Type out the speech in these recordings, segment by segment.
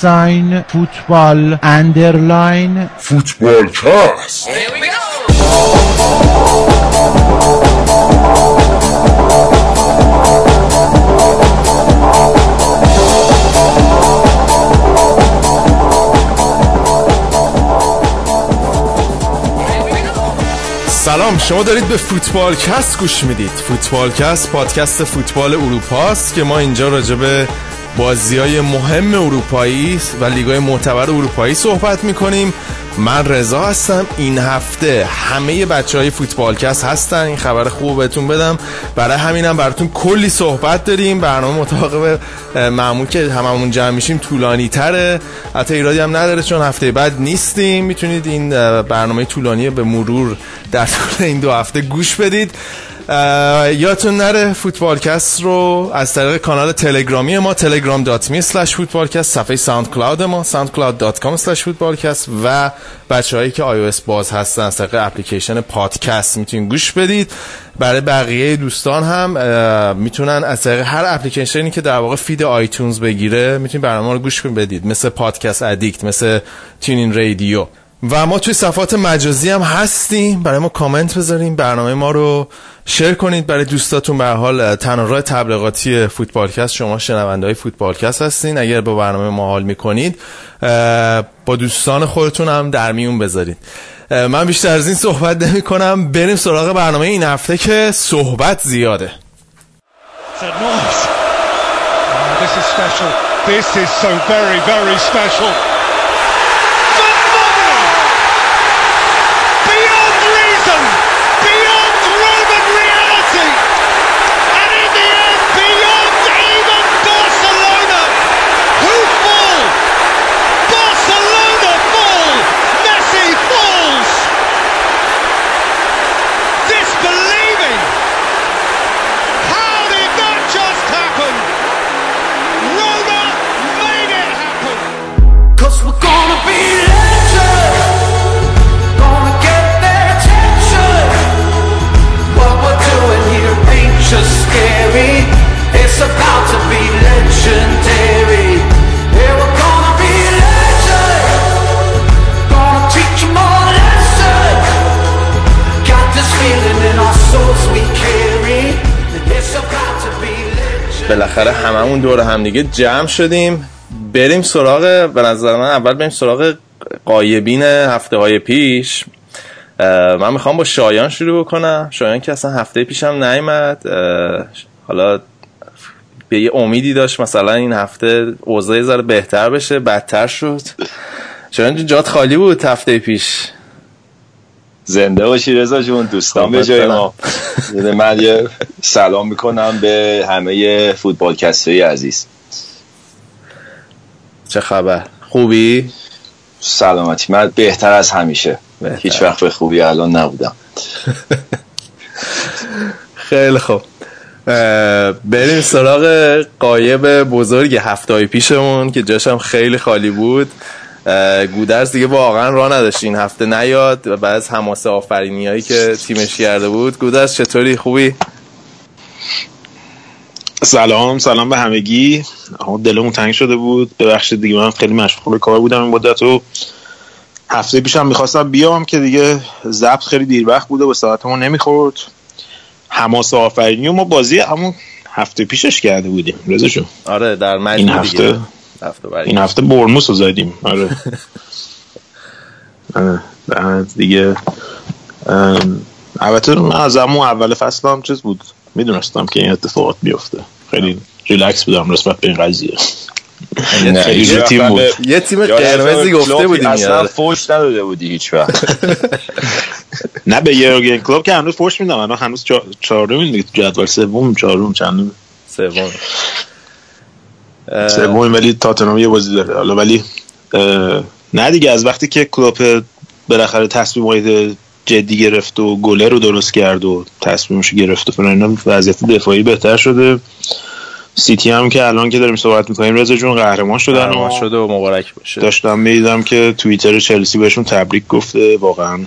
sign football underline football cast سلام شما دارید به فوتبال کست گوش می‌دید. فوتبال کست پادکست فوتبال اروپاست که ما اینجا راجع به بازی های مهم اروپایی و لیگای معتبر اروپایی صحبت می‌کنیم. من رضا هستم. این هفته همه بچه های فوتبالکست هستن. این خبر خوب بهتون بدم. برای همینم براتون کلی صحبت داریم. برنامه مطابق معمول که هممون جمع میشیم طولانی تره. حتی ایرادی هم نداره چون هفته بعد نیستیم. می‌تونید این برنامه طولانی به مرور در طول این دو هفته گوش بدید. یادتون نره فوتبالکست رو از طریق کانال تلگرامی ما telegram.me slash فوتبالکست صفحه SoundCloud ما soundcloud.com slash فوتبالکست و بچه هایی که iOS باز هستن از طریق اپلیکیشن پادکست می‌تونین گوش بدید. برای بقیه دوستان هم می‌تونن از طریق هر اپلیکیشنی که در واقع feed iTunes بگیره می‌تونید برنامه رو گوش بدید. مثل Podcast Addict مثل TuneIn Radio. و ما توی صفحات مجازی هم هستیم. برای ما کامنت بذاریم. برنامه ما رو شیر کنید. برای دوستاتون به حال تنها راه تبلیغاتی فوتبالکست شما شنونده های فوتبالکست هستین. اگر با برنامه ما حال می‌کنید با دوستان خودتون هم در میون بذارید. من بیشتر از این صحبت نمی کنم بریم سراغ برنامه این هفته که صحبت زیاده. This is so very, very special. بالاخره هممون دور هم دیگه جمع شدیم. بریم سراغ به نظر من اول بریم سراغ قایبین هفته های پیش. من می‌خوام با شایان شروع بکنم. شایان که اصلا هفته پیشم نیمد حالا به یه امیدی داشت مثلا این هفته اوضاع ذره بهتر بشه بدتر شد. شایان جات خالی بود هفته پیش؟ زنده باشی رضا جون دوستان به جای ما. من یه سلام می‌کنم به همه فوتبال کسایی عزیز. چه خبر؟ خوبی؟ سلامتی. من بهتر از همیشه. بهتر. هیچ وقت به خوبی الان نبودم. خیلی خوب. بریم سراغ قایب بزرگ هفته پیشمون که جاشم خیلی خالی بود. گودرز دیگه واقعا راه نداشت این هفته نیاد. و بعد از حماسه آفرینی هایی که تیمش کرده بود. گودرز چطوری؟ خوبی؟ سلام سلام به همگی. دلمون تنگ شده بود. ببخشید دیگه من خیلی مشغول کار بودم این مدت و هفته پیشم می‌خواستم بیام که دیگه ضبط خیلی دیر وقت بوده و ساعتمون نمی‌خورد. حماسه آفرینی و ما بازی همون هفته پیشش کرده بودیم. رضا آره در این هفته؟ هفته این هفته برموس رو زدیم. آره. بعد دیگه البته من از همون اول فصل هم چیز بود. می‌دونستم که این اتفاقات بیفته. خیلی ریلکس بودم نسبت به این قضیه. یه تیم بود. یه تیم قرمزی گفته بودیم اصلا فوش نداده بودی هیچ وقت. نه به یورگن کلوب که هنوز فوش میدم. الان هنوز چهارم دیگه. جدول سوم چهارم چندم. سوم. سوم ولی تاتنهام یه بازی داره. حالا ولی نه دیگه از وقتی که کلوب بالاخره تصمیم جدی گرفت و گله رو درست کرد و تصمیمش گرفت و فلان وضعیت دفاعی بهتر شده. سیتی هم که الان که داریم صحبت می‌کنیم رضا جون قهرمان شدن قهرمان شده و مبارک باشه. داشتم می‌دیدم که توییتر چلسی بهشون تبریک گفته. واقعا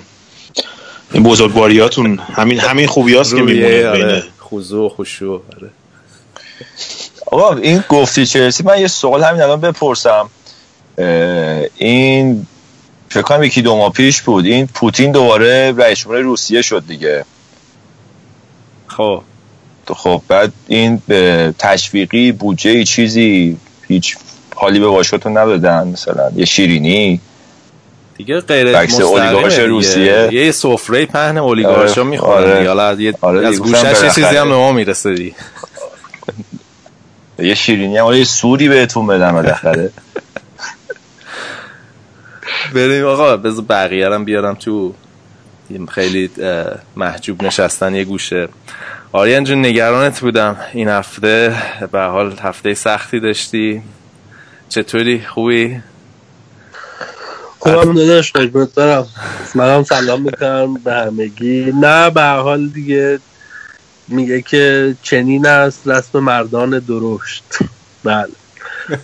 این بزرگواریاتون همین همین خوبیاست که میمونه آره. بین خوزو و خوشو آقا این گفتی چلسی من یه سوال همین الان بپرسم این فکر کنم یکی دو ماه پیش بود این پوتین دوباره رئیس جمهور روسیه شد دیگه خب خب بعد این به تشویقی بودجه چیزی هیچ حالی به واشنگتن ندادن مثلا یه شیرینی دیگه غیر اولیگارش روسیه. یه سفره پهن اولیگارشا آره. می‌خورن آره. حالا یه- آره از. گوشش یه چیزی هم. به ما می‌رسه دیگه یه شیرینی هم یه سوری بهتون بدم بالاخره. بریم آقا بذار بقیه رو بیارم تو. خیلی محجوب نشستن یه گوشه. آریان جون نگرانت بودم این هفته. به حال هفته سختی داشتی. چطوری؟ خوبی؟ خوبم داداش قربونت برم. منم سلام می‌کنم به همگی. نه به هر حال دیگه میگه که چنین است رسم مردان درشت. بله.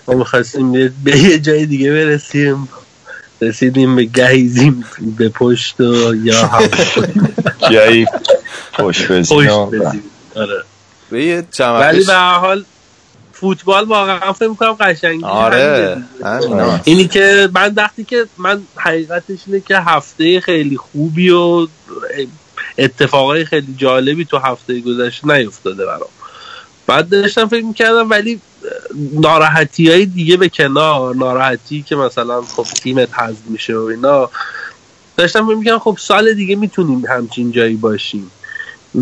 ما می‌خواستیم به یه جای دیگه برسیم. رسیدیم به گهیزیم به پشت و یا هم جایی پشت بدیم آره. به یه ولی به هر حال فوتبال واقعا فکر می‌کنم قشنگی آره اینی که من وقتی که من حقیقتش اینه که هفته خیلی خوبی و اتفاقای خیلی جالبی تو هفته گذشته نیفتاده برام. بعد داشتم فکر می‌کردم ولی ناراحتی های دیگه به کنار ناراحتی که مثلا خب تیمت حذف میشه و اینا داشتم فکر می‌کردم خب سال دیگه می‌تونیم همچین جایی باشیم.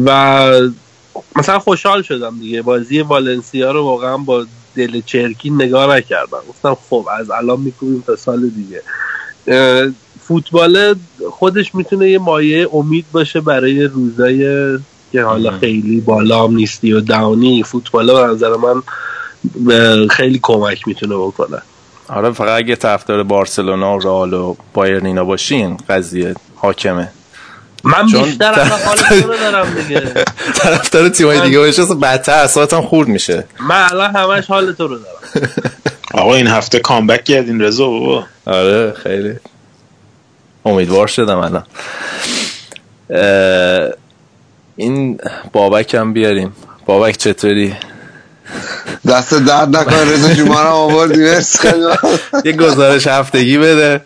و مثلا خوشحال شدم دیگه. بازی والنسیا رو واقعا با دل چرکی نگاه نکردم. گفتم خب از الان می‌کنیم تا سال دیگه. فوتبال خودش می‌تونه یه مایه امید باشه برای روزای که حالا خیلی بالا هم نیستی و داونی. فوتبال به نظر من خیلی کمک می‌تونه بکنه. آره فقط اگه طرفدار بارسلونا و رئال و بایرن اینا باشین قضیه حاکمه. من چون بیشتر دارم دیگه. طرفدار تیمای دیگه باشه اصلا بدتر اصلا خورد میشه. من الان همش حال تو رو دارم. آقا این هفته comeback کردین رضا بابا. آره خیلی. امیدوار شدم الان. این بابک هم بیاریم. بابک چطوری؟ دست درد نکنه رضا ما رو آوردی. یه گزارش هفتگی بده.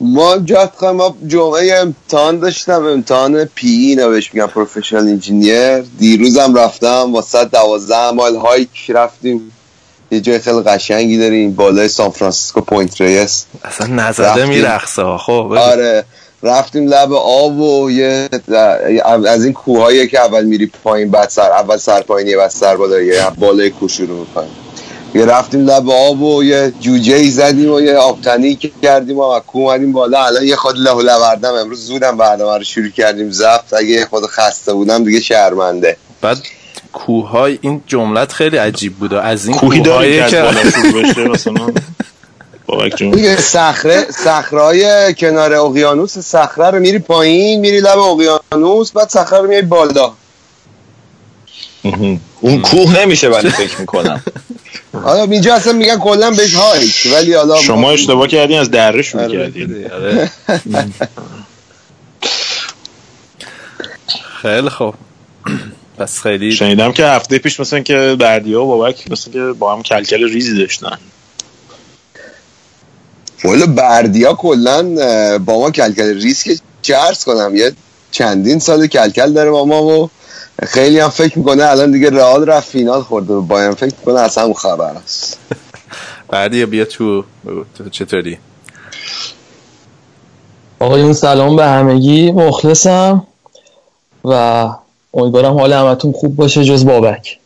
ما جات ما جمعه امتحان داشتم امتحان PE اینا بهش میگن professional engineer دیروزم رفتم با 112 مایل hike رفتیم. یه جای خیلی قشنگی داریم بالای سان فرانسیسکو Point Reyes. اصلا نزده ها خب. آره رفتیم لب آب و یه از این کوههایی که اول میری پایین بعد سر اول سر پایینی بعد سر بالا یه بالای کوه شروع می‌کنیم. یه رفتیم لب آب و یه جوجه ای زدیم و یه آبتنی کردیم و از کوه اومدیم بالا. الان یه خورده له و لورده‌م امروز زودم برنامه رو شروع کردیم. زفت اگه یه خورده خسته بودم دیگه شرمنده. بعد کوههای این جملت خیلی عجیب بود و از این کوهی داری که دیگه صخره صخره‌های کنار اقیانوس صخره رو میری پایین میری لب اقیانوس بعد صخره رو میای بالا. اون کوه نمیشه ولی فکر می‌کنم. حالا اینجا اصلا میگن کلا بهش هایک ولی حالا شما اشتباه کردین از دره شروع آره. کردین. آره. خیلی خوب. پس خیلی شنیدم که هفته پیش مثلا که بردیا و بابک مثلا که با هم کلکل ریزی داشتن. والا بردیا کلا با ما کلکل ریسک چه عرض کنم یه چندین سال کلکل داره با ما و خیلی هم فکر می‌کنه الان دیگه رئال رفت فینال خورده. و باید فکر می‌کنه از همون خبر است. بعدی بیا تو چطوری؟ آقایون سلام به همگی مخلصم و امیدوارم حال همتون خوب باشه جز بابک.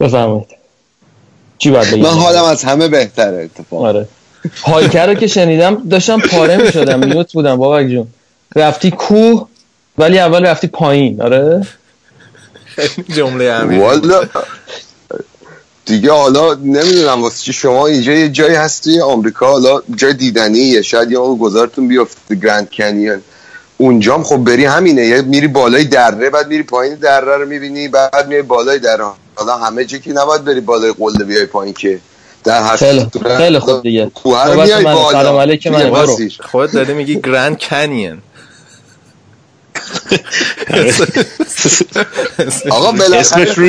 بفرمایید. چی باید بگم؟ من حالم از همه بهتره اتفاق آره. هایکر رو که شنیدم داشتم پاره می شدم میوت بودم بابک جون. رفتی کوه ولی اول رفتی پایین آره؟ جمله همین والا. دیگه حالا نمی‌دونم واسه چی شما اینجا یه جایی هست توی آمریکا حالا جای دیدنیه شاید یه موقع گذارتون بیفته گرند کنیون اونجام خب بری همینه یه میری بالای دره بعد میری پایین دره رو می‌بینی بعد میری بالای دره حالا همه جا که نباید بری بالای قله بیای پایین که در هر خیلی- صورت خیلی خوب دیگه. سلام علیک توی منه. برو. مسیر. خودت داری میگی گرند کنین آقا بالاخره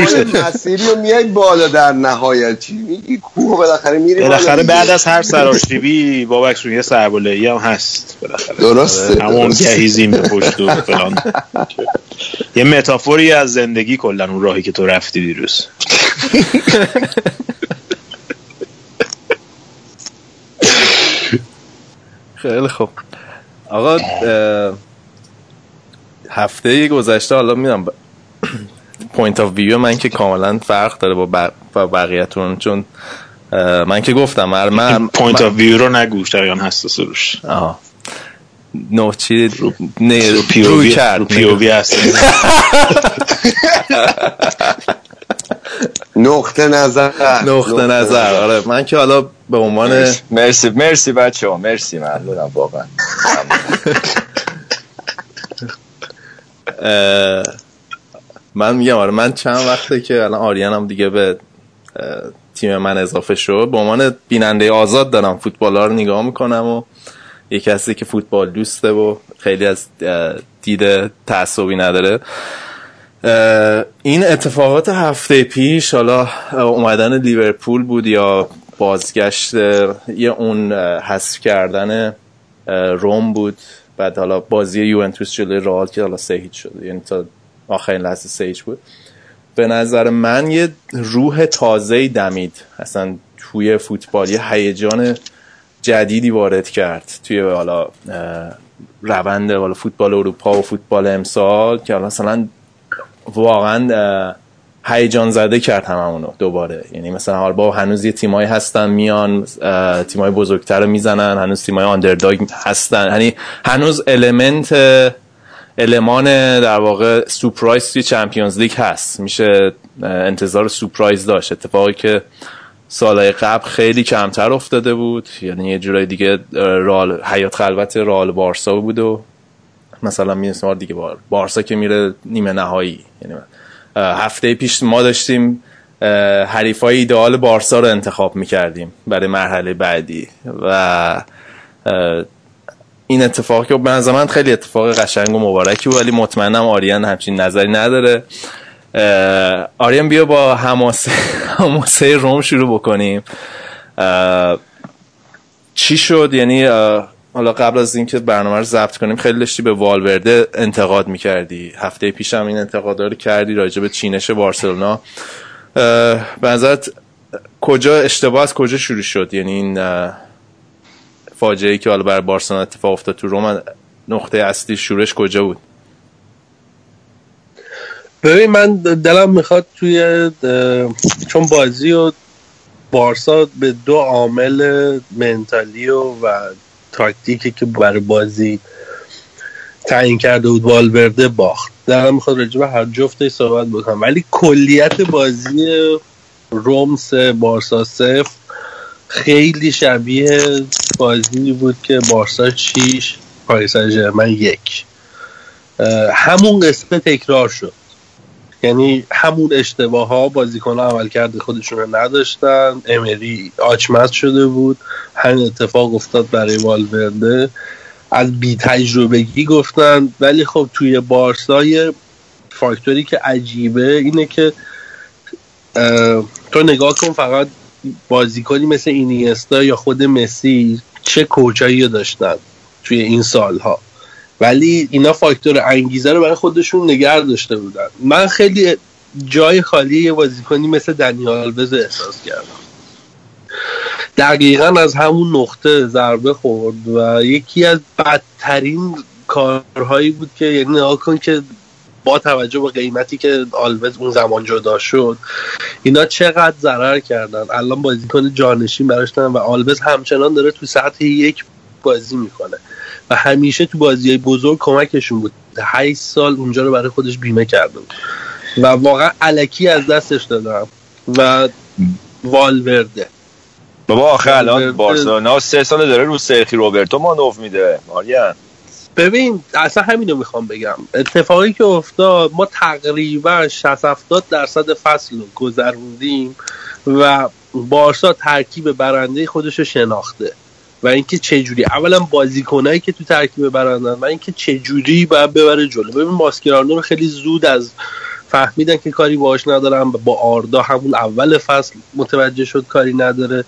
مسیری رو میای بالا در نهایت. چی میگی؟ کوه بالاخره میری بالا. بالاخره. بعد از هر سراشیبی بابک رو یه سربالایی هم هست. بالاخره. درسته. همون درسته. گهیزیم به پشت و فلان. یه metaphor ی از زندگی کلا اون راهی که تو رفتی دیروز. خیلی خوب. آقا هفته گذشته حالا می‌دونم point of view من که کاملا فرق داره با, بق... با بقیه‌تون چون من که گفتم من من پوینت آف ویو رو نگوش دقیقا حساس روش آها. نو چی؟ نه رو پی او روی وی کرد. رو پی او وی هست. نقطه نظر. نقطه نظر. آره من که حالا به عنوان مرسی. مرسی بچه ها مرسی ممنونم واقعا. من میگم آره من چند وقته که الان آریان هم دیگه به تیم من اضافه شد. به عنوان بیننده آزاد دارم فوتبال ها رو نگاه می‌کنم و یه کسی که فوتبال دوسته و خیلی از دید تعصبی نداره. این اتفاقات هفته پیش حالا اومدن لیورپول بود یا بازگشت یه اون حذف کردن روم بود. بعد حالا بازی یوونتوس جلوی رئال که حالا سه هیچ شد. یعنی تا آخرین لحظه سه هیچ بود. به نظر من یه روح تازه دمید. اصلا توی فوتبال یه هیجان جدیدی وارد کرد توی حالا روند حالا فوتبال اروپا و فوتبال امسال که حالا مثلا واقعا هیجان زده کرد هممونو دوباره. یعنی مثلا حالا با هنوز یه تیمایی هستن میان تیمای بزرگتر رو می‌زنن هنوز تیمای آندرداگ هستن. یعنی هنوز المنت المان در واقع سورپرایز توی چمپیونز لیگ هست. میشه انتظار سورپرایز داشت. اتفاقی که سالهای قبل خیلی کمتر افتاده بود. یعنی یه جورای دیگه رال حیات خلوت رال بارسا بود و مثلا می‌رسیم دیگه بار بارسا که میره نیمه نهایی. یعنی هفته پیش ما داشتیم حریفای ایدئال بارسا رو انتخاب می‌کردیم برای مرحله بعدی و این اتفاق که به من خیلی اتفاق قشنگ و مبارکی بود ولی مطمئنم آریان همچین نظری نداره. آریان بیا با حماسه حماسه روم شروع بکنیم. چی شد؟ یعنی حالا قبل از اینکه برنامه رو ضبط کنیم خیلی داشتی به والورده انتقاد می‌کردی. هفته پیش هم این انتقادا رو کردی راجع به چینش بارسلونا. به نظرت کجا اشتباه از کجا شروع شد؟ یعنی این فاجعه ای که حالا بر بارسلونا اتفاق افتاد تو روم نقطه اصلی شورش کجا بود؟ ببین من دلم می‌خواد توی چون بازی و بارسا به دو عامل منتالی و, و تاکتیکی که برای بازی تعیین کرده بود والورده باخت. دلم می‌خواد راجع هر جفتش صحبت بکنم. ولی کلیت بازی روم سه بارسا صفر خیلی شبیه بازی بود که بارسا 6 پاریس ژرمن یک. همون قصه تکرار شد. یعنی همون اشتباه ها بازیکن ها عمل کرده خودشون رو نداشتن. امری آچمز شده بود. همین اتفاق افتاد برای والورده. از بی تجربگی گفتن. ولی خب توی بارسای فاکتوری که عجیبه اینه که تو نگاه کن فقط بازیکنی مثل اینیستا یا خود مسی چه کوچایی داشتن توی این سالها. ولی اینا فاکتور انگیزه رو برای خودشون نگر داشته بودن. من خیلی جای خالی یه بازیکنی مثل دنیال آلوز احساس کردم. دقیقا از همون نقطه ضربه خورد و یکی از بدترین کارهایی بود که یعنی نگاه کن که با توجه به قیمتی که آلوز اون زمان جدا شد اینا چقدر ضرر کردن. الان بازیکن جانشین براش و آلوز همچنان داره تو سطح یک بازی می‌کنه. و همیشه تو بازی بزرگ کمکشون بود. هشت سال اونجا رو برای خودش بیمه کرده بود. و واقعا علکی از دستش دادم. و والورده. بابا آخه الان بارسلونا سه سال داره رو سرخی روبرتو مانوف میده. ماریان ببین اصلا همینو می‌خوام بگم. اتفاقی که افتاد ما تقریبا 60 70 درصد فصل رو گذروندیم و بارسا ترکیب برنده خودش رو شناخته. و اینکه چه جوری اولا بازیکنایی که تو ترکیب برندن و اینکه چه جوری باید ببره جلو. ببین ماسکرانو رو خیلی زود از فهمیدن که کاری باهاش ندارم با آردا همون اول فصل متوجه شد کاری نداره.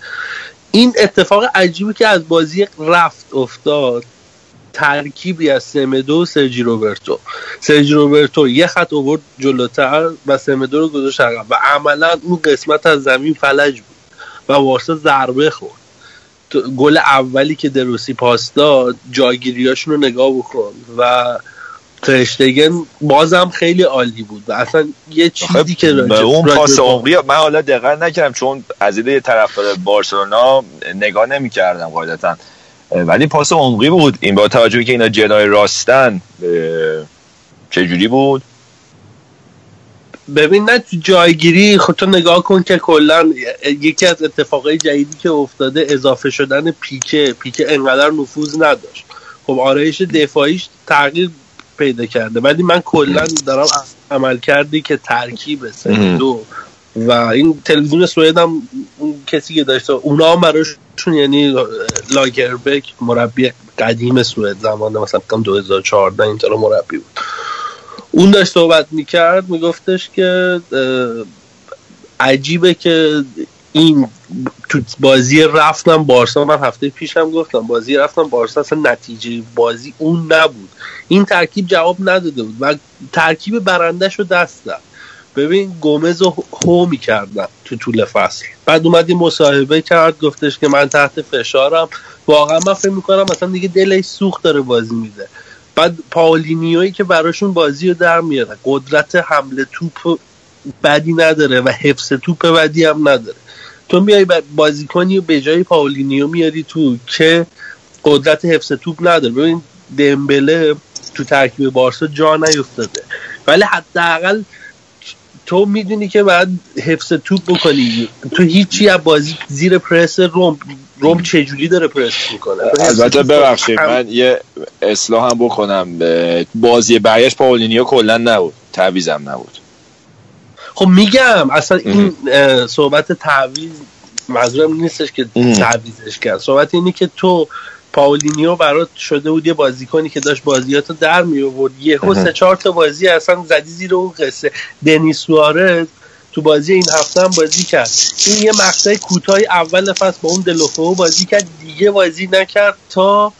این اتفاق عجیبی که از بازی رفت افتاد ترکیبی از سمدو و سرجی روبرتو. سرجی روبرتو یه خط اوورد جلوتر و سمدو رو گذاشت عقب و عملا اون قسمت از زمین فلج بود و وارسا ضربه خورد. گل اولی که دروسی پاس داد جاگیریاشون رو نگاه بکن و ترشتگن بازم خیلی عالی بود و اصلا یه چیزی که به اون پاس عمقی من حالا دقت نکردم چون از یه طرفدار بارسلونا نگاه نمی‌کردم قاعدتا. ولی پاس عمقی بود. این با توجهی که اینا جنای راستن چه جوری بود؟ ببین نه تو جایگیری خود تو نگاه کن که کلا یکی از اتفاقای جدیدی که افتاده اضافه شدن پیکه پیکه انقدر نفوذ نداشت. خب آرایش دفاعیش تغییر پیدا کرده ولی من کلا دارم عمل کردی که ترکیب سه دو. و این تلویزیون سوئد هم اون کسی که داشته اونا هم براشون یعنی لاگربک مربی قدیم سوئد زمان مثلا 2014 اینطور مربی بود. اون داشت صحبت می‌کرد میگفتش که عجیبه که این تو بازی رفتم بارسا من هفته پیشم گفتم بازی رفتم بارسا اصلا نتیجه بازی اون نبود. این ترکیب جواب نداده بود و ترکیب برندش رو دست داد. ببین گومز رو هو می‌کردم تو طول فصل. بعد اومدی مصاحبه کرد گفتش که من تحت فشارم. واقعا من فکر می‌کنم مثلا دیگه دلش سوخت داره بازی میده. بعد پاولینیوی که براشون بازی رو در میاره. قدرت حمله توپ بدی نداره و حفظ توپ بدی هم نداره. تو میای بازیکنی و به جای پاولینیو میاری تو که قدرت حفظ توپ نداره. ببین دمبله تو ترکیب بارسا جا نیفتاده. ولی حداقل تو می‌دونی که باید حفظ توپ بکنی. تو هیچی از بازی زیر پرس روم. روم چجوری داره پرس می‌کنه؟ البته ببخشید من یه اصلاح هم بکنم. بازی برگشت پاولینیو کلا نبود. تعویزم نبود. خب میگم اصلا این صحبت تعویز منظورم نیستش که تعویزش کرد. صحبت اینی که تو پاولینیو برات شده بود یه بازیکنی که داشت بازیاتو در می آورد یهو سه چهار تا بازی اصلا زدی زیر اون قصه. دنیس سوارز تو بازی این هفته هم بازی کرد. این یه مقطع کوتاه اول فصل با اون دلوفو بازی کرد. دیگه بازی نکرد تا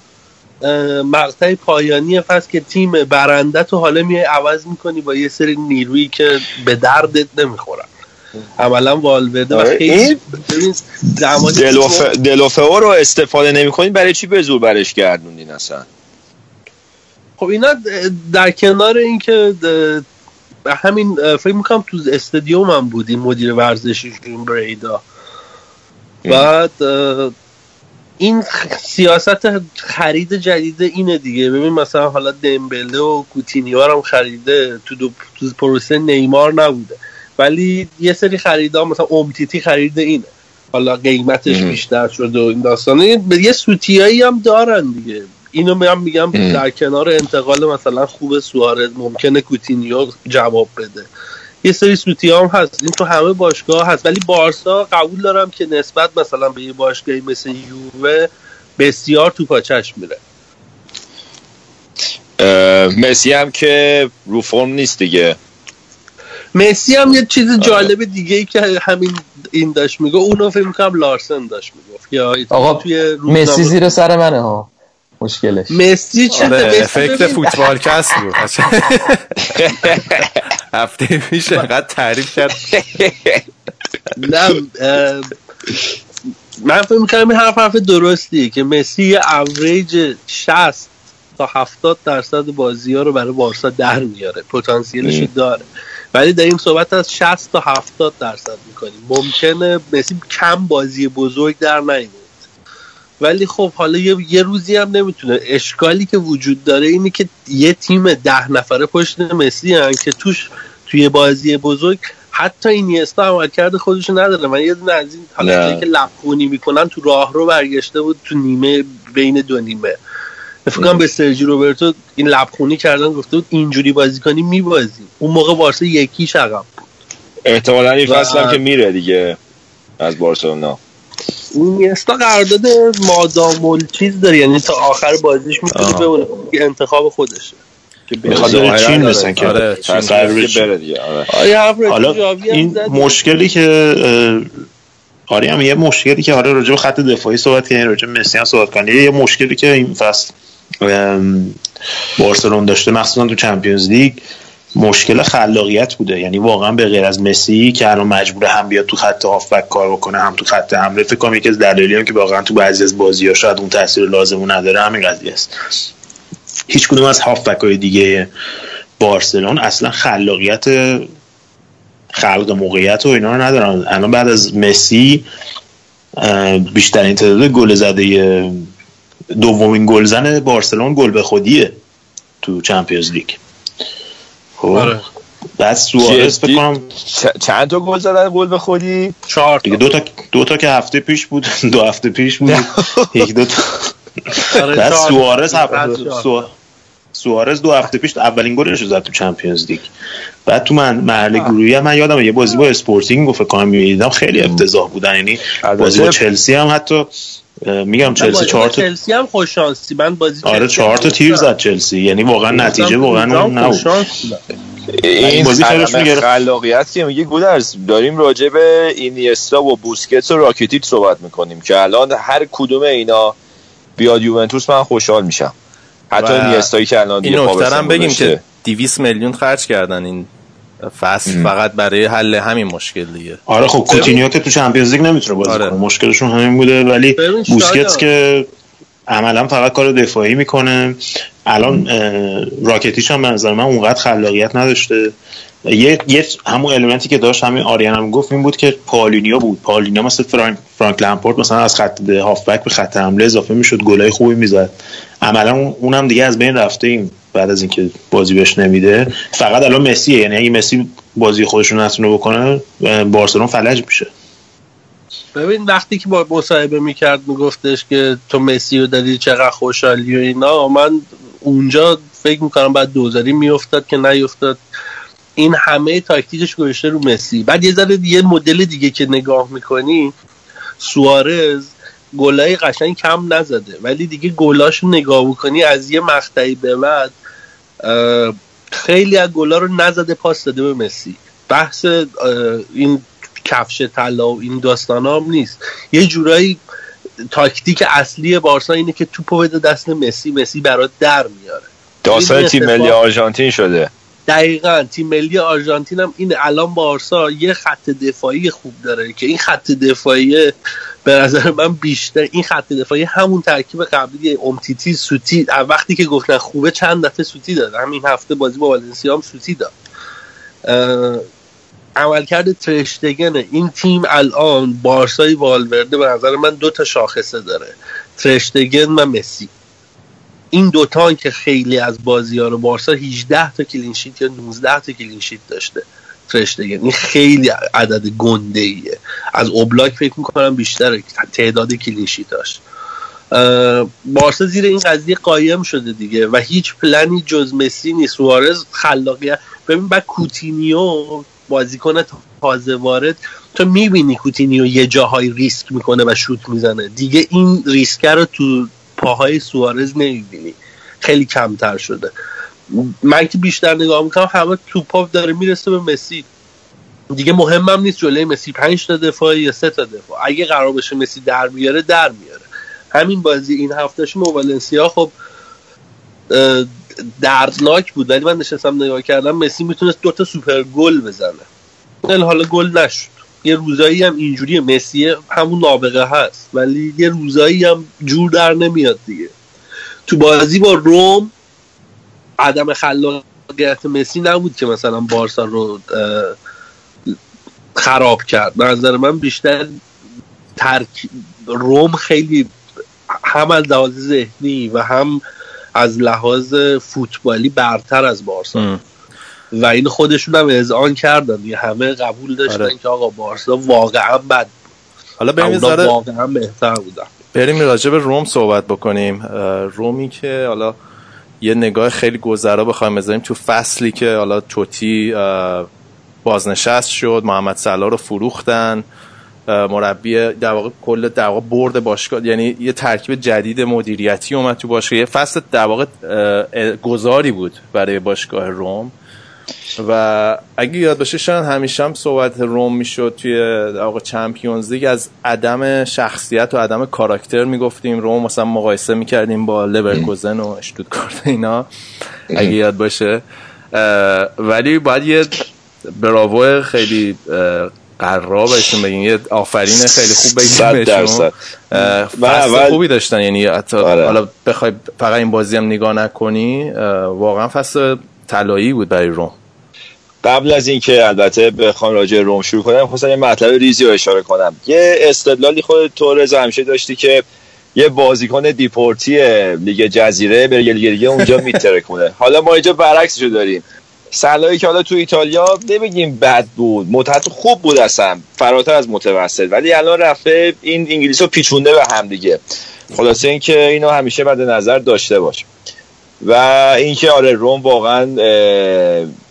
مقطع پایانی فصل که تیم برنده تو حالا میای عوض می‌کنی با یه سری نیرویی که به دردت نمی‌خورن. عملا والورده و خیلی دلوفه رو استفاده نمی‌کنین برای چی به زور برش گردوندین اصلا؟ خب اینا در کنار اینکه همین فکر می‌کنم تو استادیوم هم بودیم مدیر ورزشی بریدا. بعد این سیاست خرید جدید اینه دیگه. ببین مثلا حالا دمبله و کوتینیو هم خریده تو دو تو پروسه نیمار نبوده. ولی یه سری خریدا مثلا امتیتی خریده اینه حالا قیمتش بیشتر شده و این داستانه یه سوتیایی هم دارن دیگه. اینو میگم میگم در کنار انتقال مثلا خوب سوارز ممکنه کوتینیو جواب بده. یه سری سوتی هم هست. این تو همه باشگاه هست. ولی بارسا قبول دارم که نسبت مثلا به یه باشگاهی مثل یووه بسیار تو پاچش میره. مسی هم که رو فرم نیست دیگه. مسی هم یه چیز جالب دیگه ای که همین این داشت میگه. اونو فکر می‌کنم لارسن داشت می‌گفت. یا آقا توی مسی زیر سر منه ها. مشکلش. مسی چه آره افکت فوتبال کس بود. هفته پیش انقدر تعریف کرد. نه من فکر می‌کنم این حرف حرف درستیه که مسی یه اوریج 60 تا 70 درصد بازی ها رو برای بارسا در میاره. پتانسیلش داره. ولی داریم صحبت از 60 تا 70 درصد می‌کنیم. ممکنه مسی کم بازی بزرگ در نیاد ولی خب حالا یه, یه روزی هم نمی‌تونه. اشکالی که وجود داره اینه که یه تیم ده نفره پشت مسی هن که توش توی بازی بزرگ حتی این یستا عمل کرده خودشو نداره. من یه دونه از این حالا که لبخونی می‌کنن تو راه رو برگشته بود تو نیمه بین دو نیمه. فکر به سرجی روبرتو این لبخونی کردن گفته بود اینجوری بازی کنی میبازی. اون موقع بارسا یکی عقب بود. احتمالاً این فصل هم که میره دیگه از بارسلونا. اینیستا قرارداد مادام چیز داره یعنی تا آخر بازیش می‌تونه بمونه انتخاب خودشه. می‌خواد چین مثلا که آره، آره. حالا این. مشکلی که آره هم یه مشکلی که آره راجع به خط دفاعی صحبت کنیم راجع به مسی هم صحبت کنیم یه مشکلی که این فصل بارسلون داشته مخصوصا تو چمپیونز لیگ مشکل خلاقیت بوده. یعنی واقعا به غیر از مسی که الان مجبور هم بیاد تو خط هافبک کار بکنه هم تو خط حمله فکر کنم یکی از دلایلی هم که واقعا تو بعضی از بازی‌ها شاید اون تاثیر لازمو نداره همین قضیه است. هیچ کدوم از هافبک های دیگه بارسلون اصلا خلاقیت خلق موقعیت و اینا رو ندارن. الان بعد از مسی بیشترین تعداد گل زده دومین گلزن بارسلون گل به خودیه تو چمپیونز لیگ. خب آره. بعد سوارز فکر جدی؟ کنم چ- چند تا گل زدن؟ گل به خودی؟ چهار تا. دیگه دو تا دو تا که هفته پیش بود دو هفته پیش بود. یک دو تا. آره، بعد. سوارز. سوارز دو هفته پیش اولین گلش رو زد تو چمپیونز لیگ. بعد تو من مرحله گروهی هم من یادم یه بازی با اسپورتینگ گفت فکر کنم می‌دیدم. خیلی افتضاح بودن. یعنی بازی با چلسی هم حتی میگم چلسی چهار تا چلسی هم خوش شانسی من بازی آره چهار تا تیر. زد چلسی یعنی واقعا نتیجه که واقعا نبود. این بازی. خلاقیت که میگه گودرز داریم راجع به اینیستا و بوسکتس و راکیتیچ صحبت می‌کنیم که الان هر کدوم اینا بیاد یوونتوس من خوشحال میشم حتی اینیستایی که الان این نکته بگیم. که 200 میلیون خرج کردن این فصل فقط برای حل همین مشکل دیگه. آره خب کوتینیو که تو Champions League نمی‌تونه بازی آره. کنه. مشکلشون همین بوده. ولی بوسکتس که عملا فقط کار دفاعی می‌کنه. الان راکیتیچ هم به نظر من اونقدر خلاقیت نداشته. یه, یه همون element ی که داشت همین آریان هم گفت این بود که پائولینیو بود. پائولینیو مثل فرانک, فرانک لمپارد مثلا از خط ده- هافبک به خط حمله اضافه می‌شد. گلای خوبی می‌زد. عملا اون- اونم دیگه از بین رفته این بعد از اینکه بازی بهش نمیده. فقط الان مسیه. یعنی اگه مسی بازی خودش رو نتونه بکنه بارسلون فلج میشه. ببین وقتی که با مصاحبه می‌کرد میگفتش که تو مسی رو داری چقدر خوشحالی و اینا. من اونجا فکر می‌کنم بعد دوزاری میافتاد که نیفتاد. این همه تاکتیکش گذاشته رو مسی. بعد یه ذره یه مدل دیگه که نگاه می‌کنی سوارز گلای قشنگ کم نزده. ولی دیگه گلاش رو نگاه بکنی از یه مقطعی به بعد خیلی از گلا رو نزده پاس داده به مسی. بحث این کفش طلا و این داستان هم نیست. یه جورایی تاکتیک اصلی بارسا اینه که توپو بده دست مسی مسی برات در میاره. داستان تیم ملی آرژانتین شده. دقیقا تیم ملی آرژانتین هم این الان بارسا یه خط دفاعی خوب داره که این خط دفاعی به نظر من بیشتر این خط دفاعی همون ترکیب قبلی اومتیتی سوتی وقتی که گفتن خوبه چند دفعه سوتی داد. همین هفته بازی با والنسیا هم سوتی داد. عملکرد ترشتگن این تیم الان بارسای والورده به نظر من دو تا شاخصه داره. ترشتگن و مسی. این دوتا که خیلی از بازی ها رو بارسا 18 تا clean sheet یا 19 تا clean sheet داشته. ترشتگن این خیلی عدد گنده ایه از اوبلاک فکر می‌کنم بیشتر تعداد clean sheet اش بارسا زیر این قضیه قایم شده دیگه و هیچ پلنی جز مسی نیست. سوارز خلاقیت ببین بعد کوتینیو بازیکن تازه وارد. تو می‌بینی کوتینیو یه جاهای ریسک می‌کنه و شوت می‌زنه. دیگه این ریسکه رو تو پاهای سوارز نمی‌بینی. خیلی کمتر شده. من که بیشتر نگاه می‌کنم همه توپا داره می‌رسه به مسی. دیگه مهمم نیست جلوی مسی. پنج تا دفاع یا سه تا دفاع. اگه قرار بشه مسی در بیاره در میاره همین بازی این هفتهش با والنسیا خب دردناک بود. ولی من نشستم نگاه کردم مسی می‌تونست دوتا سوپر گل بزنه. ولی حالا گل نشد. یه روزایی هم اینجوری مسی همون نابغه هست. ولی یه روزایی هم جور در نمیاد دیگه. تو بازی با روم عدم خلاقیت مسی نبود که مثلا بارسا رو خراب کرد. به نظر من بیشتر ترک روم خیلی هم از لحاظ ذهنی و هم از لحاظ فوتبالی برتر از بارسا. ام. و این خودشون هم اذعان کردن. همه قبول داشتن آره. که آقا بارسا واقعا بد حالا بریم اونا ذره واقعا بهتر بودن. بریم راجع به روم صحبت بکنیم. رومی که حالا یه نگاه خیلی گذرا بخوایم بذاریم تو فصلی که حالا توتی بازنشست شد محمد صلاح رو فروختن مربی در واقع کل در واقع برد باشگاه یعنی یه ترکیب جدید مدیریتی اومد تو باشگاه. یه فصل در واقع گذاری بود برای باشگاه روم. و اگه یاد باشه شاید همیشه هم صحبت روم می‌شد توی واقع چمپیونز لیگ از عدم شخصیت و عدم کاراکتر می‌گفتیم. روم مثلا مقایسه می‌کردیم با لورکوزن و اشتوتگارت اینا اگه یاد باشه. ولی باید یه براوو خیلی قرار بهشون بگیم. یه آفرین خیلی خوب بگیم بهشون. فصل خوبی داشتن. یعنی حتی آره. حالا بخوای فقط این بازی هم نگاه نکنی واقعا فصل طلایی بود برای روم. قبل از اینکه البته بخوام راجع روم شروع کنم خواستم یه مطلب ریزی رو اشاره کنم. یه استدلالی خود تو رضا همیشه داشتی که یه بازیکن دیپورتی لیگ جزیره به لیگ دیگه اونجا میترکونه. حالا ما اینجا برعکسشو داریم. صلاحی که حالا تو ایتالیا نمیگیم بد بود متحد خوب بود اصلا فراتر از متوسط ولی الان رفته این انگلیس رو پیچونده به هم دیگه. خلاصه اینکه اینو همیشه مد نظر داشته باش. و اینکه آره روم واقعا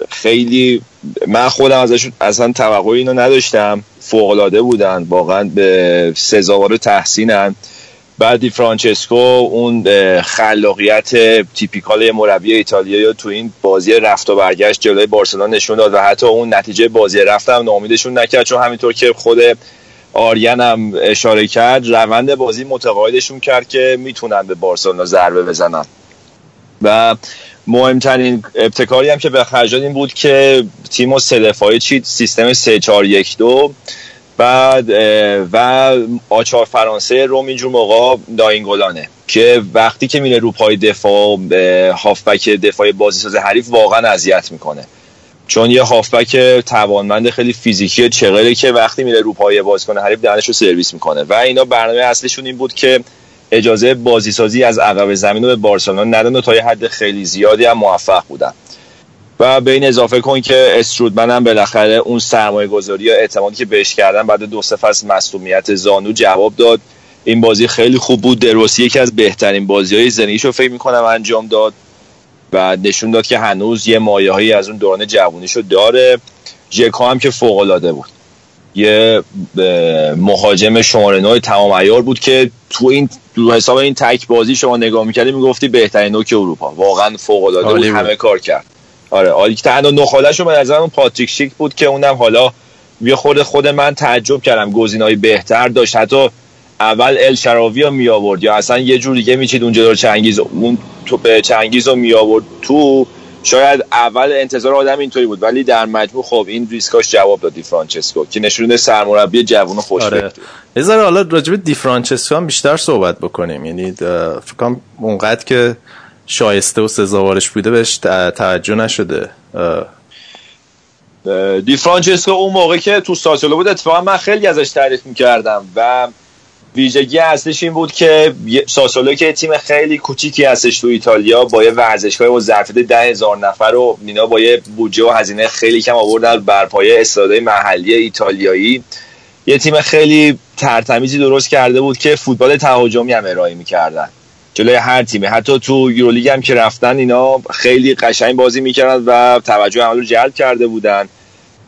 خیلی من خودم ازشون اصلا توقع اینو نداشتم. فوق العاده بودن واقعا به سزاوار تحسینن. بعدی فرانچسکو اون خلاقیت تیپیکال مربی ایتالیایی تو این بازی رفت و برگشت جلوی بارسلونا نشون داد و حتی اون نتیجه بازی رفتم ناامیدشون نکرد. چون همینطور که خود آریان هم اشاره کرد روند بازی متقاعدشون کرد که می‌تونن به بارسلونا ضربه بزنن. و مهمترین ابتکاری هم که به خرج این بود که تیم و سه چید سیستم 3 4 1 2 بعد و آچار فرانسه روم اینجور موقع داینگولانه که وقتی که میره رو پای دفاع هافبک دفاع بازی ساز حریف واقعا اذیت می‌کنه. چون یه هافبک توانمند خیلی فیزیکی چغله که وقتی میره رو پای کنه حریف دهنش رو سرویس می‌کنه. و اینا برنامه اصلشون این بود که اجازه بازیسازی از عقب زمین رو به بارسلونا ندن و تا یه حد خیلی زیادی هم موفق بودن. و به این اضافه کن که استرودمن هم بالاخره اون سرمایه گذاری یا اعتمادی که بهش کردن بعد دو سه فصل مصومیت زانو جواب داد. این بازی خیلی خوب بود. دروسی یکی از بهترین بازی های زندگیشو فکر می‌کنم انجام داد. و نشون داد که هنوز یه مایه هایی از اون دوران جوونیشو داره. ژکا هم که فوق بود. یه مهاجم شماره نوع تمام ایار بود که تو این دو حساب این تک بازی شما نگاه می‌کردی می‌گفتی بهترین نوک اروپا. واقعا فوق العاده بود. همه کار کرد. آره آلی که تنها نخالش به نظر اون پاتریک شیک بود که اونم حالا یه خود خود من تعجب کردم. گزینه‌های بهتر داشت. حتی اول ال شراوی رو می آورد یا اصلا یه جور دیگه میچید اونجا رو چنگیز اون تو به چنگیز رو می آورد تو شاید اول انتظار آدم اینطوری بود ولی در مجموع خب این ریسکاش جواب داد دی فرانچسکو که نشونه سرمربی جوون خوش آره. بذار حالا راجب دی فرانچسکو هم بیشتر صحبت بکنیم. یعنی فکر کنم اونقدر که شایسته و سزاوارش بوده بهش توجه نشده. دی فرانچسکو اون موقع که تو ساسولو بود اتفاقا من خیلی ازش تعریف می‌کردم و ویژگی اصلیش این بود که ساسولو که تیم خیلی کوچیکی هستش تو ایتالیا با یه ورزشگاه و ظرفیت ده هزار نفر و اینا با یه بودجه و هزینه خیلی کم آوردن بر پایه استادای محلی ایتالیایی. یه تیم خیلی ترتمیزی درست کرده بود که فوتبال تهاجمی هم ارائه می‌کردن. جلوی هر تیمه حتی تو یورولیگ هم که رفتن اینا خیلی قشنگ بازی می‌کردن و توجه همه رو جلب کرده بودن.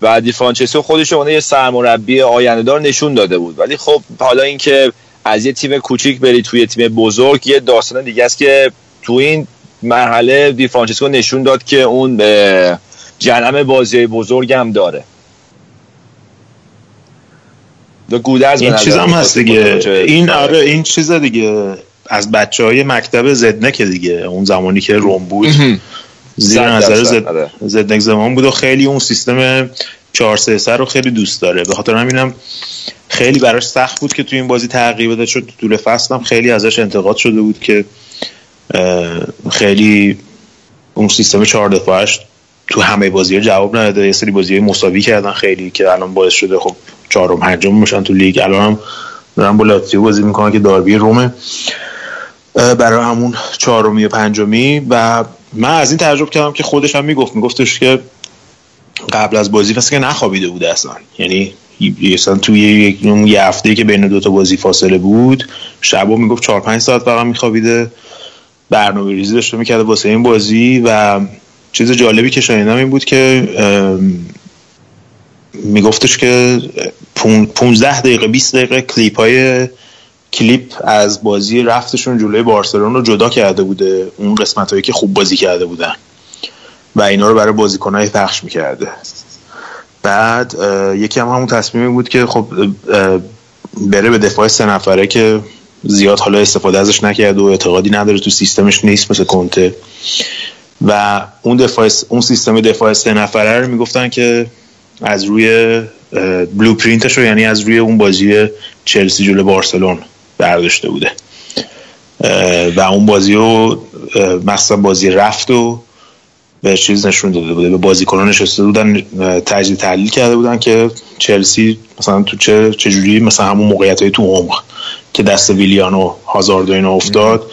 و دی فرانچسکو خودش اون یه سرمربی آیندهدار نشون داده بود. ولی خب حالا اینکه از یه تیم کوچیک بری توی تیم بزرگ یه داستان دیگه است که تو این مرحله دی فرانچسکو نشون داد که اون جنم بازی بزرگ هم داره. گودرز این چیز هم هست دیگه. این آره این چیز دیگه. از بچه های مکتب زدنک دیگه. اون زمانی که روم بود. زیر نظر زد... آره. زدنک زمان بود و خیلی اون سیستم 4 3 رو خیلی دوست داره. به خاطر همینم خیلی براش سخت بود که تو این بازی تغییر بده شد طول فصل هم خیلی ازش انتقاد شده بود که خیلی اون سیستم 4 دفاعش تو همه بازی ها جواب نداده. یه سری بازی مساوی کردن خیلی که الان باعث شده خب چهارم پنجم میشن تو لیگ. الان هم دارن با لاتزیو بازی می‌کنن که داربی رومه برای همون چهارمی و پنجمی و من از این تعجب کردم که خودش هم می‌گفت میگفتش که قبل از بازی مثل که نخوابیده بوده اصلا. یعنی اصلا توی یه هفته که بین دوتا بازی فاصله بود شبا می‌گفت چهار پنج ساعت فقط میخوابیده. برنامه ریزی داشته می‌کرده واسه این بازی و چیز جالبی که شنیدم این بود که میگفتش که 15 دقیقه 20 دقیقه کلیپ های کلیپ از بازی رفتشون جلوی بارسلون رو جدا کرده بوده اون قسمت هایی که خوب بازی کرده بودن. و اینا رو برای بازیکنهای پخش می‌کرده. بعد یکی هم همون تصمیمی بود که خب بره به دفاع سه نفره که زیاد حالا استفاده ازش نکرد و اعتقادی نداره تو سیستمش نیست مثل کنته. و اون دفاع اون سیستم دفاع سه نفره رو می‌گفتن که از روی بلو پرینتش رو یعنی از روی اون بازی چلسی جلو بارسلون. برداشته بوده. و اون بازی رو مثلا بازی رفت و به چیز نشون داده بوده. به بازیکنان نشسته بودن تجزیه تحلیل کرده بودن که چلسی مثلا تو چه چجوری مثلا همون موقعیت های تو عمق که دست ویلیان و هازارد و اینا افتاد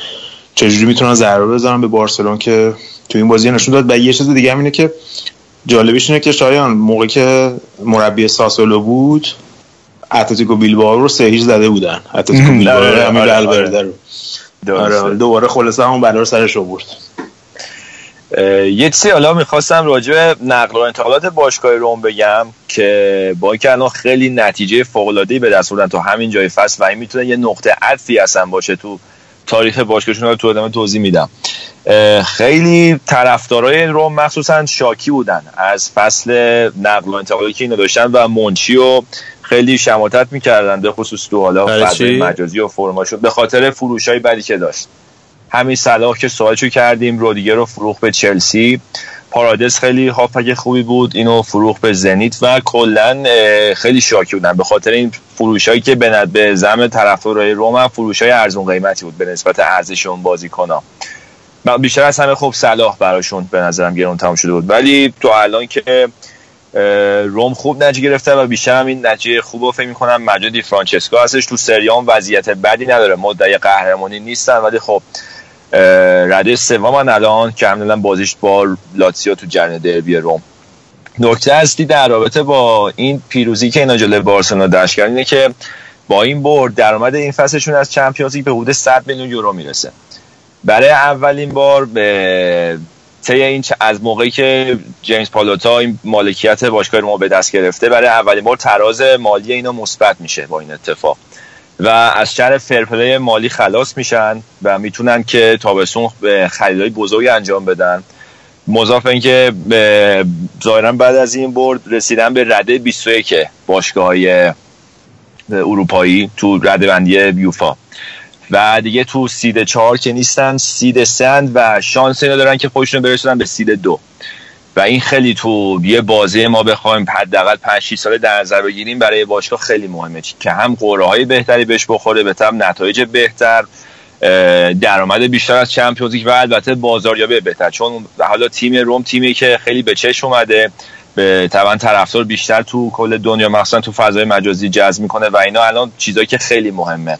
چجوری می‌تونن ضربه بزنن به بارسلون که تو این بازی نشون داد. و یه چیز دیگه هم اینه که جالبیش اینه که شایان موقعی که مربی ساسولو بود اتلتیکو بیلبائو رو سه زده بودن. اتلتیکو بیلبائو رو همین آره آره. دوباره خلاصه همون بلا رو سرش آورد. یه چیزی حالا می‌خواستم راجع به نقل و انتقالات باشگاه روم بگم که با اینکه الان خیلی نتیجه فوق العاده به دست آوردن تا همین جای فصل و این می‌تونه یه نقطه عطفی اصلا باشه تو تاریخ باشگاهشون رو تو ادامه توضیح میدم. خیلی طرفدارای روم مخصوصا شاکی بودن از فصل نقل و انتقالی که اینو داشتن و منچی و خیلی شماتت می‌کردن به خصوص تو حالا مجازی و فرماشون به خاطر فروش های بدی که داشت. همین صلاح که سوالشو کردیم رودیگر رو فروخ به چلسی. پارادس خیلی هافک خوبی بود اینو فروخ به زنیت و کلا خیلی شاکی بودن. به خاطر این فروشایی که به به زم طرفدارای روم فروش های ارزون قیمتی بود به نسبت ارزش اون بازیکن‌ها بیشتر از همه خوب صلاح براشون به نظرم گرون تمام شده بود. ولی تو الان که روم خوب نتیجه گرفته و بیشتر هم این نتیجه خوب رو فکر می‌کنم مجدی فرانچسکو هستش. تو سریام وضعیت بدی نداره. مدعی قهرمانی نیستن. ولی خب رده سوم الان که همدلن بازیش با لاتسیو تو جرن دربی روم. نکته اصلی در رابطه با این پیروزی که اینا جلوی بارسلونا داشت اینه که با این برد درآمد این فصلشون از چمپیونز به حدود 100 میلیون یورو می‌رسه. برای اولین بار به طی این از موقعی که جیمز پالوتا این مالکیت باشگاه ما به دست گرفته برای اولین بار تراز مالی اینا مثبت میشه با این اتفاق. و از شر فرپلی مالی خلاص میشن و می‌تونن که تابستون به خریدهای بزرگی انجام بدن. مضاف اینکه ظاهرا بعد از این برد رسیدن به رده 21 باشگاه های اروپایی تو رده بندی یوفا. و دیگه تو سید چهار که نیستن سید سند و شانس اینا دارن که خودشون برسونن به سید دو. و این خیلی تو یه بازی ما بخوایم حداقل 5 6 ساله در نظر بگیریم برای باشگاه خیلی مهمه که هم قرعه های بهتری بهش بخوره به تم نتایج بهتر درآمد بیشتر از چمپیونز و البته بازاریابی بهتر. چون حالا تیم روم تیمی که خیلی به چشم اومده به طبعا طرفدار بیشتر تو کل دنیا مخصوصا تو فضای مجازی جذب می‌کنه و اینا الان چیزایی که خیلی مهمه.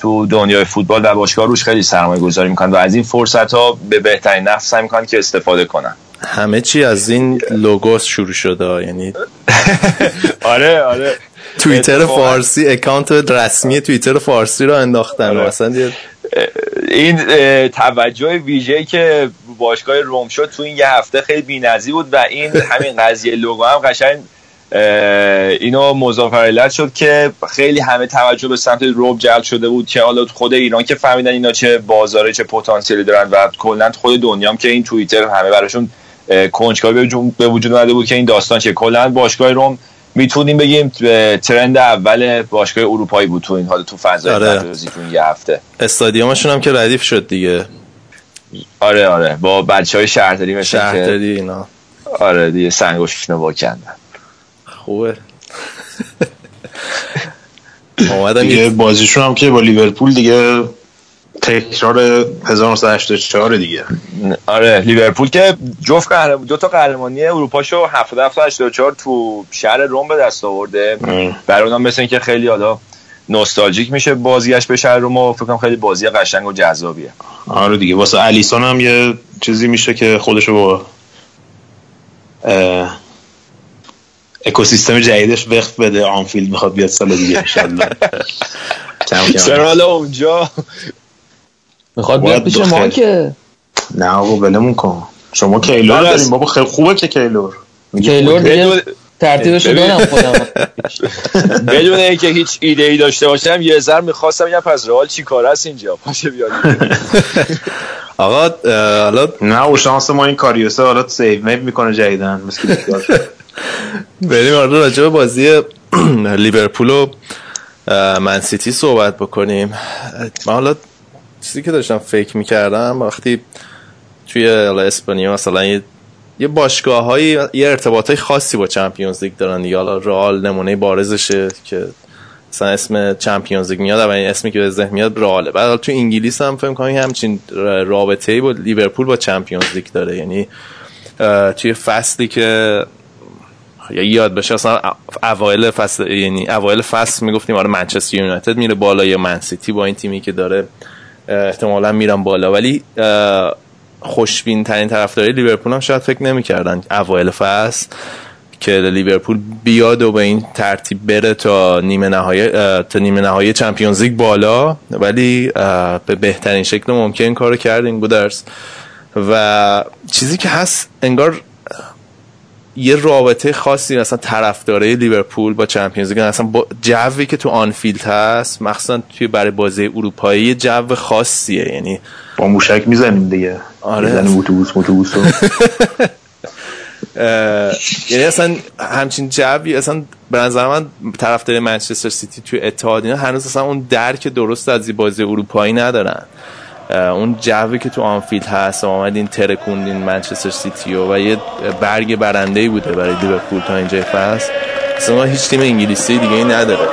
تو دنیای فوتبال و باشگاه روش خیلی سرمایه گذاری می‌کنن و از این فرصت ها به بهترین نفس سعی می‌کنن که استفاده کنن. همه چی از این لوگوس شروع شده یعنی آره آره. توییتر فارسی اکانت رسمی توییتر فارسی رو انداختن. آره. مثلا این توجه ویژه که باشگاه روم شد تو این یه هفته خیلی بی‌نظیر بود و این همین قضیه لوگو هم قشنگ اینو مضافر شد که خیلی همه توجه به سمت روب جلب شده بود که حالا خود ایران که فهمیدن اینا چه بازاره چه پتانسیلی دارن و کلا خود دنیا هم که این توییتر همه براشون کنجکاوی به وجود اومده بود که این داستان چه کلا باشگاه روم می‌تونیم بگیم ترند اول باشگاه اروپایی بود تو این حال تو فضای آره. تو یه هفته. استادیومشون هم که ردیف شد دیگه. آره آره. با بچه های شهرداری مثل شهرداری اینا. آره دیگه سنگوششون با کندن خوبه. اومدن دیگه بازیشون هم که با لیورپول دیگه تکرار 1984 دیگه. آره لیورپول که جفت قهرم دو تا قهرمانی اروپا شو 77 84 تو شهر روم به دست آورده. برای اونم مثل که خیلی حالا نوستالژیک میشه بازیش به شهر روم و فکر کنم خیلی بازی قشنگ و جذابیه. آره دیگه واسه الیسون هم یه چیزی میشه که خودشو با اکوسیستم جدیدش وقت بده آنفیلد می‌خواد بیاد سال دیگه چرا اونجا؟ می‌خواد بیاد پیش ما که. نه آقا ولمون کن. شما کیلور داریم. بابا خیلی خوبه که کیلور. کیلور دیگه ترتیبش رو دارم خودم. بدون اینکه هیچ ایده ای داشته باشم یه ذر می‌خواستم بگم پس رئال چی کار است اینجا. پاشه بیاد. آقا حالا نه و شانس ما این کاریوسه حالا سیو میپ می‌کنه جدیدن مثل. بریم حالا راجع بازی لیورپول و Man City صحبت بکنیم. من حالا چیزی که داشتم فکر می‌کردم وقتی توی اسپانیا مثلا یه یه باشگاه های یه ارتباط های خاصی با Champions League دارن دیگه. حالا رئال نمونه بارزشه که مثلا اسم Champions League میاد اولین اسمی که به ذهن میاد رئاله. بعد تو انگلیس هم فکر کنم همچین رابطه ای با لیورپول با Champions League داره. یعنی توی فصلی که یا یاد بشه اصلا اوایل فصل یعنی اوایل فصل می‌گفتیم آره منچستر یونایتد میره بالا یا من سیتی با این تیمی که داره احتمالا میرن بالا. ولی خوشبین ترین طرفدارای لیورپول هم شاید فکر نمی‌کردن اوایل فصل که لیورپول بیاد و به این ترتیب بره تا نیمه نهایی تا نیمه نهایی چمپیونز لیگ بالا. ولی به بهترین شکل ممکن کارو کرد این گودرز. و چیزی که هست انگار یه رابطه خاصی مثلا طرفدارای لیورپول با Champions League اصلا با جوی که تو آنفیلد هست مخصوصا توی برای بازی اروپایی یه جو خاصیه یعنی با موشک می‌زنیم دیگه. آره. می‌زنیم اتوبوس اتوبوس یعنی اصلا همچین جوی اصلا به نظر من طرفدار منچستر سیتی توی اتحاد اینا هنوز اصلا اون درک درست از بازی اروپایی ندارن. اون جوی که تو آنفیلد هست آمدین ترکوندین منچستر سیتی و, یه برگ برنده بوده برای لیورپول تا اینجای فصل. اصلا هیچ تیم انگلیسی دیگه ای نداره.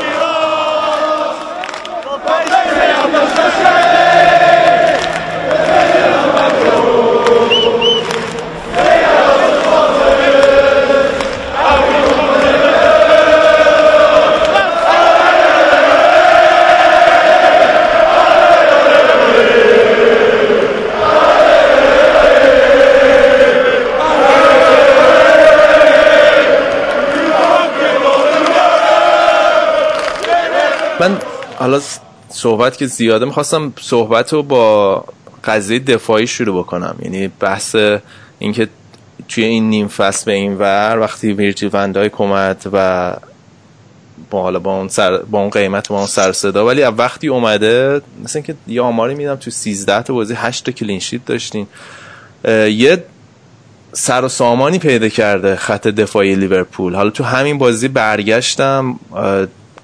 صحبت که زیاده می‌خواستم صحبت رو با قضیه دفاعی شروع بکنم. یعنی بحث اینکه توی این نیم فصل به این ور وقتی ویرجیل وندایک اومد و با حالا با اون, سر با اون قیمت و با اون سر صدا ولی از وقتی اومده مثل اینکه یه آماری میدم تو 13 تا بازی 8 تا کلینشیت داشتین. یه سر و سامانی پیدا کرده خط دفاعی لیورپول. حالا تو همین بازی برگشتم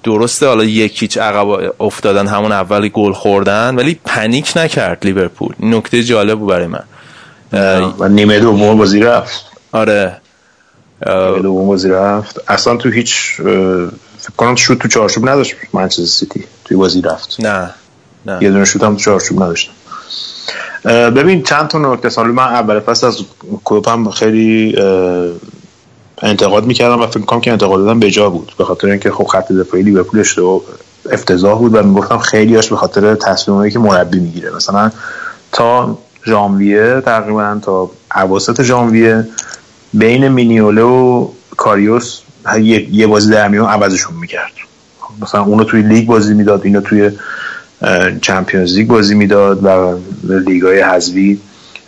درسته حالا یکیچ عقب افتادن همون اولی گل خوردن ولی پنیک نکرد لیورپول. نکته جالب بود برای من. و نیمه دوم بازی رفت. آره. نیمه دوم بازی رفت. اصلا تو هیچ فکر کنم شوت تو چارچوب نداشت منچستر سیتی. توی بازی رفت. نه نه. یه دونه شوت هم تو چارچوب نداشتم اه، ببین چند تا نکته سال من اول فصل از کلوپ هم خیلی انتقاد می‌کردم و فکر کنم که انتقاداتم به جا بود. به خاطر اینکه خب خط دفاعی لیورپول اشتباه افتضاح بود و می‌گفتم خیلیاش به خاطر تصمیمایی که مربی می‌گیره. مثلا تا ژانویه تقریبا تا اواسط ژانویه بین مینیوله و کاریوس یه, بازی در میون عوضشون می‌کرد. مثلا اونو توی لیگ بازی می‌داد اینو توی چمپیونز لیگ بازی می‌داد و لیگای حذفی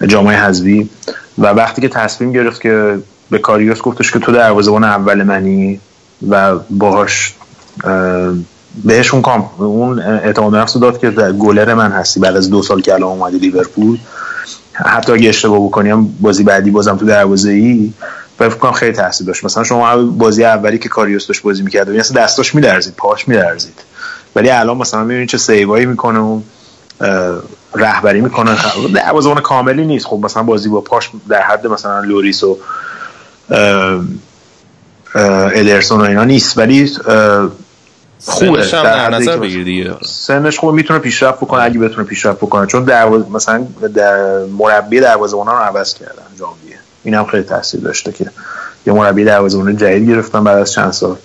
جامعه حذفی. و وقتی که تصمیم گرفت که به کاریوس گفتش که تو دروازه‌بان اول منی و باهاش اه، بهش اون کام اون اعتماد نفس داد که گلر من هستی بعد از دو سال که الان اومدی لیورپول. حتی اگه اشتباه بکنیم بازی بعدی بازم تو دروازه ای فکر کنم خیلی تاثیر داشت. مثلا شما بازی اولی که کاریوس داشت بازی می‌کرد یعنی دستاش میلرزید پاش میلرزید. ولی الان مثلا می‌بینید چه سیوایی می‌کنه و رهبری می‌کنه. دروازه‌بان کاملی نیست. خب مثلا بازی با پاش در حد مثلا لوریس و ادرسون و اینا نیست ولی خوبه. سنش هم در در نظر بگیر دیگه. سنش خوبه می‌تونه پیشرفت بکنه اگه بتونه پیشرفت بکنه چون درواز مثلا در مربی دروازه‌بان رو عوض کردن ژانویه این هم خیلی تاثیر داشته که یه مربی دروازه‌بان جدید گرفتن بعد از چند سال.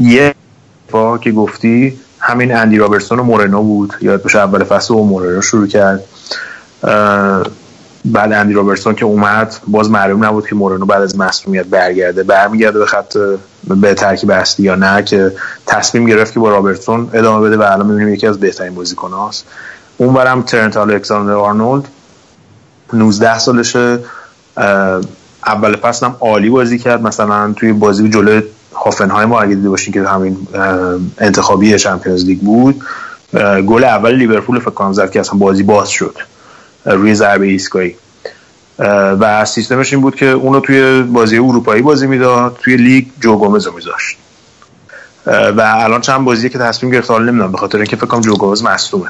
یه با که گفتی همین اندی رابرتسون و مورنو بود. یاد باشه اول فصل و مورنو شروع کرد. بعد اندی رابرتسون که اومد باز معلوم نبود که مورنو بعد از مصدومیت برگرده. برمیگرده به خط به ترکیب اصلی یا نه که تصمیم گرفت که با رابرتسون ادامه بده و الان می‌بینیم یکی از بهترین بازیکناست. اون برم ترنت الکساندر آرنولد 19 سالشه. اول فصل هم عالی بازی کرد. مثلا توی بازی جلوی هافنهایم ما اگه دیده باشین که همین انتخابی Champions League بود گل اول لیورپول فکر کنم زد که اصلا بازی باز شد. روی ضربه ایستگاهی. و سیستمش این بود که اونو توی بازی اروپایی بازی می‌داد توی لیگ جو گومز رو میذاشت و الان چند بازیه که تصمیم گرفت حالا نمی‌دونم به خاطر اینکه فکر کنم جو گومز مصدومه.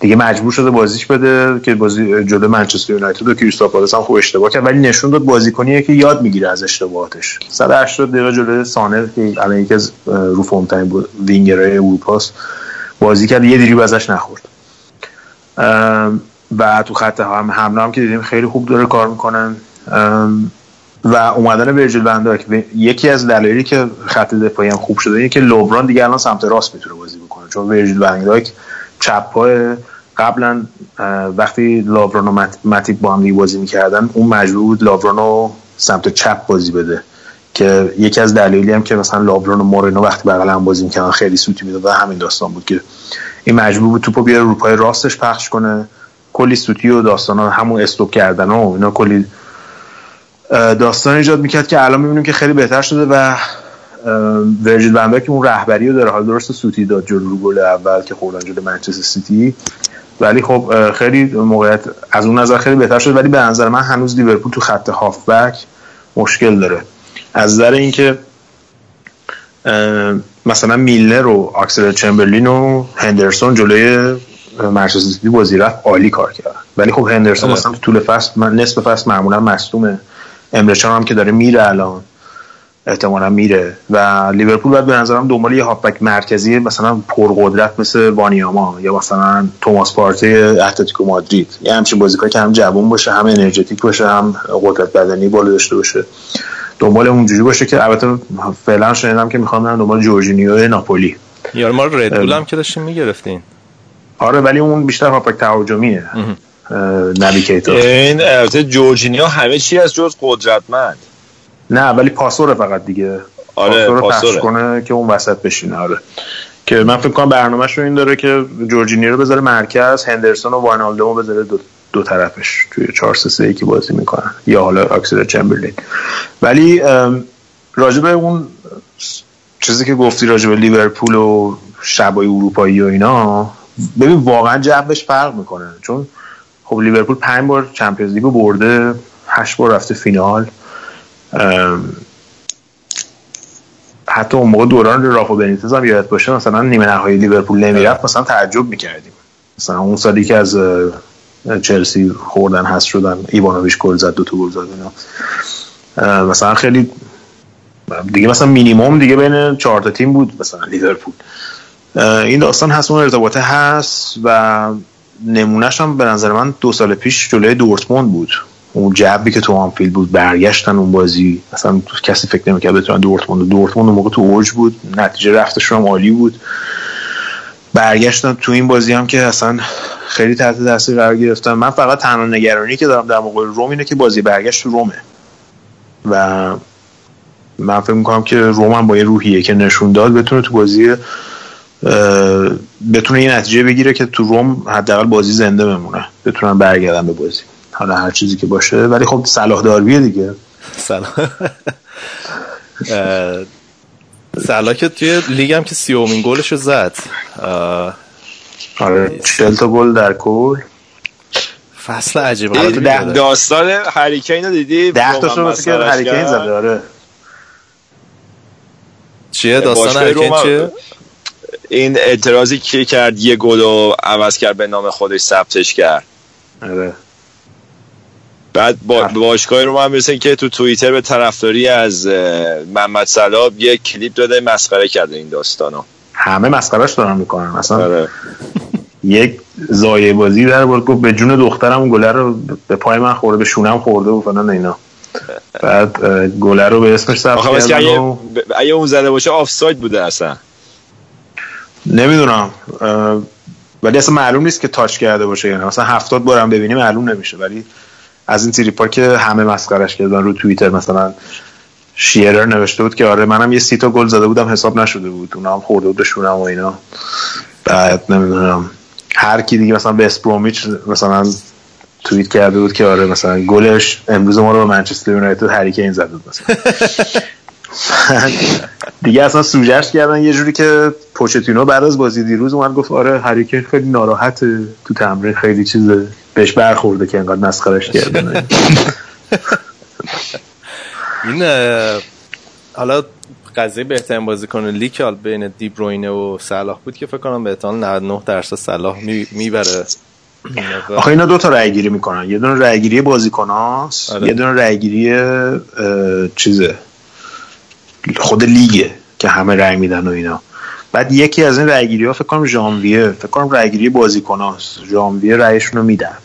دیگه مجبور شده بازیش بده که بازی جلو منچستر یونایتد و کریستال پالاس هم خوب اشتباه کرد ولی نشون داد بازیکنیه که یاد می‌گیره از اشتباهاتش. 180 دقیقه جلو سانه که الان یکی از رو فرم ترین وینگرهای اروپاست بازی کرد یه دریبل ازش نخورد. و تو خط هم حمله هم که دیدیم خیلی خوب داره کار می‌کنن و اومدن ورجیل بنداک یکی از دلایلی که خط دفاعی هم خوب شده اینه که لوبران دیگه الان سمت راست می‌تونه بازی بکنه. چون ورجیل بنداک چپ پای قبلا وقتی لابران و متیب با هم بازی می‌کردن اون مجبور بود لابران رو سمت چپ بازی بده. که یکی از دلایلی هم که مثلا لابران و مورینو وقتی بغل هم بازی می‌کردن خیلی سوتی می‌داد و همین داستان بود که این مجبور بود توپو بیاره رو پای راستش پخش کنه. کلی سوتی و داستان ها همون استوب کردن و اینا کلی داستان ایجاد می‌کرد که الان می‌بینیم که خیلی بهتر شده و ورجیل بندا که اون رهبری رو داره. حال درست سوتی داد جلو رو گل اول که خوردن جلو منچستر سیتی ولی خب خیلی موقعیت از اون نظر خیلی بهتر شد ولی به نظر من هنوز لیورپول تو خط هافبک مشکل داره. از نظر اینکه مثلا میلنر و آکسل چمبرلین و هندرسون جلوی سیتی بازی رفت عالی کار کرد. ولی خب هندرسون مثلا تو طول فصل من نصف فصل معمولا مصدومه. امره جان هم که داره میره الان احتمالا میره. و لیورپول باید به نظرم دنبال یه هافبک مرکزی مثلا پرقدرت مثل وانیاما یا مثلا توماس پارتی اتلتیکو مادرید. یه همچین بازیکن که هم جوان باشه هم energetic باشه هم قدرت بدنی بالا داشته باشه. دنبال اونجوری باشه که البته فعلا شنیدم که می‌خوام دنبال جورجینیو ناپولی. یارو مال ردبول هم که داشتیم می‌گرفتین. آره ولی اون بیشتر هافبک تهاجمیه. نبی کیتا این البته جورجینیو همه چی از جز قدرتمند. نه ولی پاسور فقط دیگه. آره پاسور پخش کنه که اون وسط بشینه آره. که من فکر کنم برنامهش رو این داره که جورجینیو رو بذاره مرکز هندرسون و واینالدومو بذاره دو, دو طرفش توی 4 3 3 که بازی می‌کنن. یا حالا اکسل چمبرلین. ولی راجب اون چیزی که گفتی راجب لیورپول و شبای اروپایی و اینا ببین واقعا جوش فرق می‌کنه. چون خب لیورپول پنج بار Champions League و برده هشت بار رفته فینال. حتی اون موقع دوران رافا بنیتز هم یادت باشه مثلا نیمه نهایی لیورپول نمی‌رفت مثلا تعجب می‌کردیم. مثلا اون سالی که از چلسی خوردن هست شدن ایوانوویچ گل زد دو تا گل زد اینا. مثلا خیلی دیگه مثلا مینیمم دیگه بین چهار تا تیم بود مثلا لیورپول. این داستان هست اون ارتباطه هست و نمونهش هم به نظر من دو سال پیش جلوی دورتموند بود. اون جوی که تو آنفیلد بود برگشتن اون بازی اصلا کسی فکر نمی‌کرد بتونن دورتموند دورتموند اون موقع تو اوج بود نتیجه رفتشون هم عالی بود. برگشتن تو این بازی هم که اصلا خیلی تحت تاثیر قرار گرفتن. من فقط تنها نگرانی که دارم در موقع روم اینه که بازی برگشت تو رومه. و من فکر می‌کنم که روم هم با یه روحیه که نشون داد بتونه تو بازی بتونه یه نتیجه بگیره که تو روم حداقل بازی زنده بمونه. بتونن برگردن به بازی. حالا هر چیزی که باشه. ولی خب صلاح دارویه دیگه. صلاح. صلاح که توی لیگ هم که سیومین گلشو زد. آره چل تا گل در کل. فصل عجیبه داستان هری کین رو دیدی؟ ده تا شو مثل که هری کین زده آره. چیه؟ داستان هری کین چیه؟ این اعتراضی که کرد؟ یه گل رو عوض کرد به نام خودش ثبتش کرد. آره. بعد با باشگاه روما مثل که تو توییتر به طرفداری از محمد صلاح یه کلیپ داده مسخره کرده این داستانو. همه مسخرهش دارن می‌کنن. مثلا آره. یک زایه بازی در بود گفت به جون دخترم گله رو به پای من خورده به شونم خورده و فلان اینا. بعد گله رو به اسمش ثبت کردن. اگه اون زده باشه آفساید بوده اصلا. نمی‌دونم ولی اصلا معلوم نیست که تاچ کرده باشه یعنی مثلا هفتاد بارم ببینی معلوم نمیشه. ولی از این تریپا که همه مسخرش کردن رو توییتر مثلا شیرر نوشته بود که آره منم یه سی تا گل زده بودم حساب نشده بود. اونا هم خورده بود شونم و اینا. بعد نمی‌دونم هر کی دیگه مثلا به اسپرومیچ مثلا توییت کرده بود که آره مثلا گلش امروز ما رو به منچستر یونایتد هریکین زده بود مثلا. دیگه اصلا سوجش کردن یه جوری که پوچتینو بعد از بازی دیروز اومد گفت آره هریکین خیلی ناراحته. تو تمرین خیلی چیز بهش برخورده که انقدر مسخرش کردن. این حالا قضیه بهترین بازیکن لیگ حال بین دیبروینه و صلاح بود که فکر کنم به احتمال 99 درصد صلاح می‌بره. آخه اینا دو تا رأی گیری می‌کنن. یه دونه رأی گیری بازیکناست آره. یه دونه رأی گیری چیزه. خود لیگه که همه رأی میدن و اینا. بعد یکی از این رأیگیری ها فکر کنم ژانویه فکر کنم رأیگیری بازیکناست. ژانویه رأیشون رو میدن.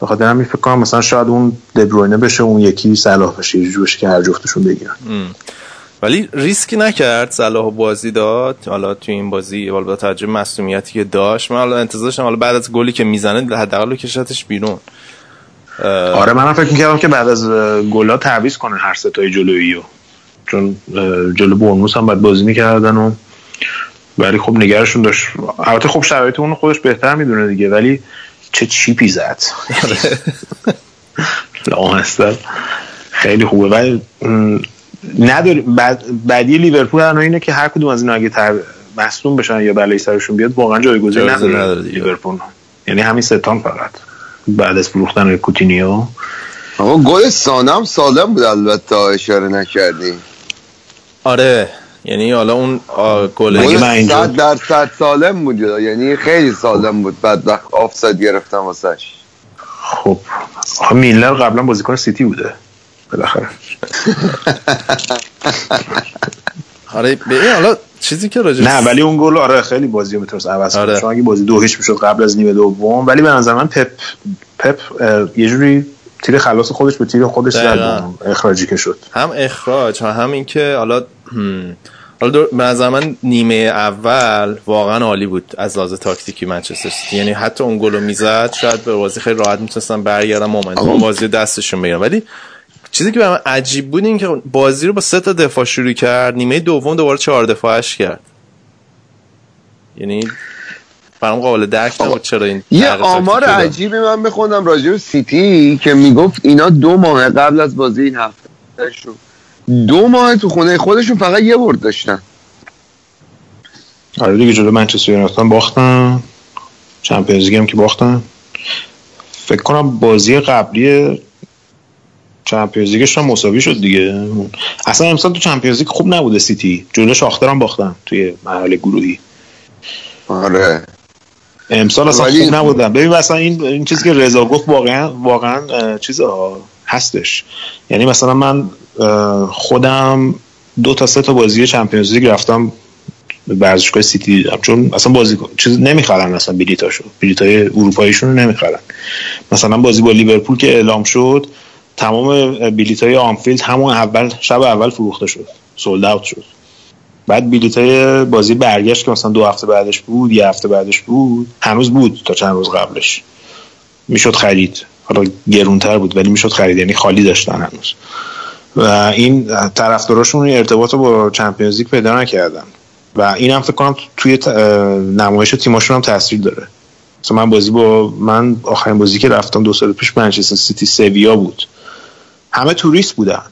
به خاطر همین فکر کنم مثلا شاید اون دبروینه بشه اون یکی صلاح بشه یه که هر جفتشون بگیرن. ولی ریسکی نکرد صلاح بازی داد. حالا تو این بازی حالا با توجه مسئولیتی که داشت. من حالا انتظارشم حالا بعد از گلی که می‌زنه حداقل کشتش بیرون. آره منم فکر می‌کردم که بعد از گلا تعویض کنه هر ستای جلویی چون جلو برنوس هم باید بازی می‌کردن و ولی خب نگرشون داشت. البته خب شرایط اون خودش بهتر می‌دونه دیگه ولی چه چیپی زد. لامستر خیلی خوبه. ولی نداری بعد بعدی لیورپول الان اینه که هر کدوم از اینا اگه تر مصدوم بشن یا بلای سرشون بیاد واقعا جایگزین نداره لیورپول. یعنی همین ستان فقط. بعد از فروختن کوتینیو. آقا گل سانم سالم بود البته اشاره نکردی. آره یعنی حالا اون گل صد درصد سالم بود یعنی خیلی سالم بود بعد وقت آفساید گرفتم واسش. خب میلر قبلا بازیکن سیتی بوده. بالاخره. آره به حالا چیزی که راجع نه ولی اون گل آره خیلی بازی رو می‌تونست عوض کنه. آره. چون اگه بازی دو هیچ می‌شد قبل از نیمه دوم ولی به نظر من پپ پپ یه جوری تیر خلاص خودش به تیر خودش زد. اخراجی که شد. هم اخراج هم اینکه حالا حالا به نظر من نیمه اول واقعا عالی بود از لحاظ تاکتیکی منچستر سیتی. یعنی حتی اون گل رو می‌زد شاید به بازی خیلی راحت می‌تونستن برگردن مومنتوم بازی دستشون بگیرن ولی چیزی که به من عجیب بود این که بازی رو با سه تا دفاع شروع کرد نیمه دوم دوباره چهار دفاعش کرد. یعنی برام قابل درک نبود چرا این یه آمار عجیبی من بخوندم راجع به سیتی که می‌گفت اینا دو ماه قبل از بازی این هفته دو ماه تو خونه خودشون فقط یه برد داشتن. آره دیگه جلو منچستر یونایتد باختن. Champions هم که باختن. فکر کنم بازی قبلی Champions League ش هم مساوی شد دیگه. اصلا امسال تو Champions League خوب نبوده سیتی. جلو شاختر هم باختن توی مرحله گروهی. آره. امسال اصلا خوب نبودن. ببین مثلا این این چیزی که رضا گفت واقعا واقعا چیز هستش. یعنی مثلا من خودم دو تا سه تا بازی Champions League رفتم ورزشگاه سیتی. دیدم چون اصلا بازی چیز نمی‌خرن اصلا بلیتاشو. بلیتای اروپاییشون رو نمی‌خرن. مثلا بازی با لیورپول که اعلام شد تمام بلیت های آنفیلد همون اول شب اول فروخته شد. سولد اوت شد. بعد بلیت های بازی برگشت که مثلا دو هفته بعدش بود یه هفته بعدش بود. هنوز بود تا چند روز قبلش. می‌شد خرید. حالا گرونتر بود ولی می‌شد خرید. یعنی خالی داشتن هنوز. و این طرفداراشون ارتباط با چمپیونز لیگ پیدا نکردن. و این هم فکر کنم توی نمایش تیماشون هم تاثیر داره. مثلا من بازی با من آخرین بازی که رفتم دو سال پیش منچستر سیتی سویا بود. همه توریست بودن.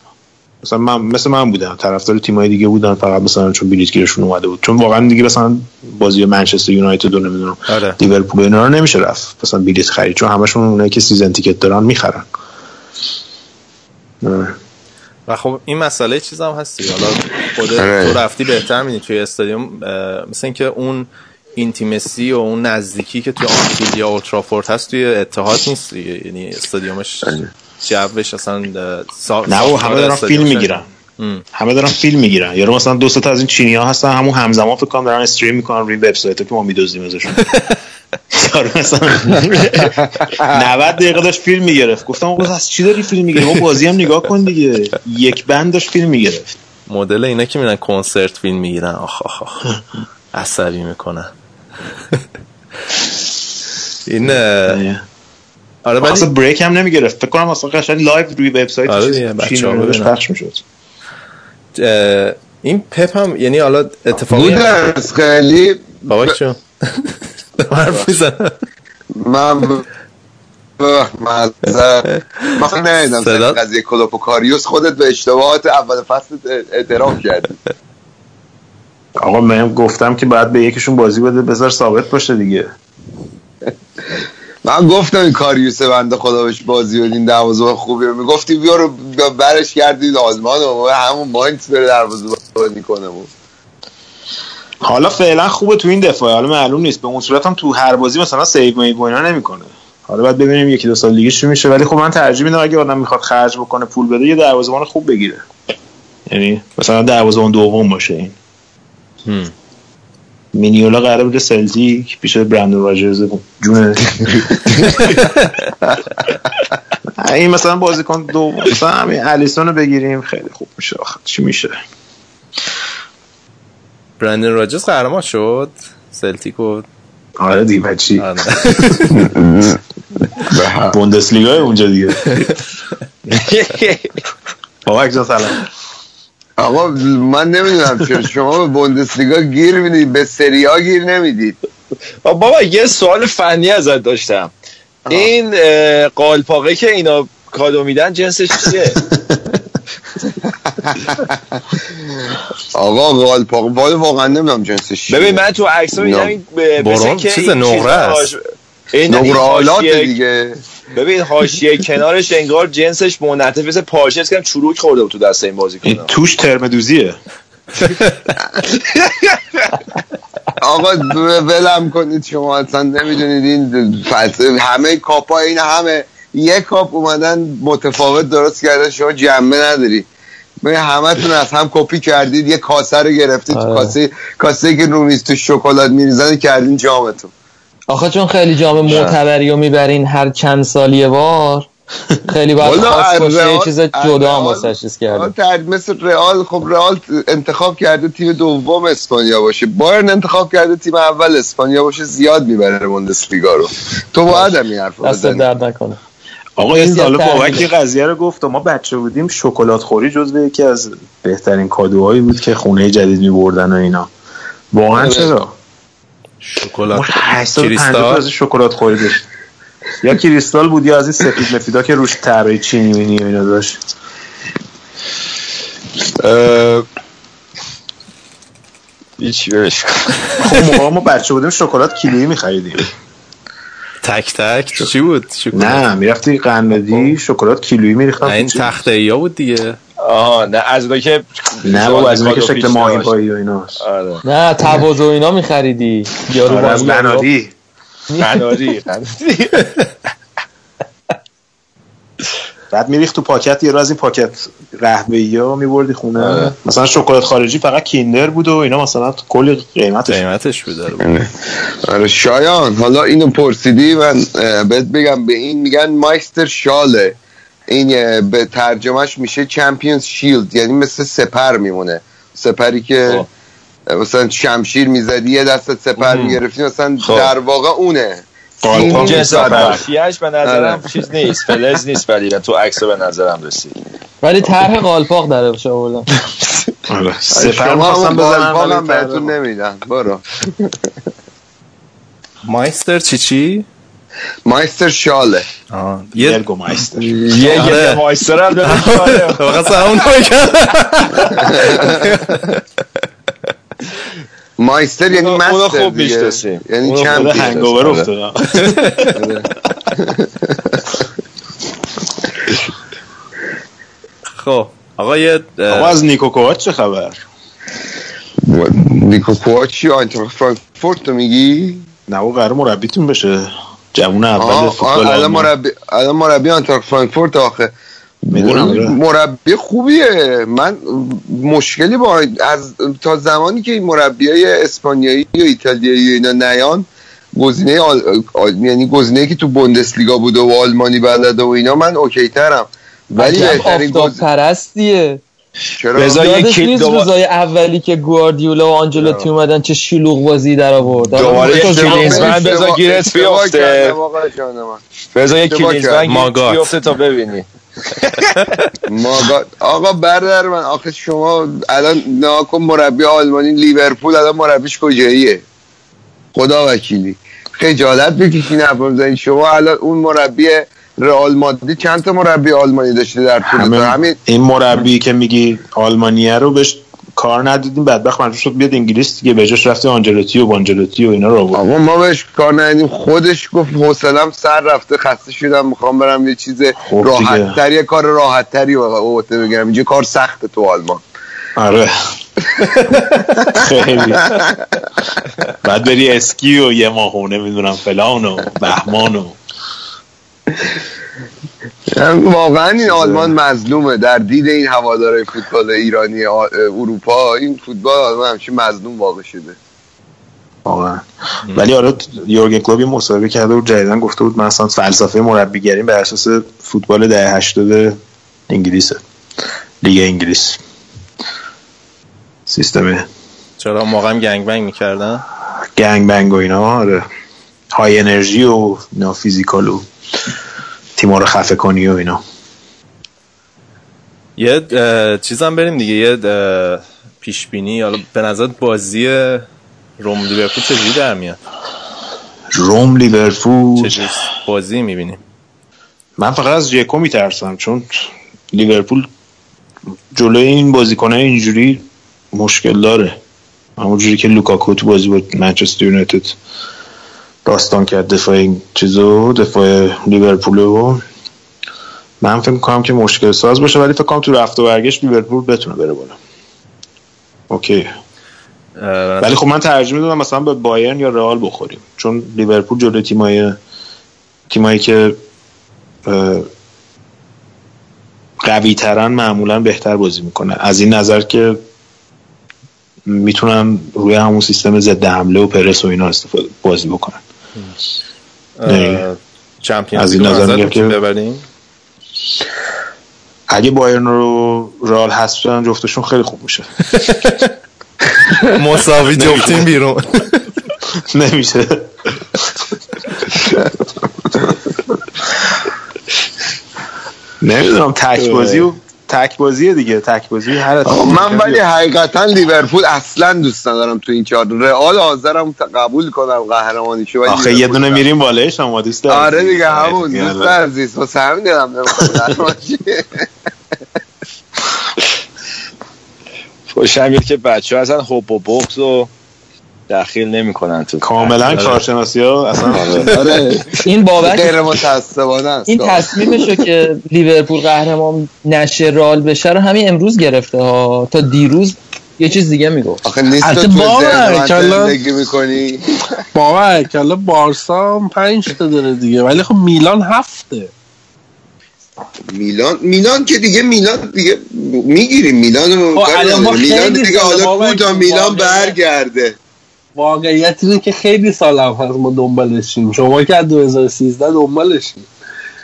مثلا من مثل من بودم طرفدار تیمای دیگه بودن فقط مثلا چون بلیت گیرشون اومده بود. چون واقعا دیگه مثلا بازی منچستر یونایتد رو نمی‌دونم آره. لیورپول اینا رو نمیشه رفت. مثلا بلیت خرید. چون همشون اونایی که season ticket دارن می‌خرن. و خب این مسئله چیز هم هست. حالا آره. تو رفتی بهتر می‌دونی توی استادیوم. مثل اینکه اون intimacy و اون نزدیکی که توی آنفیلد یا اولدترافورد هست توی اتحاد نیست یعنی استادیومش آره. جوش اصلا نه و همه دارن فیلم می‌گیرن. همه دارن فیلم می‌گیرن. یارو مثلا دو تا از این چینی ها هستن همون همزمان فکر کنم دارن استریم می‌کنن روی وبسایت که ما میدوزیم ازشون. یارو مثلا 90 دقیقه داشت فیلم می‌گرفت. گفتم آقا از چی داری فیلم می‌گیری؟ ما بازی هم نگاه کن دیگه. یک بند داشت فیلم می‌گرفت. مدل اینا که میرن کنسرت فیلم می‌گیرن. آخ آخ آخ. عصبی می‌کنن. این آره ولی اصلا break هم نمی‌گرفت. فکر کنم اصلا قشنگ live روی وبسایت آره پخش می‌شد. این پپ هم یعنی حالا اتفاقی بود از خیلی بابا چون حرف می‌زنم. من فکر نمیدم صدا- قضیه کلوپ و کاریوس خودت به اشتباهات اول فصل اعتراف کردی. آقا من گفتم که باید به یکیشون بازی بده بذار ثابت باشه دیگه. من گفتم این کاریوس بنده خدا بهش بازی بدین دروازه خوبی رو می‌گفتی. بیا رو برش کردید آلمان و همون ماینت بره دروازه بازی کنه. بود حالا فعلا خوبه تو این دفاع. حالا معلوم نیست. به اون صورت هم تو هر بازی مثلا سیو میو و اینا نمی‌کنه. حالا باید ببینیم یکی دو سال دیگه چی میشه. ولی خب من ترجیح میدم اگه آدم می‌خواد خرج بکنه پول بده یه دروازه‌بان خوب بگیره. یعنی مثلا دروازه‌بان دوم باشه این. هم. مینیولا قرار بوده سلتیک پیش برندون راجرز جون. این مثلا بازیکن دو مثلا همین الیسون رو بگیریم خیلی خوب میشه آخه. چی میشه؟ برندن راجرز قهرمان شد؟ سلتیک و آره دیگه بچی آره. بوندسلیگا اونجا دیگه. بابک جان سلام. آقا من نمی‌دونم چرا. شما به بوندسلیگا گیر می‌دید به سریا گیر نمی‌دید. بابا یه سوال فنی ازت داشتم. این قالپاقه که اینا کادو میدن جنسش چیه؟ آقا غالپاق والا واقعا نمی‌دونم جنسش چیه. ببین من تو عکس میدم. این چیز نقره حاشیه- دیگه. ببین حاشیه کنارش انگار جنسش منعطف مثل پارچه است که چروک خورده بود تو دست این بازی این توش ترمدوزیه آقا ولم کنید شما اصلا نمی‌دونید این فلسفه همه کاپا این همه. یک کاپ اومدن متفاوت درست کردن شما جنبه نداری. ببین همتون از هم کپی کردید یه کاسه رو گرفتید تو آره. کاسه کاسه که رو میز تو شکلات میریزن کردین جامتون. آخه چون خیلی جام معتبری رو می‌برین هر چند سال یه بار خیلی باید خاص باشه یه رئال- چیز جدا واسه چیز تر- مثل رئال خب رئال انتخاب کرده تیم دوم اسپانیا باشه. بایرن انتخاب کرده تیم اول اسپانیا باشه زیاد می‌بره بوندسلیگا رو. تو باید هم این حرف رو دست درد نکنه. آقا حالا تحلیل. بابک یه قضیه رو گفت و ما بچه بودیم شکلات خوری جزو یکی از بهترین کادوهایی بود که خونه جدید می بردن و اینا. واقعا چرا؟ شکلات ما 850 تا کریستال؟ از شکلات خوری داشت یا کریستال بود یا از این سفید مفیدا که روش طرای چینی مینی اینا داشت. هیچی بهش خب موقع ما بچه بودیم شکلات کیلویی میخریدیم. تک تک؟ چی بود؟ شکلات؟ نه می‌رفتی قندی شکلات کیلویی میریختم این تخته ای بود دیگه. آها نه از اونایی که نه بابا از اینکه کادو شکل ماهی. پایی و ایناست آره. نه تواضع و اینا میخریدی. یارو آره، از. بنادی. بعد میریخت تو پاکت یه رو از این پاکت قهوه‌ای ها میبردی خونه. مثلا شکلات خارجی فقط کیندر بود و اینا مثلا کلی قیمتش. قیمتش بود داره آره شایان حالا اینو پرسیدی من بهت بگم به این میگن مایستر شاله. این به ترجمهش میشه چمپیونز شیلد یعنی مثل سپر میمونه. سپری که اه، مثلا شمشیر می‌زدی یه دست سپر می‌گرفتی مثلا خب. در واقع اونه. قالپاق سیمی جنس سپر. حاشیه‌اش به نظرم آره. چیز نیست فلز نیست ولی تو عکس به نظرم رسید. ولی طرح قالپاق داره بشه آوردن آره. سپر شما می‌خواستم بزنم بهتون نمیدن. برو. مایستر چی چی؟ مایستر شاله. یه یرگو مایستر یه آره. یه مایستر هم داره شاله. فقط همون مایستر یعنی مستر خوب. یعنی اونو خوب داره چمپیون هنگاور آره. افتاد خب آقا یه آقا از نیکو کوواچ چه خبر نیکو کوواچی آینتراخت فرانکفورت رو میگی؟ نه او قرار مربیتون بشه جوون اول فوتبال الان آلمان. مربی الان مربی آنتراخت فرانکفورت آخه. می‌دونم،. مربی خوبیه. من مشکلی با از تا زمانی که این مربی های اسپانیایی و ایتالیایی و اینا نیان گزینه آل... آل... یعنی گزینه که تو بوندسلیگا بوده و آلمانی بلده و اینا من OK ترم. ولی بهترین آفتاب گز... پرستیه چرا؟ کیت نیست دوباره- روزای اولی که گواردیولا و آنجلوتی اومدن چه شلوغ بازی در آورد. دوباره کلینزمن اشتباه- گیرت بیفته. یه اشتباه کلینزمن. بیفته تا ببینی. آقا برادر من آخه شما الان ناکن مربی آلمانی لیورپول الان مربیش کجاییه؟ خدا وکیلی. خجالت بکشین حرف شما الان اون مربی رئال مادرید چند تا مربی آلمانی داشته در طول همه همین این مربی که میگی آلمانیه رو بهش کار ندیدیم بدبخت مجبور شد بیاد انگلیس دیگه. به جاش رفته آنجلوتی و بانجلوتی و اینا رو آورد. آقا ما بهش کار ندیدیم خودش گفت حوصلم سر رفته. خسته شدم. می‌خوام برم یه چیز خب راحت یه کار راحت تری عهده بگیرم. اینجا کار سخته تو آلمان. آره. خیلی. بعد بری اسکی و یه ماه و نمی‌دونم فلان و بهمان و واقعا این آلمان مظلومه. در دید این هوادارهای فوتبال ایرانی اروپا این فوتبال آلمان همچین مظلوم واقع شده. واقعا. ولی آره یورگن کلوب یه مصاحبه کرده و جدیدن گفته بود من اصلا فلسفه مربیگریم بر اساس فوتبال دهه 80 انگلیسه لیگ انگلیس. سیستم چرا؟ موقع هم گنگ بنگ می‌کردن؟ گنگ بنگ و اینا آره. های انرژی و اینا فیزیکال و تیما رو خفه کنی و اینا. یه چیزم بریم دیگه. یه پیش بینی حالا به نظر بازی روم لیورپول چجوری در میاد؟ روم لیورپول. چجوری؟ بازی می‌بینیم. من فقط از ژکو میترسم چون لیورپول جلوی این بازیکنه اینجوری مشکل داره. همونجوری که لوکاکو تو بازی با منچستر یونایتد داستان کرد دفاع این چیزو دفاع لیورپول و من فکر می‌کنم که مشکل ساز باشه ولی فکر کنم تو رفت و برگشت لیورپول بتونه بره بالا. OK. ولی خب من ترجیح می‌دونم مثلا به بایرن یا رئال بخوریم. چون لیورپول جلوی تیمای تیمایی که قوی ترن معمولا بهتر بازی می‌کنن از این نظر که می‌تونن روی همون سیستم ضد حمله و پرس و اینا استفاده بازی بکنن. چمپیونز از این نظر میگم که- ببریم؟ اگه بایرن رو رئال حذف شدن جفتشون خیلی خوب میشه. مساوی جفتیم بیرون. نمیشه. نمی‌دونم تک بازی و تک بازیه دیگه تک بازی هر من ولی حقیقتا لیورپول اصلا دوست ندارم تو این چهار رئال حاضرم ت- قبول کنم قهرمانیشو ولی آخه یه دونه نه. میریم بالایش هم دوست عزیز. آره دیگه همون دیگه دوست. عزیز واسه همین دلم. خوشم میاد که بچه ها اصلا حب و بغض و دخیل نمی‌کنن تو کاملا کارشناسی ها اصلا آره. این بابک غیر متعصبانه است. این تصمیمشو که لیورپول قهرمان نشه رال بشه رو همین امروز گرفته ها. تا دیروز یه چیز دیگه می‌گفت. آخه نیست تو باور کلا- زندگی می‌کنی. بابک حالا بارسا هم پنج تا داره دیگه. ولی خب میلان هفته. میلان میلان که دیگه میلان دیگه می‌گیریم. میلان رو خب. میلان دیگه حالا تو میلان برگرده. واقعیت اینه که خیلی سال هم هست ما دنبالشیم. شما که از 2013 دنبالشیم.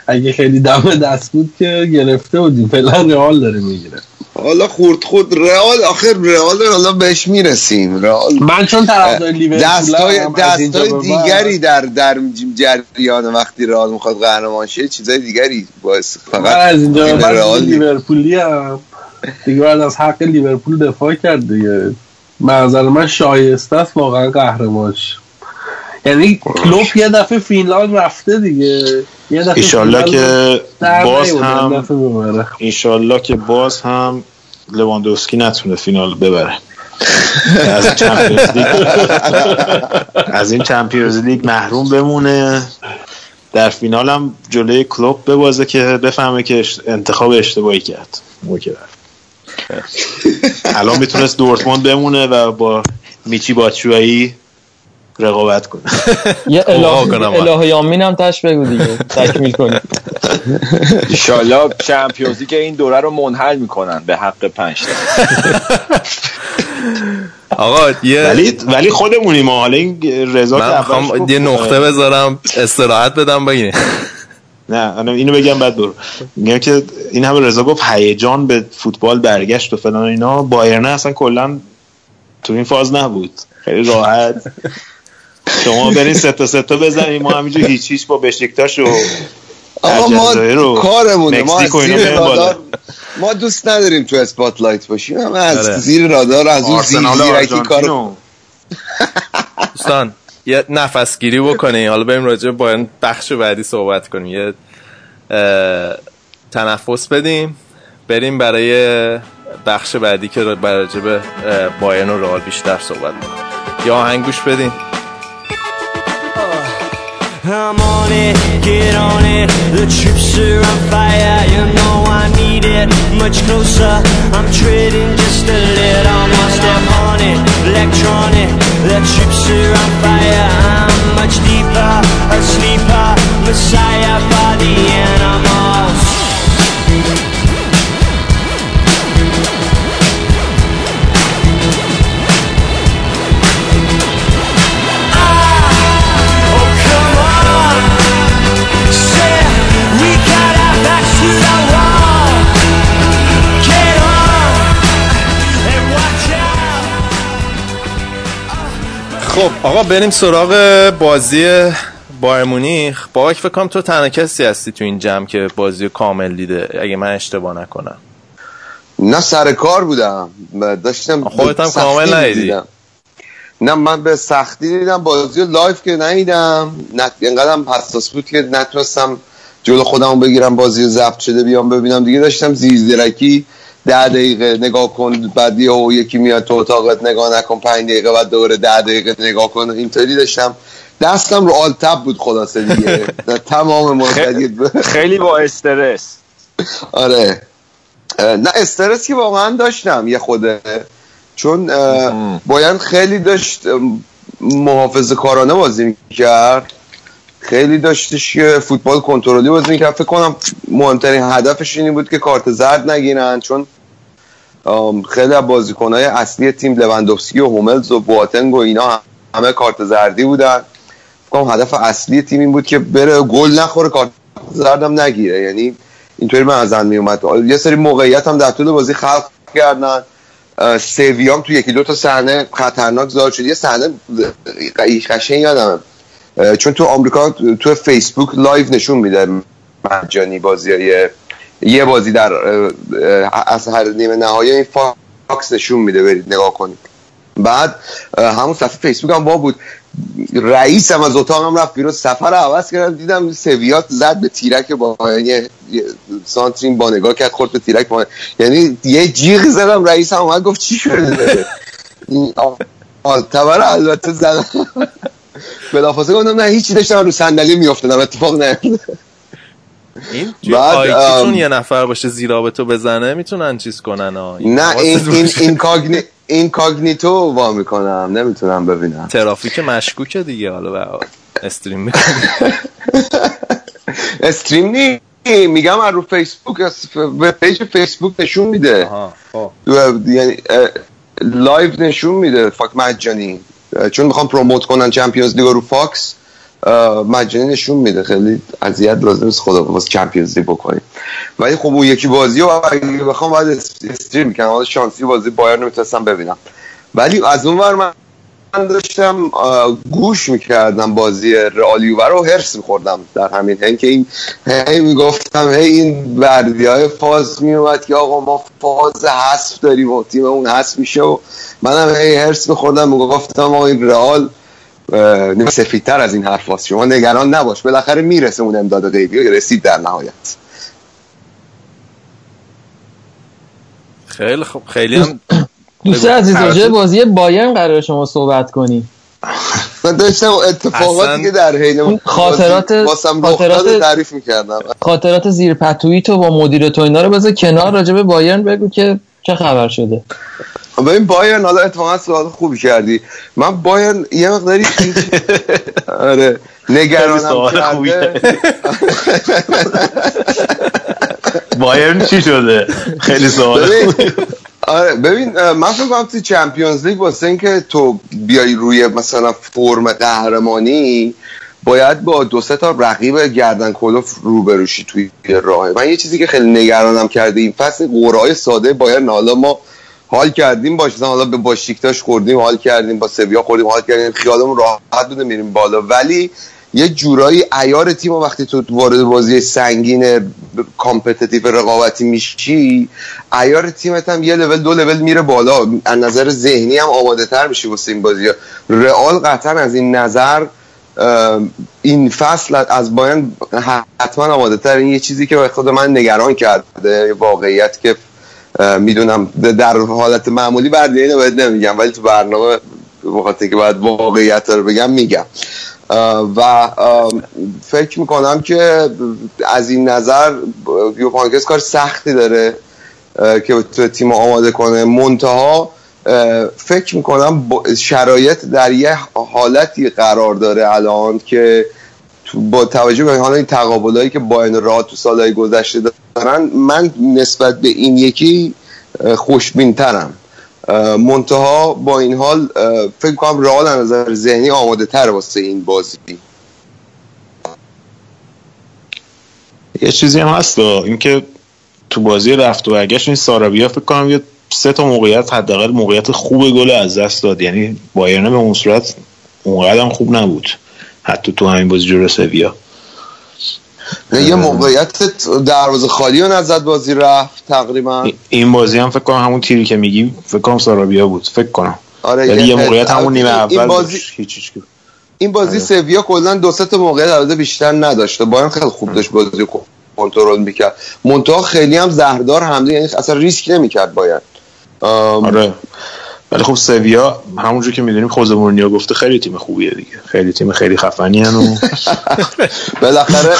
اگه خیلی دم دست بود که گرفته بودیم. فعلا رئال داره می‌گیره. حالا خورد خود رئال آخر رئال حالا بهش می‌رسیم. رئال من چون طرفدار لیورپول دستای دستای دیگری در در جریان وقتی رئال می‌خواد قهرمان شه چیزای دیگری باعث من فقط از اینجا نیست. لیورپولی هم. دیگه بعد از حق لیورپول دفاع کرد دیگه. نظر من شایسته است واقعا قهرمانش یعنی کلوپ یه دفعه فینال رفته دیگه. یه دفعه ایشالله که باز هم. ایشالله که باز هم لواندوفسکی نتونه فینال ببره. از این Champions League. از این Champions League محروم بمونه. در فینال هم جلوی کلوپ ببازه که بفهمه که انتخاب اشتباهی کرد. موقع. الان می‌تونست دورتموند بمونه و با میچی باتشوایی رقابت کنه. یه دعا اله کنم. اله یامین هم تش بگو دیگه. تکمیل کنیم. ایشالله چمپیونزی که این دوره رو منحل می‌کنن به حق پنج تا. آقا یه ولی ولی خودمونیم ما. حالا این رضا که من اولش می‌خوام گفت- یه نقطه بذارم استراحت بدم بگین. نه اینو بگم بعد برو. میگم که این همه رضا گفت هیجان به فوتبال برگشت و فلان و اینا. بایرن اصلا کلا تو این فاز نبود. خیلی راحت. شما برین سه تا سه تا بزنید ما همینجور هیچ هیچ با بشکتاش و آقا ما کارمونه. ما زیر. رادار ما دوست نداریم تو اسپاتلایت باشیم. همه از آره. زیر رادار از اون زیر زیرکی کار دوستان. یه نفس گیری بکنیم حالا بریم راجع به بخش بعدی صحبت کنیم. یه تنفس بدیم. بریم برای بخش بعدی که راجع به بایرن و رئال بیشتر صحبت کنیم. یا آهنگ گوش بدیم I'm on it, get on it. The troops are on fire, you know I need it. Much closer, I'm treading just a little more. Step on it, electronic. The troops are on fire, I'm much deeper, a sleeper, messiah by the animals. خب آقا بریم سراغ بازی بایرن مونیخ. بابک فکر کنم تو تنها کسی هستی تو این جمع که بازی کامل دیده؟ اگه من اشتباه نکنم. نه سر کار بودم. داشتم خودت هم کامل ندیدی؟ نه من به سختی دیدم بازی رو live که ندیدم. نه اینقدرم حساس بود که نتونستم جلو خودم بگیرم بازی ضبط شده بیام ببینم. دیگه داشتم زیرزیرکی ده دقیقه نگاه کن بعد یه یکی میاد تو اتاقت نگاه نکن پنج دقیقه بعد دوباره ده دقیقه نگاه کن. اینطوری داشتم. دستم رو آلتب بود خلاصه دیگه. تمام مدت خیلی با استرس. آره. نه استرس که واقعا داشتم یه خوده چون بایرن خیلی داشت محافظ کارانه بازی می‌کرد. خیلی داشتش که فوتبال کنترلی بازی می‌کرد. فکر کنم مهمترین هدفش اینی بود که کارت زرد نگیرن چون خیلی از بازیکنهای اصلی تیم لوندوفسکی و هوملز و بواتنگ و اینا همه کارت زردی بودن. فکر هدف اصلی تیم این بود که بره گل نخوره کارت زردم نگیره. یعنی اینطوری من ازن می اومد یه سری موقعیت هم در طول بازی خلق کردن. سویا هم تو یکی دو تا صحنه خطرناک ظاهر شد. یه صحنه قشنگ یادمه. چون تو آمریکا تو فیسبوک live نشون میده مجانی بازی های یه بازی در از هر نیمه نهایی این Fox نشون میده برید نگاه کنید. بعد همون صفحه فیسبوک هم وا بود. رئیس هم از اتاقم رفت بیرون صفحه رو عوض کردم دیدم سویا زد به تیرک با یه یه سانترین با نگاه کرد خورد به تیرک با یعنی یه جیغ زدم رئیس هم اومد گفت چی شده؟ Alt Tab البته زدم بلافاصله گفتم نه هیچی داشتم رو صندلی میافتادم اتفاق نیفتاد این بعد، چون یه نفر باشه زیرآبتو بزنه می‌تونن چیز کنن ها. نه این حواست این باشه. این cogni incognito وا می‌کنم نمی‌تونم ببینم. ترافیک مشکوکه دیگه حالا به stream stream نی میگم از رو فیسبوک از ف- page فیسبوک نشون میده. خب. یعنی live نشون میده. Fox مجانی. چون می‌خوام promote کنن Champions League رو Fox مجانی نشون میده. خیلی اذیت لازم نیست خدا واسه Champions League بکنیم. ولی خب اون یکی بازی رو اگه بخوام اس- استریم می‌کنم حالا شانسی بازی بایرن نمی‌تونستم ببینم. ولی از اون ور من من داشتم گوش می‌کردم بازی رئالیوور رو هرس میخوردم در همین حین که این هی می‌گفتم هی این بردی های فاز میومد که آقا ما فاز حذف داریم و تیممون حذف میشه و منم هی هرس میخوردم می‌گفتم آقا این رئال سفیدتر از این حرف هست. شما نگران نباش بالاخره می‌رسه اون امداد غیبی رسید در نهایت خیلی خب خیلی هم دوست. عزیز راجع بازی بایرن قرار شما صحبت کنی. من داشتم اتفاقاتی که در حین خاطرات- خاطرات- تعریف می‌کردم. خاطرات زیر پتویی تو با مدیر تو اینا رو بذار کنار راجع به بایرن بگو که چه خبر شده. ببین بایرن حالا اتفاقا سوال خوبی کردی. من بایرن یه مقداری آره نگرانم سوال خوبی کرده بایرن چی شده؟ خیلی سوال آره ببین من فکر کنم توی چمپیونز لیگ واسه اینکه تو بیای روی مثلا فرم قهرمانی باید با دو سه تا رقیب گردن کلوف روبروشی توی راه من یه چیزی که خیلی نگرانم کرده این فصل قرعه ساده باید حالا ما حال کردیم باش حالا به باشیکتاش خوردیم حال کردیم با سویا خوردیم حال کردیم. خیالمون راحت بوده میریم بالا. ولی یه جورایی عیار تیم وقتی تو وارد بازی سنگین competitive رقابتی میشی عیار تیمت هم یه لول دو لول میره بالا. از نظر ذهنی هم آماده تر میشی واسه این بازی. رئال قطعا از این نظر این فصل از بایرن حتما آماده تر این یه چیزی که خود من نگران کرده واقعیت که می‌دونم در حالت معمولی برده اینو نمیگم ولی تو برنامه بخاطر که باید واقعیت رو بگم میگم. و فکر می‌کنم که از این نظر یوپانکس کار سختی داره که تو تیم آماده کنه. منتها فکر می‌کنم شرایط در یه حالتی قرار داره الان که با توجه به حالا این تقابلایی که این راه تو سالهای گذشته دارن من نسبت به این یکی خوشبین ترم منتها با این حال فکر کنم رئال از نظر ذهنی آماده تر واسه این بازی. یه چیزی هم هست اینکه تو بازی رفت و برگشت این سارابیا فکر کنم یه سه تا موقعیت حداقل موقعیت خوب گل از دست داد. یعنی بایرن به اون صورت اونقدر خوب نبود. حتی تو همین بازی جلو سویا. یه موقعیت دروازه خالی رو نزد بازی رفت تقریبا. این بازی هم فکر کنم همون تیری که میگی فکر کنم سارابیا بود فکر کنم. آره یعنی یه موقعیت همون نیمه اول این بازی این بازی سویا کلا دو سه تا موقعیت البته بیشتر نداشته. باید خیلی خوب داشت بازی کنترل می‌کرد. منتها خیلی هم زهردار حمله یعنی اصلا ریسک نمی‌کرد باید آره. ولی خب سویا همونجور که می‌دونیم خوزه مورینیو گفته خیلی تیم خوبیه دیگه. خیلی تیم خیلی خفنی و بالاخره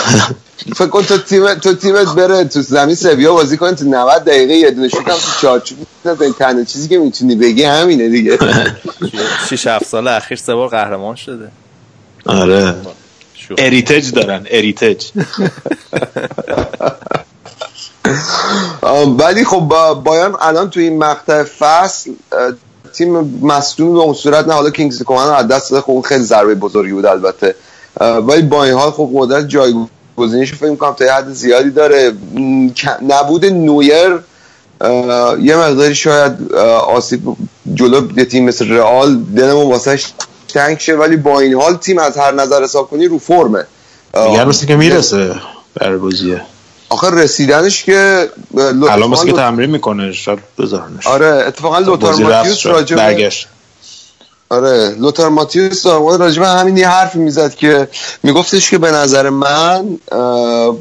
فکر کن تو تیم تو تیمت بره تو زمین سویا بازی کنه تو 90 دقیقه یه دونه شوت هم تو چارچوب تنها چیزی که می‌تونی بگی همینه دیگه. 6 7 سال اخیر سه بار قهرمان شده. آره. اریتج دارن. اریتج ولی خب بایان الان تو این مقطع فصل تیم مصدوم به اون صورت نه. حالا کینگز کومن از دست خب خیلی ضربه بزرگی بود البته. ولی با این حال خب قدرت جایگزینیش فکر می‌کنم تا حد زیادی داره. نبود نویر. یه مقداری شاید آسیب جلو تیم مثل رئال دلمون واسش تنگ شه. ولی با این حال تیم از هر نظر حساب کنی رو فرمه. میگن که می‌رسه بر بازیه آخه رسیدنش که الان مثل که تمرین می‌کنه شاید بذارنش. آره اتفاقا لوتار ماتیوس راجع برگشت. آره لوتار ماتیوس راجع به همین یه حرفی می‌زد که میگفتش که به نظر من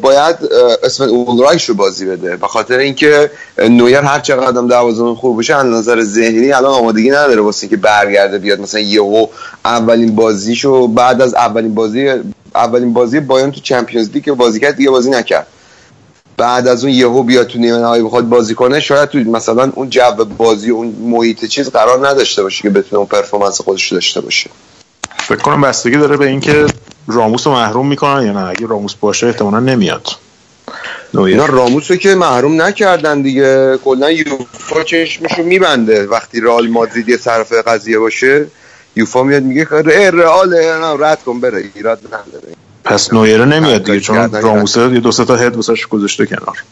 باید اسم اولرایش رو بازی بده. به خاطر اینکه نویر هر چقدر هم دروازه‌بان خوب بشه از نظر ذهنی الان آمادگی نداره واسه اینکه برگرده بیاد. مثلا یهو اولین بازیشو بعد از اولین بازی اولین بازی بایرن تو چمپیونز لیگ که بازی کرد دیگه بازی نکرد. بعد از اون یهو بیاد تو نیمه نهایی بخواد بازی کنه شاید تو مثلا اون جو بازی اون محیط چیز قرار نداشته باشه که بتونه اون پرفورمنس خودش داشته باشه. فکر کنم بستگی داره به اینکه راموس رو محروم می‌کنن یا نه. اگه راموس باشه احتمالا نمیاد. اینا راموس رو که محروم نکردن دیگه. کلا یوفا چشمشو میبنده. وقتی رئال مادرید یه طرف قضیه باشه یوفا میاد میگه رئال رد کن بره. ایراد نداره. پس نویره نمیاد دیگه چون راموسه یه دو سه تا هد واسش گذاشته کنار.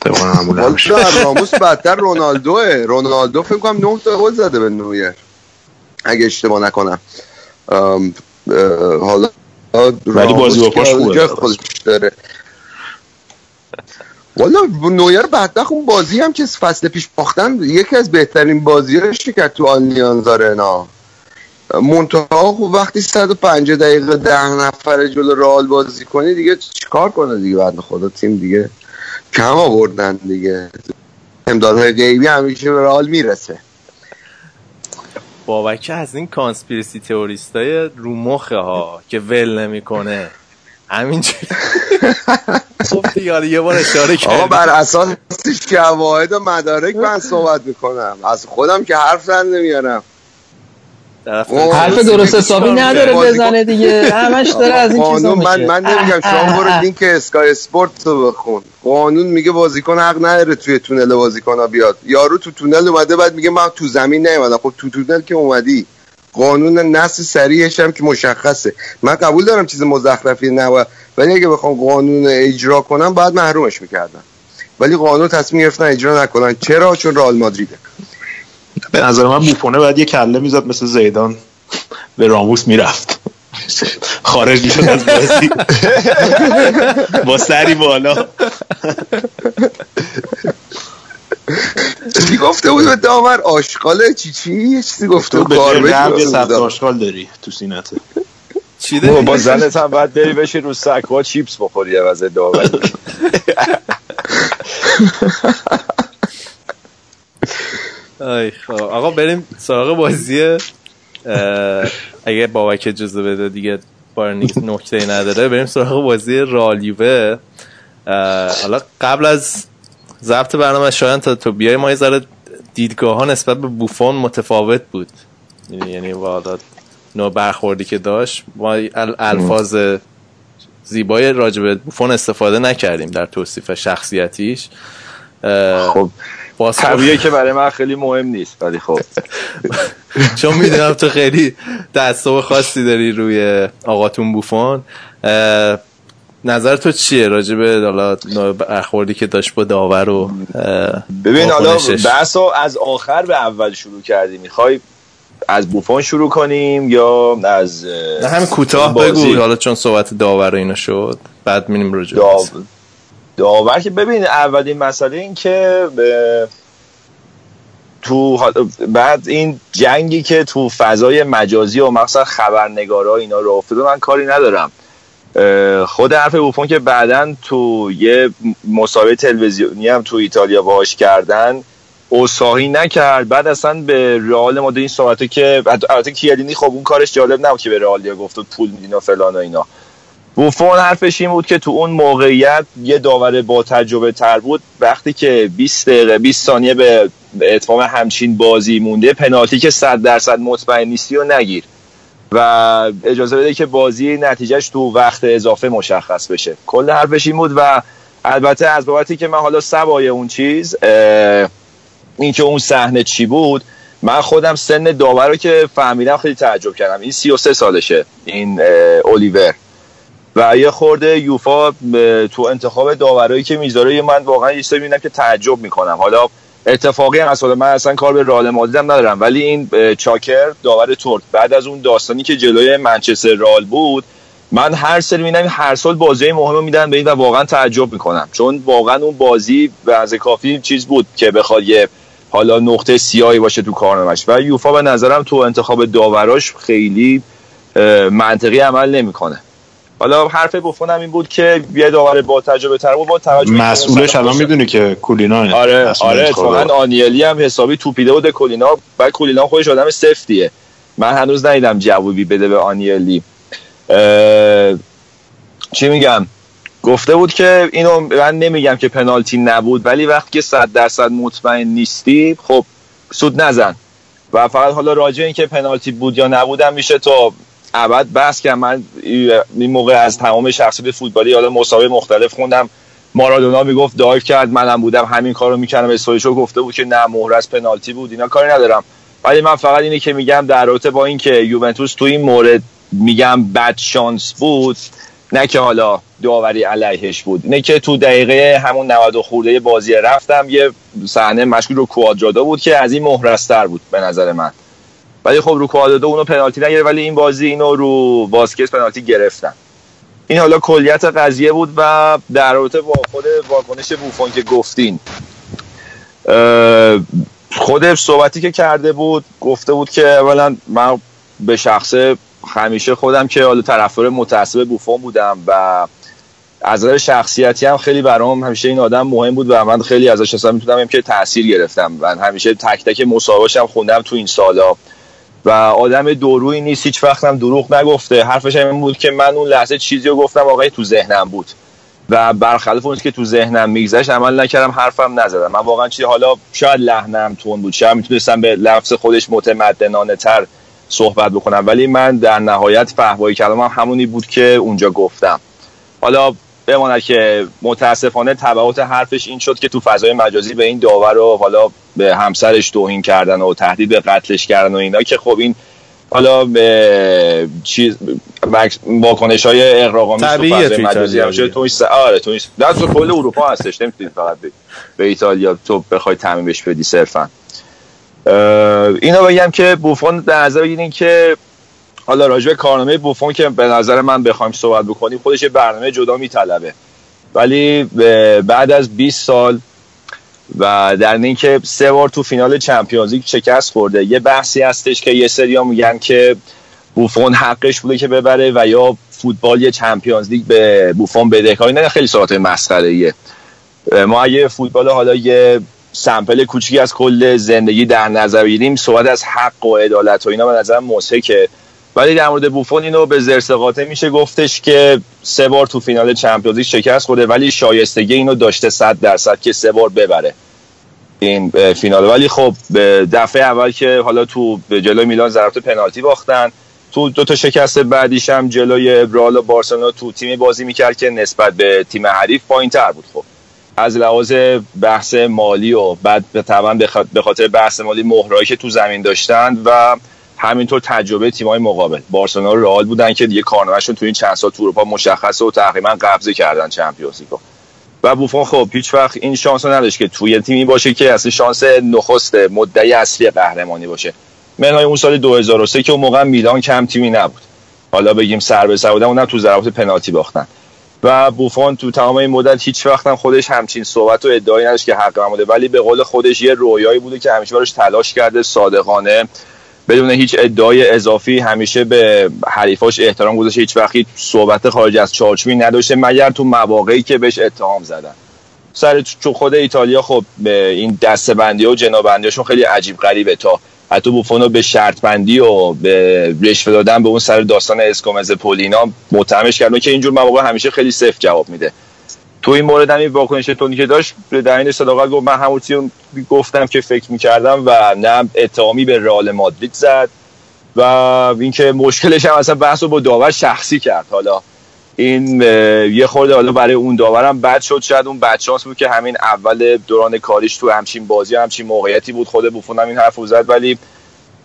طبعا معمولا. راموس بدتر رونالدوه. رونالدو فکر کنم 9 تا گل زده به نویر اگه اشتباه نکنم. حالا ولی بازی با پاش خوبه داره. والا نویر بدبخت اون بازی هم که فصل پیش باختن یکی از بهترین بازیاش که تو آلیانز آرنا منتها خب وقتی 150 دقیقه ده نفر جلو رئال بازی کنی دیگه چیکار کنه دیگه بعد خدا تیم دیگه کم آوردن دیگه. امدادهای غیبی همیشه به رئال می‌رسه. بابکه از این conspiracy theorist ای رو مخه ها که ول نمی‌کنه. همینجوری. خب یه بار اشاره کردی. آقا بر اساس شواهد و مدارک من صحبت می‌کنم. از خودم که حرف نمیارم. حرف درست حسابی نداره بزنه دیگه. همش داره از این چیزا من من نمیگم شما برو لینک Sky Sport رو بخون. قانون میگه بازیکن حق نداره توی تونل بازیکن بیاد. یارو تو تونل اومده بعد میگه من تو زمین نیومدم. خب تو تونل که اومدی. قانون نص سریعش هم که مشخصه. من قبول دارم چیز مزخرفی نه ولی اگه بخوام قانون اجرا کنم بعد محرومش می‌کردم. ولی قانون تصمیم گرفتن اجرا نکنن. چرا؟ چون رئال مادریده. به نظر من بوفونه باید یه کله می‌زد مثل زیدان. به راموس می‌رفت. خارج می‌شد از بازی. با سری بالا. چی گفته بود به داور؟ آشغاله چی چی؟ یه چیزی گفته تو بود یه بود. آشغال داری تو سینته چی داری؟ با زنت هم باید بری بشینی رو سکوا چیپس بخوری عوض داوری. آی خب آقا بریم سراغ بازی. اگه بابک اجازه بده دیگه بارنیکس نکته ای نداره. بریم سراغ بازی رئال یووه. حالا قبل از ضبط برنامه شاید تا تو بیای ما یه ذره دیدگاه ها نسبت به بوفون متفاوت بود. یعنی والا نوع برخوردی که داشت. ما ال- الفاظ زیبای راجع به بوفون استفاده نکردیم در توصیف شخصیتیش. خب باز طبیعیه که برای من خیلی مهم نیست ولی خب. چون می‌دونم تو خیلی تعصب خاصی داری روی آقاتون بوفون. اه، نظر تو چیه راجع به حالا برخوردی که داشت با داور و ببین حالا؟ بحث از آخر به اول شروع کردی. می‌خوای از بوفون شروع کنیم یا از نه همین کوتاه؟ بگو حالا چون صحبت داور اینا شد. بعد میریم راجع داو... داور که ببین اولین مسئله این که به... تو بعد این جنگی که تو فضای مجازی و مخصوصا خبرنگارا اینا رو افتاده من کاری ندارم. خود حرف بوفون که بعدا تو یه مسابقه تلویزیونی هم تو ایتالیا باهاش کردن اصاحی نکرد. بعد اصلا به رئال ما این صحبته که البته کیالینی خب اون کارش جالب نبود که به رئالیا گفت پول میدین و فلان و اینا. بوفون حرفش این بود که تو اون موقعیت یه داور با تجربه تر بود. وقتی که 20 دقیقه 20 ثانیه به اتمام همچین بازی مونده پنالتی که 100 درصد مطمئن نیستی و نگیر. و اجازه بده که بازی نتیجهش تو وقت اضافه مشخص بشه. کل حرفش این بود و البته از بابتی که من حالا سوای اون چیز اه، این که اون صحنه چی بود من خودم سن داور رو که فهمیدم خیلی تعجب کردم. این 33 سالشه این اولیور. و یه خورده یوفا تو انتخاب داورایی که می‌ذاره من واقعا یه چیزی می‌بینم که تعجب می‌کنم. حالا اتفاقی هم اصلا من اصلا کار به رئال مادرید ندارم. ولی این چاکر داور ترک. بعد از اون داستانی که جلوی منچستر رئال بود من هر سری می‌بینم هر سال بازی مهم میدن به این و واقعا تعجب می‌کنم. چون واقعا اون بازی به از کافی چیز بود که بخواد یه حالا نقطه سیاهی باشه تو کارنامش و یوفا به نظرم تو انتخاب داوراش خیلی منطقی عمل نمی‌کنه. حالا حرف بوفون هم این بود که یه داور با تجربه تر بود با توجه مسئولش الان. می‌دونی که کولینا آره آره. اتفاقا آنیلی هم حسابی توپیده بود کولینا و کولینا خودش آدم سفتیه من هنوز ندیدم جوابی بده به آنیلی اه، چی میگم گفته بود که اینو من نمیگم که پنالتی نبود ولی وقتی که صد درصد مطمئن نیستی خب سود نزن و فقط حالا راجع این که پنالتی بود یا نبودم میشه تو ابد بحث که من این موقع از تمام شخصیت فوتبالی حالا مسابقه مختلف خوندم. مارادونا می‌گفت دایو کرد. منم بودم. همین کارو می‌کردم. استوریشو گفته بود که نه مهر از پنالتی بود. اینا کاری ندارم. ولی من فقط اینه که میگم در رابطه با اینکه یوونتوس تو این مورد میگم بد شانس بود نه که حالا داوری علیهش بود. نه که تو دقیقه همون 90 و خورده بازی رفتم یه صحنه مشکل رو کوادرادو بود که از این مهرستر بود به نظر من. ولی خب رو کوادرادو اونو پنالتی نگرفت ولی این بازی اینو رو واسکس پنالتی گرفتن. این حالا کلیت قضیه بود و در رابطه با خود واکنش بوفون که گفتین. اه، خود صحبتی که کرده بود گفته بود که اولا من به شخصه همیشه خودم که حالا طرفدار متعصب بوفون بودم و از نظر شخصیتی هم خیلی برام همیشه این آدم مهم بود و من خیلی ازش اصلا می‌تونم که تاثیر گرفتم. و همیشه تک تک مسابقاش هم خوندم تو این سالا. و آدم دورویی نیست هیچ وقت هم دروغ نگفته. حرفش این بود که من اون لحظه چیزی رو گفتم واقعی تو ذهنم بود. و برخلاف اون که تو ذهنم میگذشت عمل نکردم حرفم نزدم. من واقعا چیزی حالا شاید لحنم تون بود. شاید می‌تونستم به لفظ خودش متمدنانه تر صحبت بکنم. ولی من در نهایت فهوای کلامم همونی بود که اونجا گفتم. حالا بماند که متاسفانه تبعات حرفش این شد که تو فضای مجازی به این داور رو حالا به همسرش توهین کردن و تهدید به قتلش کردن و اینا که خب این حالا به چیز واکنش های اقراقامیز تو فضای مجازی ایتالیا همیشه دیگه. تو این س- آره تو این س- نه تو کل اروپا هستش نمی‌تونی فقط به, به ایتالیا تو بخوای تعمیمش بدی صرفا اینو بگم که بوفون در نظر بگیرین که حالا راجع کارنامه بوفون که به نظر من بخوایم صحبت بکنیم خودش برنامه جدا میطلبه. ولی بعد از 20 سال و در این که سه بار تو فینال چمپیونز لیگ شکست خورده یه بحثی هستش که یه سریا میگن که بوفون حقش بوده که ببره و یا فوتبال یه چمپیونز لیگ به بوفون بدهکاری نه خیلی صحبت مسخره ایه ما اگه فوتبال حالا یه سمپل کوچیکی از کل زندگی در نظر بگیریم صحبت از حق و عدالت و اینا به نظر که ولی در مورد بوفون اینو به زرسقاطه میشه گفتش که سه بار تو فینال چمپیونز شکست خورده ولی شایستگی اینو داشته 100 درصد که سه بار ببره این فینال. ولی خب دفعه اول که حالا تو جلوی میلان ضربت پنالتی باختن تو دو تا شکست بعدیش هم جلوی رئال و بارسلونا تو تیمی بازی می‌کرد که نسبت به تیم حریف تر بود. خب از لحاظ بحث مالی و بعد طبعا به خاطر بحث مالی مهرایی که تو زمین داشتند و همینطور تجربه تیمای مقابل. بارسلونا و رئال بودن که دیگه کارنامهشون تو این چند سال تو اروپا مشخصه و تقریبا قبضه کردن چمپیونز لیگو. و بوفون خب هیچ وقت این شانس رو نداشت که توی تیمی باشه که اصلا شانس نخست مدعی اصلی قهرمانی باشه. منهای اون سال 2003 که اون موقع میلان کم تیمی نبود. حالا بگیم سر به سر بودن اونم تو ضربات پنالتی باختن. و بوفون تو تمام این مدت هیچ وقت هم خودش همچین صحبت و ادعایی نداشت که حق بوده ولی به قول خودش یه رویایی بوده که همیشه براش تلاش کرده صادقانه بدون هیچ ادعای اضافی همیشه به حریفاش احترام گذاشته هیچ وقتی صحبت خارج از چارچوبی نداشته مگر تو مواقعی که بهش اتهام زدن. سر چون خود ایتالیا خب این دستبندی و جنابندیشون خیلی عجیب غریبه تا حتی بوفونو به شرط بندی و به رشوه دادن به اون سر داستان اسکومز پولینا متهمش کردن که اینجور مواقع همیشه خیلی سفت جواب میده. تو این مورد هم این واکنش تونی که داشت در این صداقت گفت من همون گفتم که فکر می‌کردم و نه اتهامی به رئال مادرید زد و اینکه مشکلش هم اصلا بحث رو با داور شخصی کرد. حالا این یه خورده حالا برای اون داورم بد شد. شاید اون بد بود که همین اول دوران کاریش تو همچین بازی همچین موقعیتی بود. خود بوفون این حرف زد ولی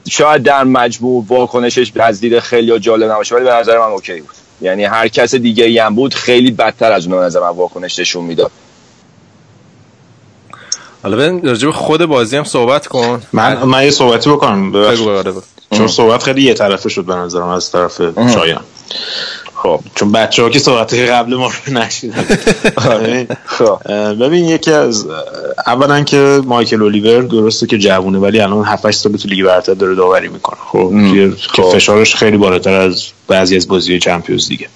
شاید در مجموع واکنشش از دید خیلی جالب نباشه ولی به نظر من اوکی بود. یعنی هر کس دیگه ای هم بود خیلی بدتر از اون نظر من واکنش نشون می‌داد. حالا ببین راجع خود بازی هم صحبت کن. من من یه صحبتی بکنم چون صحبت خیلی یه طرفه شد به نظرم از طرف شایان. خب. چون بچه ها که صحبت قبل ما رو نشیدن. آره. خب. ببین یکی از اولا که مایکل اولیور درسته که جوونه ولی الان 7 8 سال تو لیگ برتر داره داوری می‌کنه. خب که خب. فشارش خیلی بالاتر از بعضی از بازی چمپیونز دیگه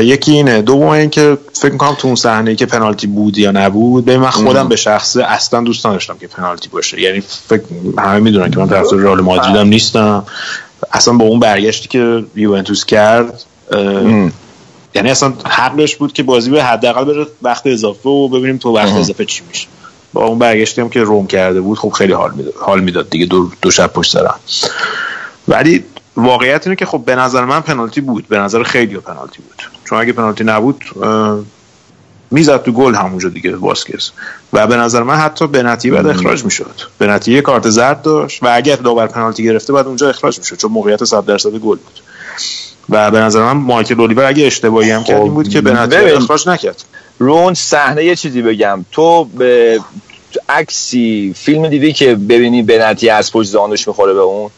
یکی اینه. دوم این که فکر می‌کنم تو اون صحنه که پنالتی بود یا نبود به من خودم به شخصه اصلا دوست نداشتم که پنالتی باشه. یعنی فکر همه می‌دونن که من طرفدار رئال مادریدم نیستم. اصلا با اون برگشتی که یوونتوس کرد یعنی اصلا حقش بود که بازی به حداقل بره وقت اضافه و ببینیم تو وقت اضافه چی میشه. با اون برگشتی هم که روم کرده بود خب خیلی حال می‌داد حال می‌داد دیگه دو, دو شب پشت سرم ولی واقعیت اینه که خب به نظر من پنالتی بود به نظر خیلی پنالتی بود. چون اگه پنالتی نبود می‌زد تو گل همونجا دیگه واسکس و به نظر من حتی بنتی بعد اخراج می‌شد. بنتی یه کارت زرد داشت و اگر داور پنالتی گرفته بعد اونجا اخراج می‌شد چون موقعیت 100 درصد گل بود. و به نظر من مایکل اولیور اگه اشتباهی هم کرد بود که خب، بنتی اخراج نکرد. رون صحنه یه چیزی بگم. تو به عکسی فیلم دیدی که ببینی بنتی از پشت زانوش می‌خوره به اون؟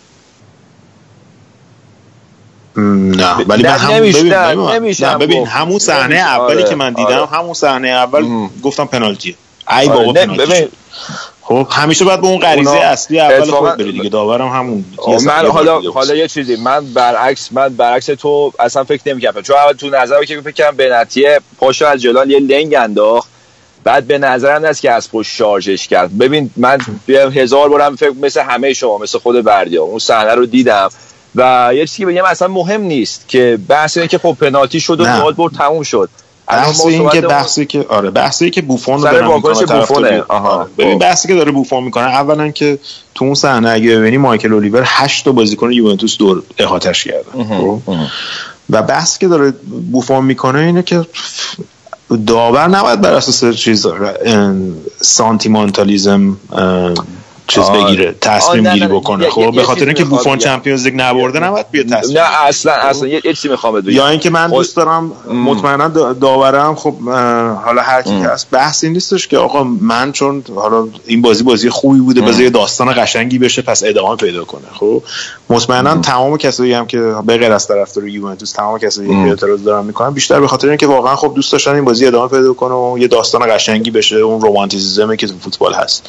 نه. ولی من همون ببین, ببین همون صحنه اولی آره. که من دیدم آره. همون صحنه اول گفتم پنالتی ای بابا آره. پنالتی خب همیشه باید به اون غریزه اصلی اول خود بری دیگه داورم همون من حالا حالا یه چیزی من برعکس من برعکس تو اصلا فکر نمی‌کردم. چون اول تو نظر که فکر کنم بنتیه پاشو از جلال یه لنگ انداخت. بعد به نظرم است که از پشت شارژش کرد. ببین من هزار بارم فکر مثل همه شما مثل خود بردیا اون صحنه رو دیدم. و یه چیزی بگم اصلا مهم نیست که بحث اینه که خب پنالتی شد و گل برد تموم شد. بحث این که بحثی که آره بحثی که بوفون رو داره می‌کنه بوفونه. آها. ببین خب. بحثی که داره بوفون می‌کنه اولا که تو اون صحنه اگه ببینی مایکل اولیور 8 تا بازیکن یوونتوس دور احاتش کرده. خب؟ و بحثی که داره بوفون می‌کنه اینه که داور نباید بر اساس چیز سانتیمانتالیزم چیز آه. بگیره تصمیم گیری نه، بکنه. خب به خاطر اینکه بوفون. چمپیونز لیگ نبرده نباید بیاد تصمیم نه اصلا اصلا یه چیزی می‌خوام بگم یا اینکه من دوست دارم مطمئنا دا- داورم خب حالا هر کی هست. بحث این نیستش که آقا من چون حالا این بازی بازی خوبی بوده بذار یه داستان قشنگی بشه پس ادامه پیدا کنه. خب مطمئنا تمام کسایی هم که به غیر از طرفدار یوونتوس تمام کسایی که اعتراض دارن می‌کنن بیشتر به خاطر اینکه واقعا خب دوست داشتن این بازی ادامه پیدا کنه و یه داستان قشنگی بشه اون رومانتیسیزمی که تو فوتبال هست.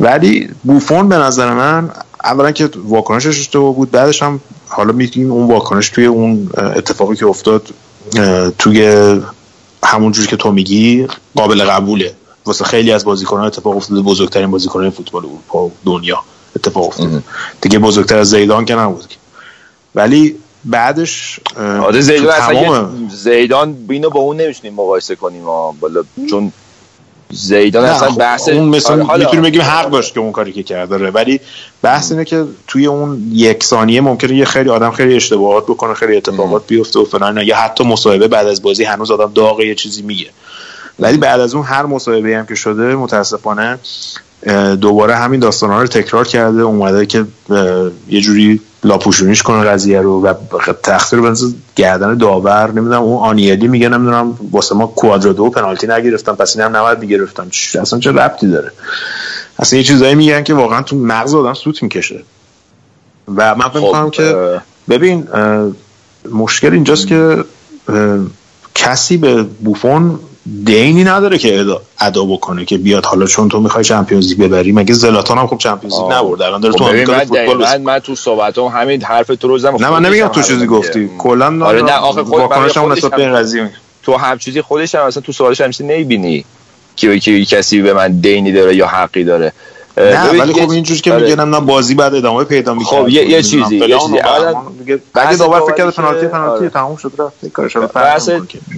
ولی بوفون به نظر من اولا که واکنشش اشتباه بود بعدش هم حالا میگیم اون واکنش توی اون اتفاقی که افتاد توی همون جوری که تو میگی قابل قبوله واسه خیلی از بازیکنان اتفاق افتاده بزرگترین بازیکنان فوتبال اروپا و دنیا اتفاق افتاده دیگه بزرگتر از زیدان که نبود. ولی بعدش آره زیدان اصلا زیدان اینو با اون نمی‌تونیم مقایسه کنیم. بالا چون زیدان اصلا خب، بحث اون مثلا آره، حالا- می‌تونیم بگیم حق داشت که اون کاری که کرده داره ولی بحث اینه که توی اون یک ثانیه ممکنه یه خیلی آدم خیلی اشتباهات بکنه خیلی اتفاقات بیفته و فلان یا حتی مصاحبه بعد از بازی هنوز آدم داغه یه چیزی میگه. ولی بعد از اون هر مصاحبه هم که شده متاسفانه دوباره همین داستان رو تکرار کرده اومده که یه جوری لاپوشونیش کنه قضیه رو و تقصیر بنز گردن داور نمی‌دونم اون آنیلی میگه نمی‌دونم واسه ما کوادرادو پنالتی نگرفتم پس این هم نباید می‌گرفتم چ- اصلا چه ربطی داره؟ اصلا یه چیزایی میگن که واقعا تو مغز آدم سوت می‌کشه. و من فکر خب، که ببین مشکل اینجاست که کسی به بوفون دینی نداره که ادا, ادا بکنه که بیاد. حالا چون تو می‌خوای چمپیونز لیگ ببری مگه زلاتان هم خب چمپیونز لیگ. نبرد. الان داره خب تو آمریکا من فوتبال بازی من تو صحبت همین حرف تو رو زدم نه من نمیگم تو چیزی گفتی. کلا آره نه آخه خود خودش نسبت به این قضیه تو هم چیزی خودش هم اصلا تو سوالش هم چیزی نمی‌بینی که کسی به من دینی داره یا حقی داره. نه ولی خب اینجوری که آره. میگه نه بازی بعد ادامه پیدا می‌کنه. خب، یه- یه چیزی، یه چیزی. اگه بحث داور فکر که- پنالتی پنالتی آره. تموم شد رفت کارش رو بحث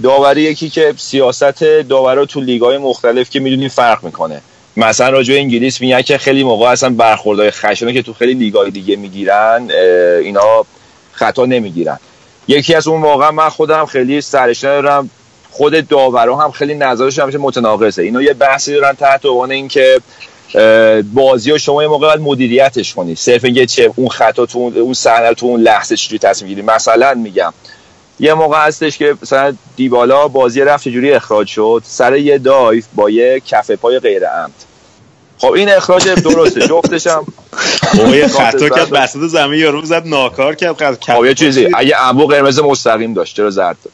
داوری یکی که سیاست داورا تو لیگ‌های مختلف که می‌دونیم فرق می‌کنه. مثلا راجع انگلیس میگن که خیلی موقع اصلا برخوردهای خشنه که تو خیلی لیگ‌های دیگه می‌گیرن اینا خطا نمی‌گیرن. یکی از اون واقعا من خودم خیلی سرش ندارم. خود داورا هم خیلی نظرش همیشه متناقضه. اینا یه بحثی دارن تحت عنوان اینکه بازی رو شما یه موقع باید مدیریتش کنی. صرف اینکه چه اون خطا تو اون- اون صحنه تو اون لحظه چجوری تصمیم گیری مثلا میگم یه موقع هستش که مثلا دیبالا بازی رفت چجوری اخراج شد؟ سر یه دایف با یه کف پای غیر عمد. خب این اخراج درسته. جفتش هم اوه یه خطا کرد. وسط زمین یارو زد ناکار کرد خب یه چیزی. اگه انبو قرمز مستقیم داشت چرا زرد داد؟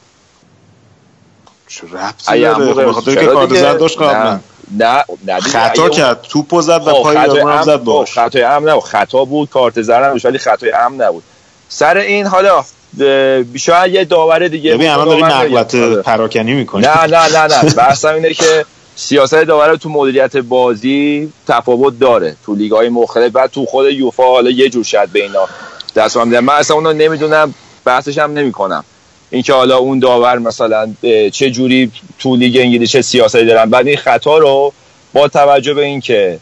چه ربطی اگه داره؟ خب خاطر چرا کارت؟ زرد داشت قبلا نه نه. خطا کرد توپو زد و پای عمد- زد باش خطای عمد نبود خطا بود کارت زرد نبود ولی خطای عمد نبود سر این حالا شاید یه داور دیگه ببین الان بود. داری. نقلت آره. پراکنی می‌کنی نه نه نه نه بحثم اینه که سیاست داور تو مدیریت بازی تفاوت داره تو لیگ های مختلف و تو خود یوفا حالا یه جور شاید به اینا دست من اصلا اونو نمی‌دونم بحثش هم نمی‌کنم اینکه حالا اون داور مثلا چه جوری تو لیگ انگلیس چه سیاستی دارن بعد این خطا رو با توجه به اینکه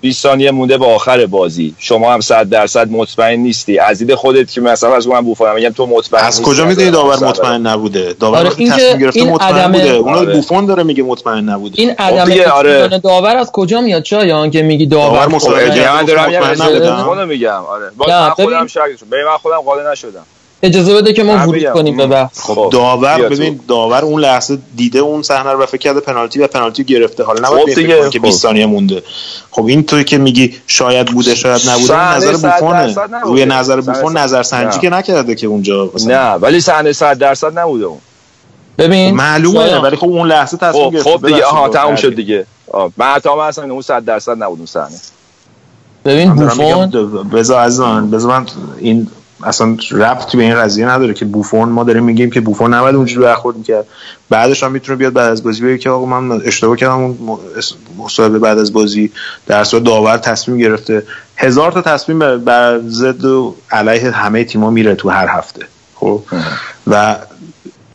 20 ثانیه مونده به آخر بازی شما هم 100 درصد مطمئن نیستی از دید خودت که مثلا از من بوفون میگم تو مطمئن از کجا می‌دونی داور. مطمئن نبوده داور آره، این تصمیم گرفته این مطمئن عدم- بوده اون آره. بوفون داره میگه مطمئن نبوده این عدم دیگه، آره. داور از کجا میاد شایان که میگی داور داور مصاحبه مطمئن-. من دارم مطمئن میگم نبودم. خودم میگم آره باز نه، من خودم شک به من خودم قانع نشدم اجازه بده که ما من ورود. کنیم به بحث خب داور. ببین داور اون لحظه دیده اون صحنه رو و فکر کرده پنالتی و پنالتی گرفته حالا خب دیگه، فکر کنی که خب. 20 ثانیه مونده خب این توی که میگی شاید بوده شاید نبوده نظر بوفونه نبوده. روی نظر بوفون نظر سنجی نه. که نکرده که اونجا نه ولی صحنه 100 درصد نبوده اون ببین معلومه ولی خب اون لحظه تصمیم خب گرفته خب دیگه آها تموم. شد دیگه من من اصلا اون 100 درصد نبود اون صحنه ببین بوفون بذار از من بذار من این اصلا ربطی به این قضیه نداره که بوفون ما داریم میگیم که بوفون نباید اونجوری برخورد می‌کرد. بعدش هم می‌تونه بیاد بعد از بازی بگه که آقا من اشتباه کردم اون مصاحبه بعد از بازی در صورت داور تصمیم گرفته. هزار تا تصمیم بر- بر ضد و علیه همه تیما میره تو هر هفته. خب؟ و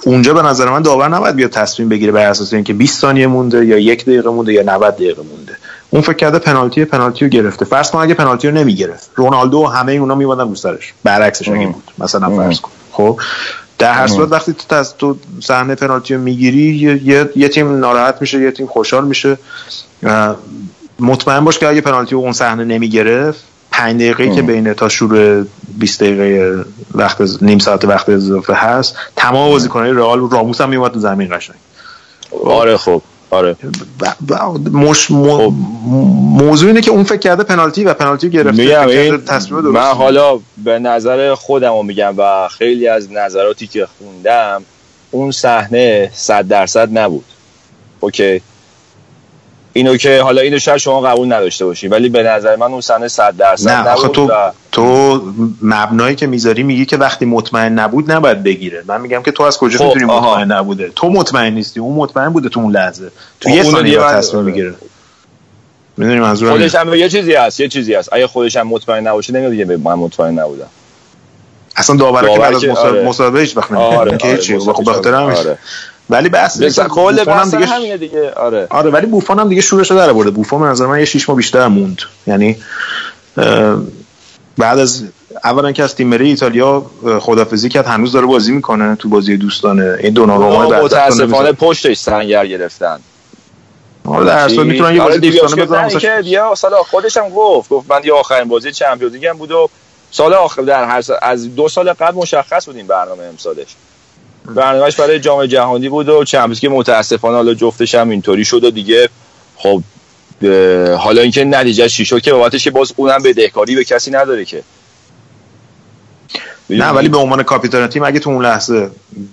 اونجا به نظر من داور نباید بیاد تصمیم بگیره بر اساس اینکه 20 ثانیه مونده یا یک دقیقه مونده یا 90 دقیقه مونده. اون فکر کرده پنالتی پنالتی رو گرفته. فرض کن اگه پنالتی رو نمی‌گرفت. رونالدو و همه اونا میومدن رو سرش. برعکسش اگه بود. مثلا فرض کن. خب؟ در هر صورت وقتی تو تز... تو صحنه پنالتی رو می‌گیری یه... یه... یه تیم ناراحت میشه یه تیم خوشحال میشه. مطمئن باش که اگه پنالتی رو اون صحنه نمی‌گرفت پنج دقیقه که بین تا شروع 20 دقیقه وقت از- نیم ساعت وقت اضافه هست تمام بازیکنان رئال راموس هم میومد تو زمین قشنگ. آره خب. آره. مش مو- موضوع اینه که اون فکر کرده پنالتی و پنالتی گرفته میگم این تصمیم درست من حالا به نظر خودم رو میگم و خیلی از نظراتی که خوندم اون صحنه صد درصد نبود. اوکی؟ اینو که حالا اینو شاید شما قبول نداشته باشی ولی به نظر من اون صحنه صد درصد نه آخه تو و تو مبنایی که می‌ذاری میگی که وقتی مطمئن نبود نباید بگیره من میگم که تو از کجا خب، می‌دونی آها. مطمئن نبوده تو مطمئن نیستی اون مطمئن بوده تو اون لحظه تو یه ثانیه تصمیم آره. می‌گیره می‌دونی منظورم خودش. هم یه چیزی هست یه چیزی هست اگه خودش هم مطمئن نباشه نمیاد دیگه من مطمئن نبودم اصلا داوره که داور بعد از مسابقه آره. هیچ وقت نمیگه آره که آره هیچی خب ولی بس کل بوفون هم دیگه همینه دیگه. آره. آره ولی بوفون هم دیگه شورش در برده بوفون به نظر من یه شیش ماه بیشتر موند. یعنی بعد از اولا که از تیم ملی ایتالیا اه، خدافزی کرد هنوز داره بازی می‌کنه تو بازی دوستانه. این دو اونا متاسفانه پشتش سنگر گرفتن. آره در اصل می‌تونن یه آره بازی دوستانه بزنن که دیگه سال خودش هم گفت گفت من دیگه آخرین بازی چمپیونز لیگ هم بود و سال آخر در هر سال از دو سال قبل مشخص بود این برنامه امسالش. برنامهش برای جام جهانی بود و چمپیونز لیگ متاسفانه حالا جفتش هم اینطوری شد و دیگه خب حالا اینکه نتیجه چی شد که بابتش که باز اونم بدهکاری به کسی نداره که. نه ولی به عنوان کاپیتان تیم اگه تو اون لحظه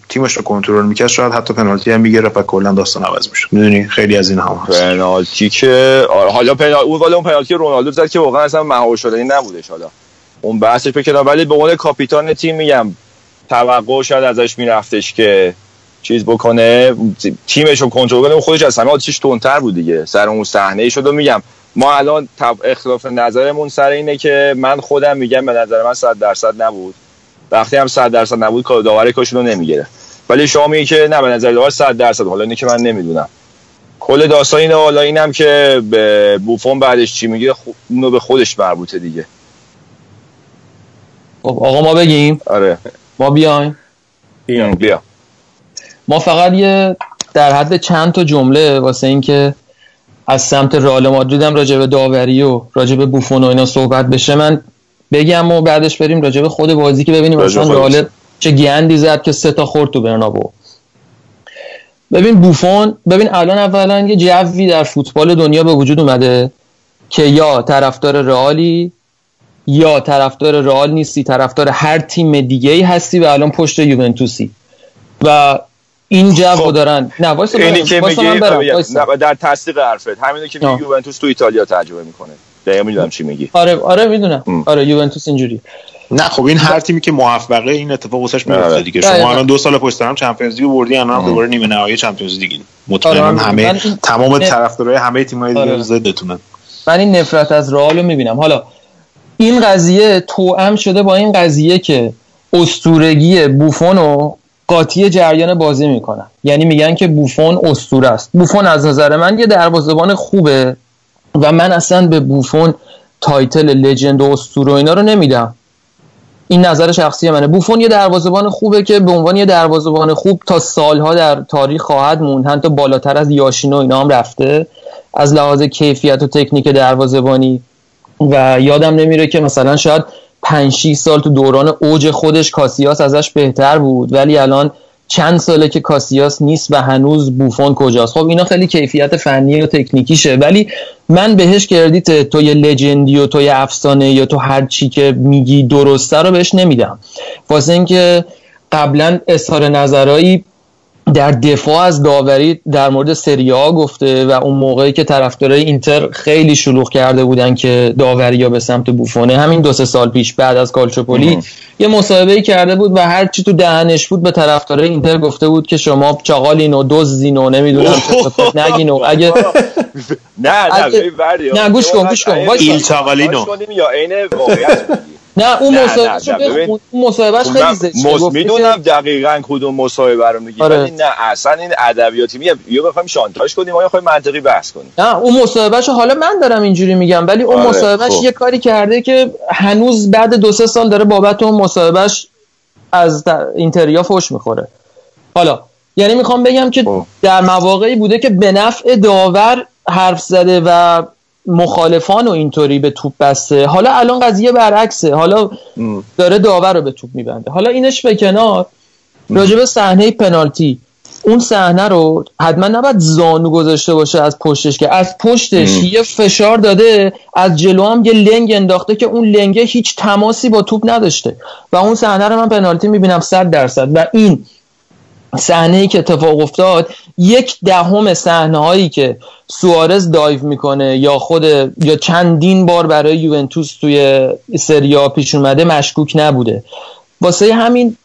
تیمش رو کنترل می‌کرد شاید حتی پنالتی هم می‌گرفت و کلا داستان عوض می‌شد. می‌دونی خیلی از این هم هست. پنالتی که آره، حالا پنال اون والا اون پنالتی رونالدو زد که واقعا اصلا مهار شدنی نبودش حالا. اون بحثش بکنم ولی به عنوان کاپیتان تیم میگم توقع شاید ازش میرفتش که چیز بکنه. تیمش رو کنترل کنه. خودش از همه آتیش تندتر بود دیگه. سر اون صحنه شد و میگم ما الان اختلاف نظرمون سر اینه که من خودم میگم به نظر من 100 درصد نبود. وقتی هم 100 درصد نبود کار داور کاشون رو نمی‌گیره ولی شما میگی که نه به نظر داور 100 درصد. حالا اینه که من نمی‌دونم. کل داستان اینه. حالا اینم که به بوفون بعدش چی میگه اونو به خودش مربوطه دیگه. خب آقا ما بگیم؟ آره. ما بیایم. بیا. ما فقط یه در حد چند تا جمله واسه اینکه از سمت رئال مادرید هم راجع به داوری و راجع به بوفون و اینا صحبت بشه من بگم و بعدش بریم راجع به خود بازی که ببینیم اصلا رئال چه گندی زد که سه تا خورد تو برنابو. ببین بوفون ببین الان اولا یه جوی در فوتبال دنیا به وجود اومده که یا طرفدار رئالی یا طرفدار رئال نیستی طرفدار هر تیم دیگه ای هستی و الان پشت یوونتوسی و این جو رو خب، دارن نه وایسا اینی. که میگی من برم. آره، وایسا. نه، در تصدیق حرفت همینو که میگی. یوونتوس تو ایتالیا تجربه می‌کنه دقیقا می‌دونم چی میگی آره آره می‌دونم ام. آره یوونتوس اینجوری نه خب این هر تیمی که موفقه این اتفاق واسش میفته آره. دیگه دقیقاً. شما الان دو سال پشت هم چمپیونز لیگ بردی الان هم دوباره نیمه نهایی چمپیونز لیگ آره، مطمئنا من- همه تمام. طرفدارای همه تیم‌های دیگه آره. ضدتونن من این نفرت از رئال رو می‌بینم حالا این قضیه توأم شده با این قضیه که اسطورگی بوفون رو قاطی جریان بازی می‌کنن. یعنی میگن که بوفون اسطوره است. بوفون از نظر من یه دروازه‌بان خوبه و من اصلا به بوفون title legend و اسطوره و اینا رو نمیدم. این نظر شخصی منه. بوفون یه دروازه‌بان خوبه که به عنوان یه دروازه‌بان خوب تا سالها در تاریخ خواهد موند. حتی بالاتر از یاشین و اینا هم رفته. از لحاظ کیفیت و تکنیک دروازه‌بانی و یادم نمیره که مثلا شاید 5 6 سال تو دوران اوج خودش کاسیاس ازش بهتر بود ولی الان چند ساله که کاسیاس نیست و هنوز بوفون کجاست. خب اینا خیلی کیفیت فنی و تکنیکیشه ولی من بهش کردیت تو یه لجندی و تو یه افسانه یا تو هر چی که میگی درسته رو بهش نمیدم. واسه اینکه قبلا اظهار نظرایی در دفاع از داوری در مورد سریا گفته و اون موقعی که طرفدارای اینتر خیلی شلوغ کرده بودن که داوری ها به سمت بوفونه همین دو سه سال پیش بعد از کالچوپولی یه مصاحبه کرده بود و هر چی تو دهنش بود به طرفدارای اینتر گفته بود که شما چاقالین و دزدین و نمی‌دونم چه نگین و اگه نه نه نه، گوش کن، گوش کن. یا عین واقعیت؟ نه اون مصاحبهش. اون مصاحبهش خیلی زشته می‌دونم دقیقا کدوم مصاحبه رو میگی آره. ولی نه اصلا این ادبیاتی میگه یا بخوایم شانتاژ کنیم یا بخوایم منطقی بحث کنیم نه اون مصاحبهش حالا من دارم اینجوری میگم ولی اون آره، مصاحبهش خب. یه کاری کرده که هنوز بعد دو سه سال داره بابت اون مصاحبهش از اینتریا فوش می‌خوره حالا یعنی می‌خوام بگم که خب. در مواقعی بوده که به نفع داور حرف زده و مخالفان و اینطوری به توپ بسته. حالا الان قضیه برعکسه. حالا. داره داور رو به توپ میبنده. حالا اینش به کنار. راجب صحنه پنالتی. اون صحنه رو حتما نباید زانو گذاشته باشه از پشتش که از پشتش ام. یه فشار داده از جلو هم یه لنگ انداخته که اون لنگه هیچ تماسی با توپ نداشته. و اون صحنه رو من پنالتی می‌بینم صد درصد. و این صحنه ای که اتفاق افتاد یک دهم صحنه هایی که سوارز دایو می‌کنه یا خود یا چندین بار برای یوونتوس توی سریا پیش اومده مشکوک نبوده. واسه همین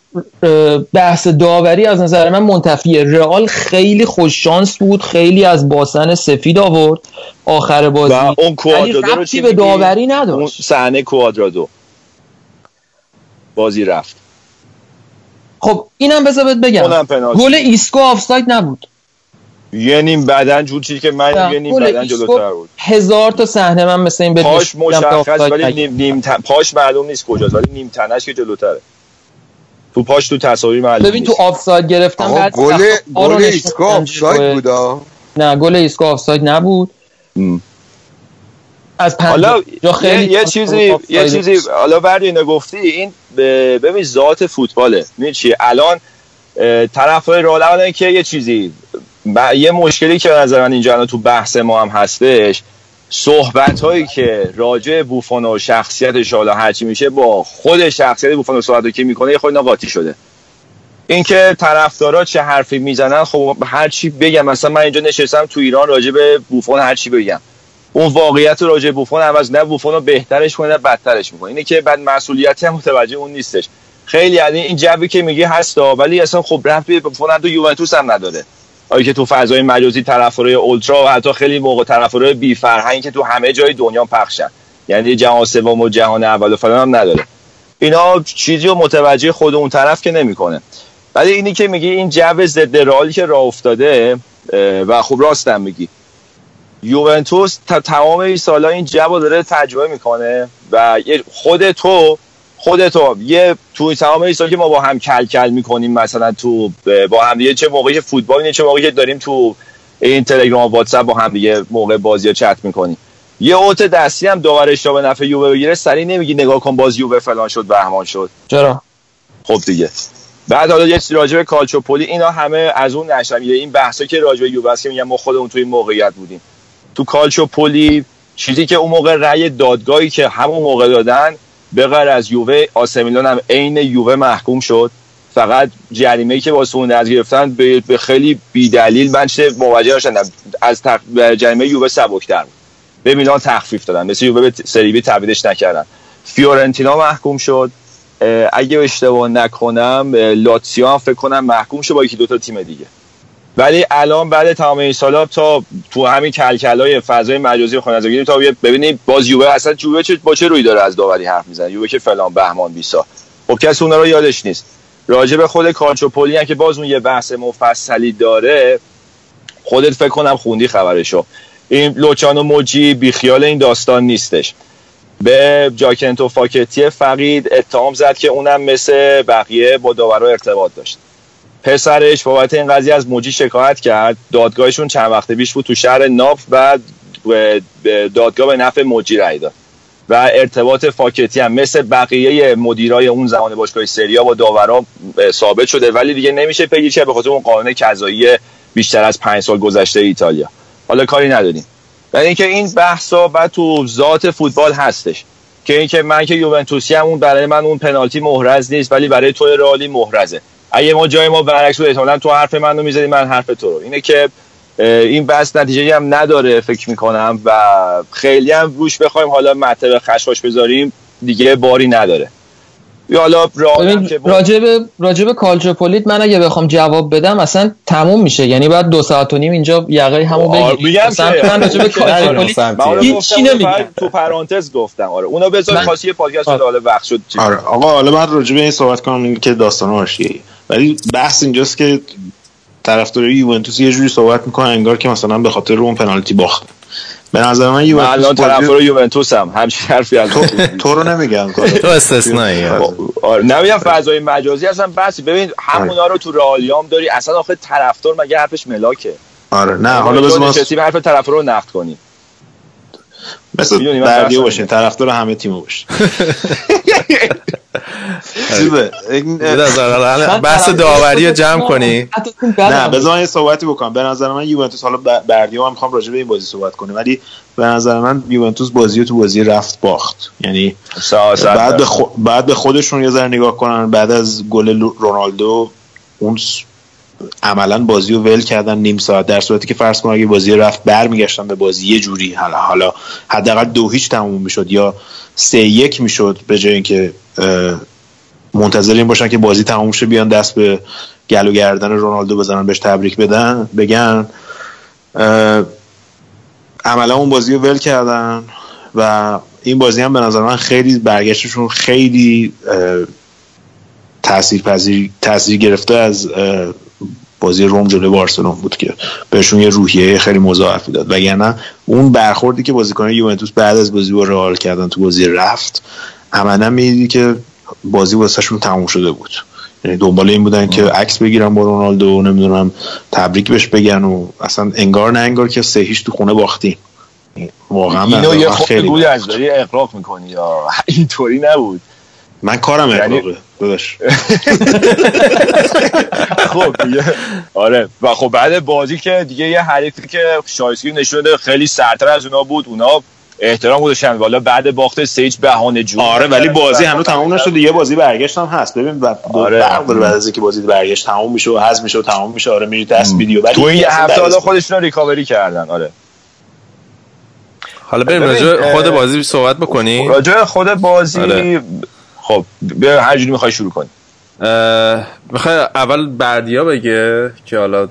بحث داوری از نظر من منتفیه. رئال خیلی خوش شانس بود خیلی از باسن سفید آورد آخر بازی. و اون کوادرادو چی به؟ داوری نداشت. صحنه کوادرادو. بازی رفت. خب اینم بذار بهت بگم. گل ایسکو آفساید نبود یه نیم بدن جور چیزی که من یه نیم گل بدن ایسکو جلوتر بود هزار تا صحنه من مثل این پاش مشخص ولی. نیم, نیم تن- پاش معلوم نیست کجاست ولی نیم تنش که جلوتره تو پاش تو تصاویر معلوم ببین تو آفساید گرفتن آقا بعد گل گل میدن آفساید. بودا نه گل ایسکو آفساید نبود. از حالا یه, یه چیزی آفساید یه چیزی حالا بعد اینو گفتی این ببین ذات فوتباله. می‌دونی چیه الان طرفای رئال اولا که یه چیزی ب- یه مشکلی که به نظر من اینجا تو بحث ما هم هستش صحبت هایی که راجع بوفون و شخصیتش حالا هرچی میشه با خود شخصیت بوفون و صحبت که می‌کنه یه خود قاطی شده. اینکه طرفدارا چه حرفی می‌زنن خب هر چی بگم مثلا من اینجا نشستم تو ایران راجع به بوفون هر چی بگم. اون واقعیت راجع بوفون عوض نه بوفون رو بهترش کنه نه بدترش می‌کنه. اینه که بعد مسئولیتی هم متوجه اون نیستش. خیلی یعنی این جوی که میگی هستا ولی اصلا خب رفت به بوفون تو یوونتوس هم نداره. آیا که تو فضای مجازی طرفدارای اولترا و حتی خیلی موقع طرفدارای بی فرهنگ که تو همه جای دنیا پخشن. یعنی جهان سوم و جهان اول و فلان هم نداره. اینا چیزی رو متوجه خود اون طرف که نمی‌کنه. ولی اینی که میگی این جو ضد رئالی که راه افتاده و خب راستم میگی. یوونتوس تا تمام این سالا این جو رو داره تجربه می‌کنه و خود تو خود تو یه تو تمام این سال که ما با هم کل کل می‌کنیم مثلا تو با هم دیگه چه موقعی فوتبال اینه چه موقعی داریم تو این تلگرام و واتساپ با هم دیگه موقع بازی ها چت می‌کنیم. یه اوت دستی هم داورش را به نفع یووه بگیره سری نمیگی نگاه کن باز یووه فلان شد بهمان شد. چرا؟ خب دیگه. بعد حالا یه چیزی راجع به کالچوپولی اینا همه از اون نشمیه این بحثا که راجع به یووه است که میگم ما خودمون توی موقعیت بودیم. تو کالچوپولی چیزی که اون موقع رأی دادگاهی که همون موقع دادن به غیر از یووه آسمیلان هم عین یووه محکوم شد. فقط جریمه که واسه اون از گرفتن به خیلی بیدلیل من چه مواجه شدم از تق... جریمه یووه سبکتر به میلان تخفیف دادن. مثل یووه به سری بی تبدیلش نکردن. فیورنتینا محکوم شد. اگه اشتباه نکنم لاتسیو فکر کنم محکوم شد با یکی دوتا تیم دیگه. ولی الان بعد تمام این سالا تا تو همین کلکلای فضای مجازی خانوادگی تا ببینید باز یووه اصلا یووه چه با چه روی داره از داوری حرف می‌زنه؟ یووه که فلان بهمان بیسا. خب کسی اونا رو یادش نیست. راجع به خود کالچوپولی هم که باز اون یه بحث مفصلی داره خودت فکر کنم خوندی خبرشو. این لوچانو موجی بیخیال این داستان نیستش. به جاکنتو فاکتی فقید اتهام زد که اونم مثل بقیه با داورا ارتباط داشت. پسرش بابت این قضیه از موجی شکایت کرد. دادگاهشون چند وقت پیش بود تو شهر ناف و دادگاه به نفع موجی رای داد. و ارتباط فاکتی هم مثل بقیه مدیرای اون زمان باشگاه سریا با داورا ثابت شده. ولی دیگه نمیشه پیگیری کرد به خاطر اون قانون قضایی بیشتر از پنج سال گذشته ایتالیا. حالا کاری نداریم. ولی اینکه این بحثا بعد تو ذات فوتبال هستش. که اینکه من که یوونتوسی هم اون برای من اون پنالتی محرز نیست ولی برای تو رئالی محرزه. اگه ما جای ما برعکس بود احتمالاً تو حرف منو می‌زدی من حرف تو رو. اینه که این بحث نتیجه هم نداره فکر می‌کنم و خیلی هم روش بخوایم حالا مطلب خشخاش بذاریم دیگه باری نداره. یا حالا راجب راجب کالچوپولیت من اگه بخوام جواب بدم اصلا تموم میشه. یعنی بعد دو ساعت و نیم اینجا یقه همو آره، بگیریم. میگم اصلا که- من راجب کالچوپولیت چی نمیگم. تو پرانتز گفتم. آره اونو بذار خاصی پادکست آره. حالا وقت شد چی- آره. آقا حالا من راجع به این صحبت کنم این که داستان حاشیه‌ای ولی بحث اینجاست که طرفدارای یوونتوس یه جوری صحبت می‌کنن انگار که مثلا به خاطر اون پنالتی باختن به نظر من یوونتوس الان طرفدار یوونتوس هم. همچین حرفی از تو, تو رو نمیگم تو استثنایی آره نمیگم فضای مجازی اصلا بسی ببین همونا رو تو رئالیام داری. اصلا آخه طرفدار مگه حرفش ملاکه؟ آره نه ما حالا من نشستیم حرف طرفدار رو نقد کنیم. مثل بردیو باشین طرفدار همه تیمو باشین بحث داوری جمع. کنی نه. بذار یه صحبتی بکنم به نظر من یوونتوس حالا بردیو هم می‌خوام راجع به این بازی صحبت کنیم ولی به نظر من یوونتوس بازی رو تو بازی رفت باخت یعنی بعد به. بعد به خودشون یه ذره نگاه کنن بعد از گل رونالدو اون عملا بازی رو ول کردن نیم ساعت در صورتی که فرض کن اگه بازی رفت برمیگشتن به بازی یه جوری حالا حالا حداقل دو هیچ تموم می‌شد یا سه یک می‌شد به جای اینکه منتظر این باشن که بازی تموم شه بیان دست به گل و گردن رونالدو بزنن بهش تبریک بدن بگن. عملا اون بازی رو ول کردن و این بازی هم به نظر من خیلی برگشتشون خیلی تاثیر پذیر تاثیر گرفته از بازی روم جلوی بارسلون بود که بهشون یه روحیه خیلی مضاعفی داد. وگرنه اون برخوردی که بازیکن یوونتوس بعد از بازی با رئال کردن تو بازی رفت عملا می‌دیدی که بازی واسهشون تموم شده بود. یعنی دنبال این بودن که عکس بگیرن با رونالدو و نمی‌دونم تبریک بهش بگن و اصلا انگار نه انگار که سه هیچ تو خونه باختیم. واقعا اینو یه خیلی بد. از داری اقراق می‌کنی یا اینطوری نبود. من کارم یعنی- اقراقه داداش. خب دیگه. آره. و خب بعد بازی که دیگه یه حریفی که شایسکی نشون خیلی سرتر از اونا بود. اونا احترام گذاشتن. والا بعد باخت سیج بهانه جون. آره ولی بازی هنوز تموم نشده. یه بازی برگشت هم هست. ببین بعد آره. بعد از اینکه بازی برگشت تموم میشه و حذف میشه و تموم میشه. آره میری دست ویدیو ولی تو این هفته حالا خودشون ریکاوری کردن. آره. حالا بریم ببین، راجع خود بازی صحبت بکنی راجع خود بازی آره. خب بیا هر جوری می‌خوای شروع کنی. می‌خوای اول بردیا بگه که حالا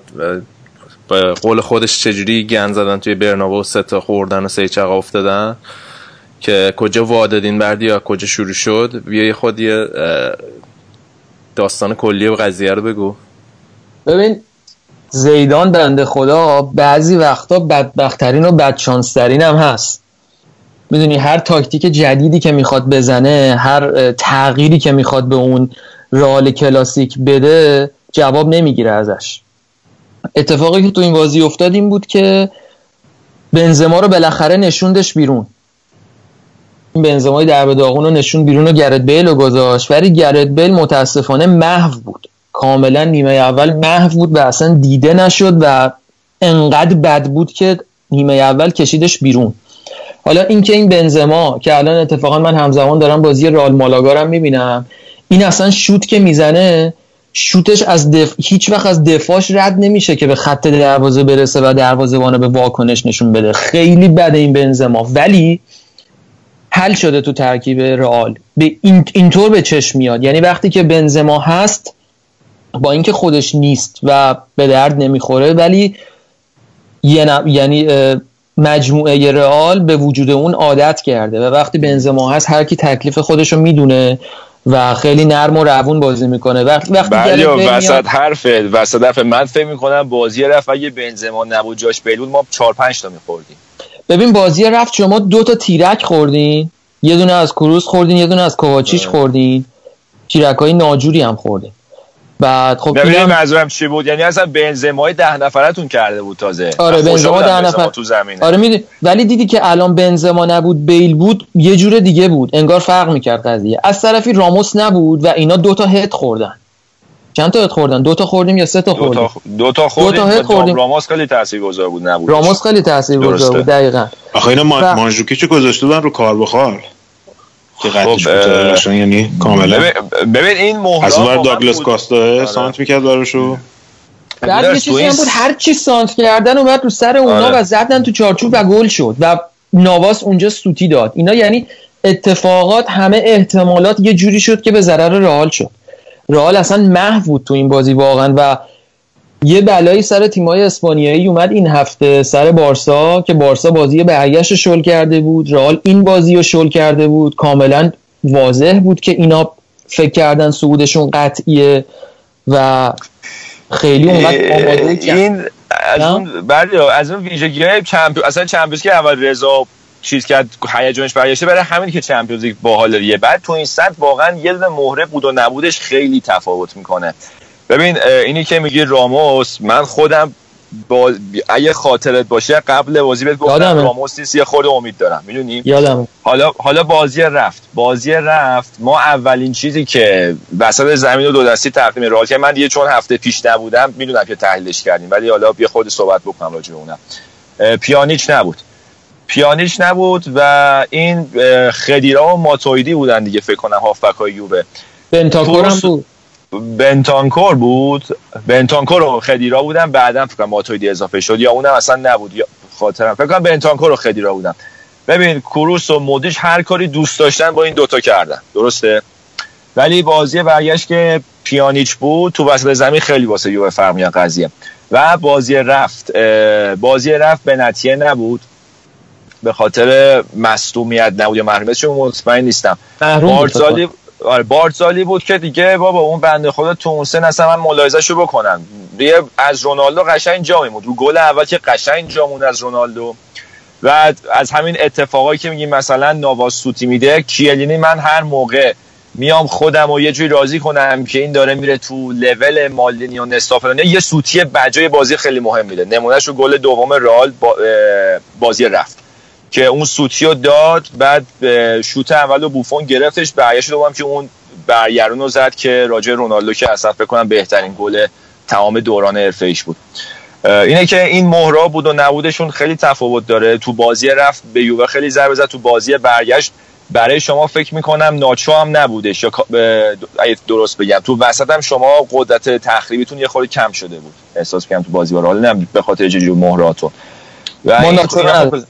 به قول خودش چجوری گن زدن توی برنابو سه تا خوردن و سه چقا افتادن که کجا وادادین بردیا کجا شروع شد. بیا یه خود یه داستان کلی و قضیه رو بگو. ببین زیدان بنده خدا بعضی وقتا بدبختترین و بدشانسترین هم هست. می‌دونی هر تاکتیک جدیدی که می‌خواد بزنه هر تغییری که می‌خواد به اون رال کلاسیک بده جواب نمی‌گیره ازش. اتفاقی که تو این بازی افتاد این بود که بنزما رو بالاخره نشوندش بیرون. این بنزمای در داغون رو نشون بیرون و گرت بیل رو گذاشت. ولی گرت بیل متاسفانه محو بود. کاملا نیمه اول محو بود و اصلا دیده نشد و انقدر بد بود که نیمه اول کشیدش بیرون. حالا اینکه این بنزما که الان اتفاقا من همزمان دارم بازی رئال مالاگا رو می‌بینم این اصلا شوت که می‌زنه شوتش از دف... هیچ وقت از دفاعش رد نمیشه که به خط دروازه برسه و دروازه‌بان به واکنش نشون بده. خیلی بده این بنزما. ولی حل شده تو ترکیب رئال. به این... اینطور به چشم میاد. یعنی وقتی که بنزما هست با اینکه خودش نیست و به درد نمی‌خوره ولی یه یعنی مجموعه رئال به وجود اون عادت کرده و وقتی بنزما هست هر کی تکلیف خودش رو می‌دونه و خیلی نرم و روون بازی می‌کنه. وقتی وقتی بله وسط حرف وسط حرف من فکر می‌کنم بازی رفت اگه بنزما نبود جاش بیل بود ما 4 5 تا میخوردیم. ببین بازی رفت شما دو تا تیرک خوردین. یه دونه از کروس خوردین یه دونه از کوواچیچ خوردین. تیرک های ناجوری هم خوردین. بعد خب ببینید اینم منظورم چی بود؟ یعنی اصلا بنزمای ده نفرتون کرده بود تازه. آره بنزما ده بنزما نفر. تو زمینه؟ آره می‌دونی ولی دیدی که الان بنزما نبود بیل بود یه جور دیگه بود. انگار فرق می‌کرد قضیه. از طرفی راموس نبود و اینا دو تا هد خوردن. چند تا هد خوردن؟ دو تا خوردیم یا سه تا دو خوردیم؟ تا دو تا خوردیم. هد خوردیم. راموس خیلی تاثیرگذار بود نبود. راموس خیلی تاثیرگذار. بود دقیقاً. آخه اینا ما... و- مانجوکیچو گذاشته بودن رو کار بخار. که قطعش خب، یعنی کاملا. ببین, این مهره از اونور واقعا داگلاس. کاستا سانت می‌کرد براشو. بعد یه تو چیزی هم بود هر چی سانت کردن اومد رو سر اونا آره. و زدن تو چارچوب و گل شد و نواس اونجا سوتی داد. اینا یعنی اتفاقات همه احتمالات یه جوری شد که به ضرر رئال شد. رئال اصلا محو بود تو این بازی واقعا و یه بلایی سر تیمای اسپانیایی اومد این هفته سر بارسا که بارسا بازی برگشت شل کرده بود. رئال این بازی رو شل کرده بود. کاملا واضح بود که اینا فکر کردن صعودشون قطعیه و خیلی اونقدر آماده این از؟ اون بله از اون ویژگی های چمپیون اصلا چمپیونز که اول رضا چیز کرد هیجانش برگشته. برای همین که چمپیونز لیگ باحالیه بعد تو این سطح واقعا یه مهره بود و نبودش خیلی تفاوت می‌کنه. ببین اینی که میگی راموس من خودم با... اگه خاطرت باشه قبل بازی بهت گفتم. راموس نیست یه خورده امید دارم می‌دونی؟ یادم. حالا حالا بازی رفت. بازی رفت. ما اولین چیزی که وسط زمین و دو دستی تقدیم رئال که من دیگه چون هفته پیش نبودم می‌دونم که تحلیلش کردیم. ولی حالا بیا خود صحبت بکنم راجع به اونم. پیانیچ نبود. پیانیچ نبود و این خدیرا و ماتویدی بودن دیگه فکر کنم هافبک های یووه. بنتاکور هم بود. بنتانکور بود؟ بنتانکور و خدیرا بودن بعدا فکر کنم ماتویدی اضافه شد یا اونم اصلا نبود یا خاطرم. فکر کنم بنتانکور و خدیرا بودن. ببین کروس و مودیش هر کاری دوست داشتن با این دوتا کردن. درسته؟ ولی بازی برگشت که پیانیچ بود تو وسط زمین خیلی واسه یووه فرق میاد قضیه. و بازی رفت. بازی رفت به نتیه نبود. به خاطر مصدومیت نبود یا محرومیت چون مطمئن نیستم. بارزالی آره بارزالی بود که دیگه بابا اون بنده خدا تو اون سن اصلا من ملاحظه‌شو بکنم. دیگه از رونالدو قشنگ جا میموند. رو گل اول که قشنگ جا موند از رونالدو. و از همین اتفاقایی که میگیم مثلا نواز سوتی میده کیلینی من هر موقع میام خودم و یه جوری راضی کنم که این داره میره تو لول مالدینی و نستا فلان یه سوتی بجای بازی خیلی مهم میده. نمونهش رو گل دوم اه، بازی رفت. که اون سوتی رو داد بعد شوت اول و بوفون گرفتش برگشت دوم که اون برگرون رو زد که راجع رونالدو که اصلا فکر کنم بهترین گل تمام دوران حرفه بود. اینه که این مهرا بود و نبودشون خیلی تفاوت داره. تو بازی رفت به یووه خیلی ضربه زد تو بازی برگشت برای شما فکر می‌کنم ناچو هم نبودش یا درست بگم. تو وسط هم شما قدرت تخریبیتون یه خورده کم شده بود. احساس کنم تو بازی با رئال نه به خاطر چه جور مهراتو. و ما ناچو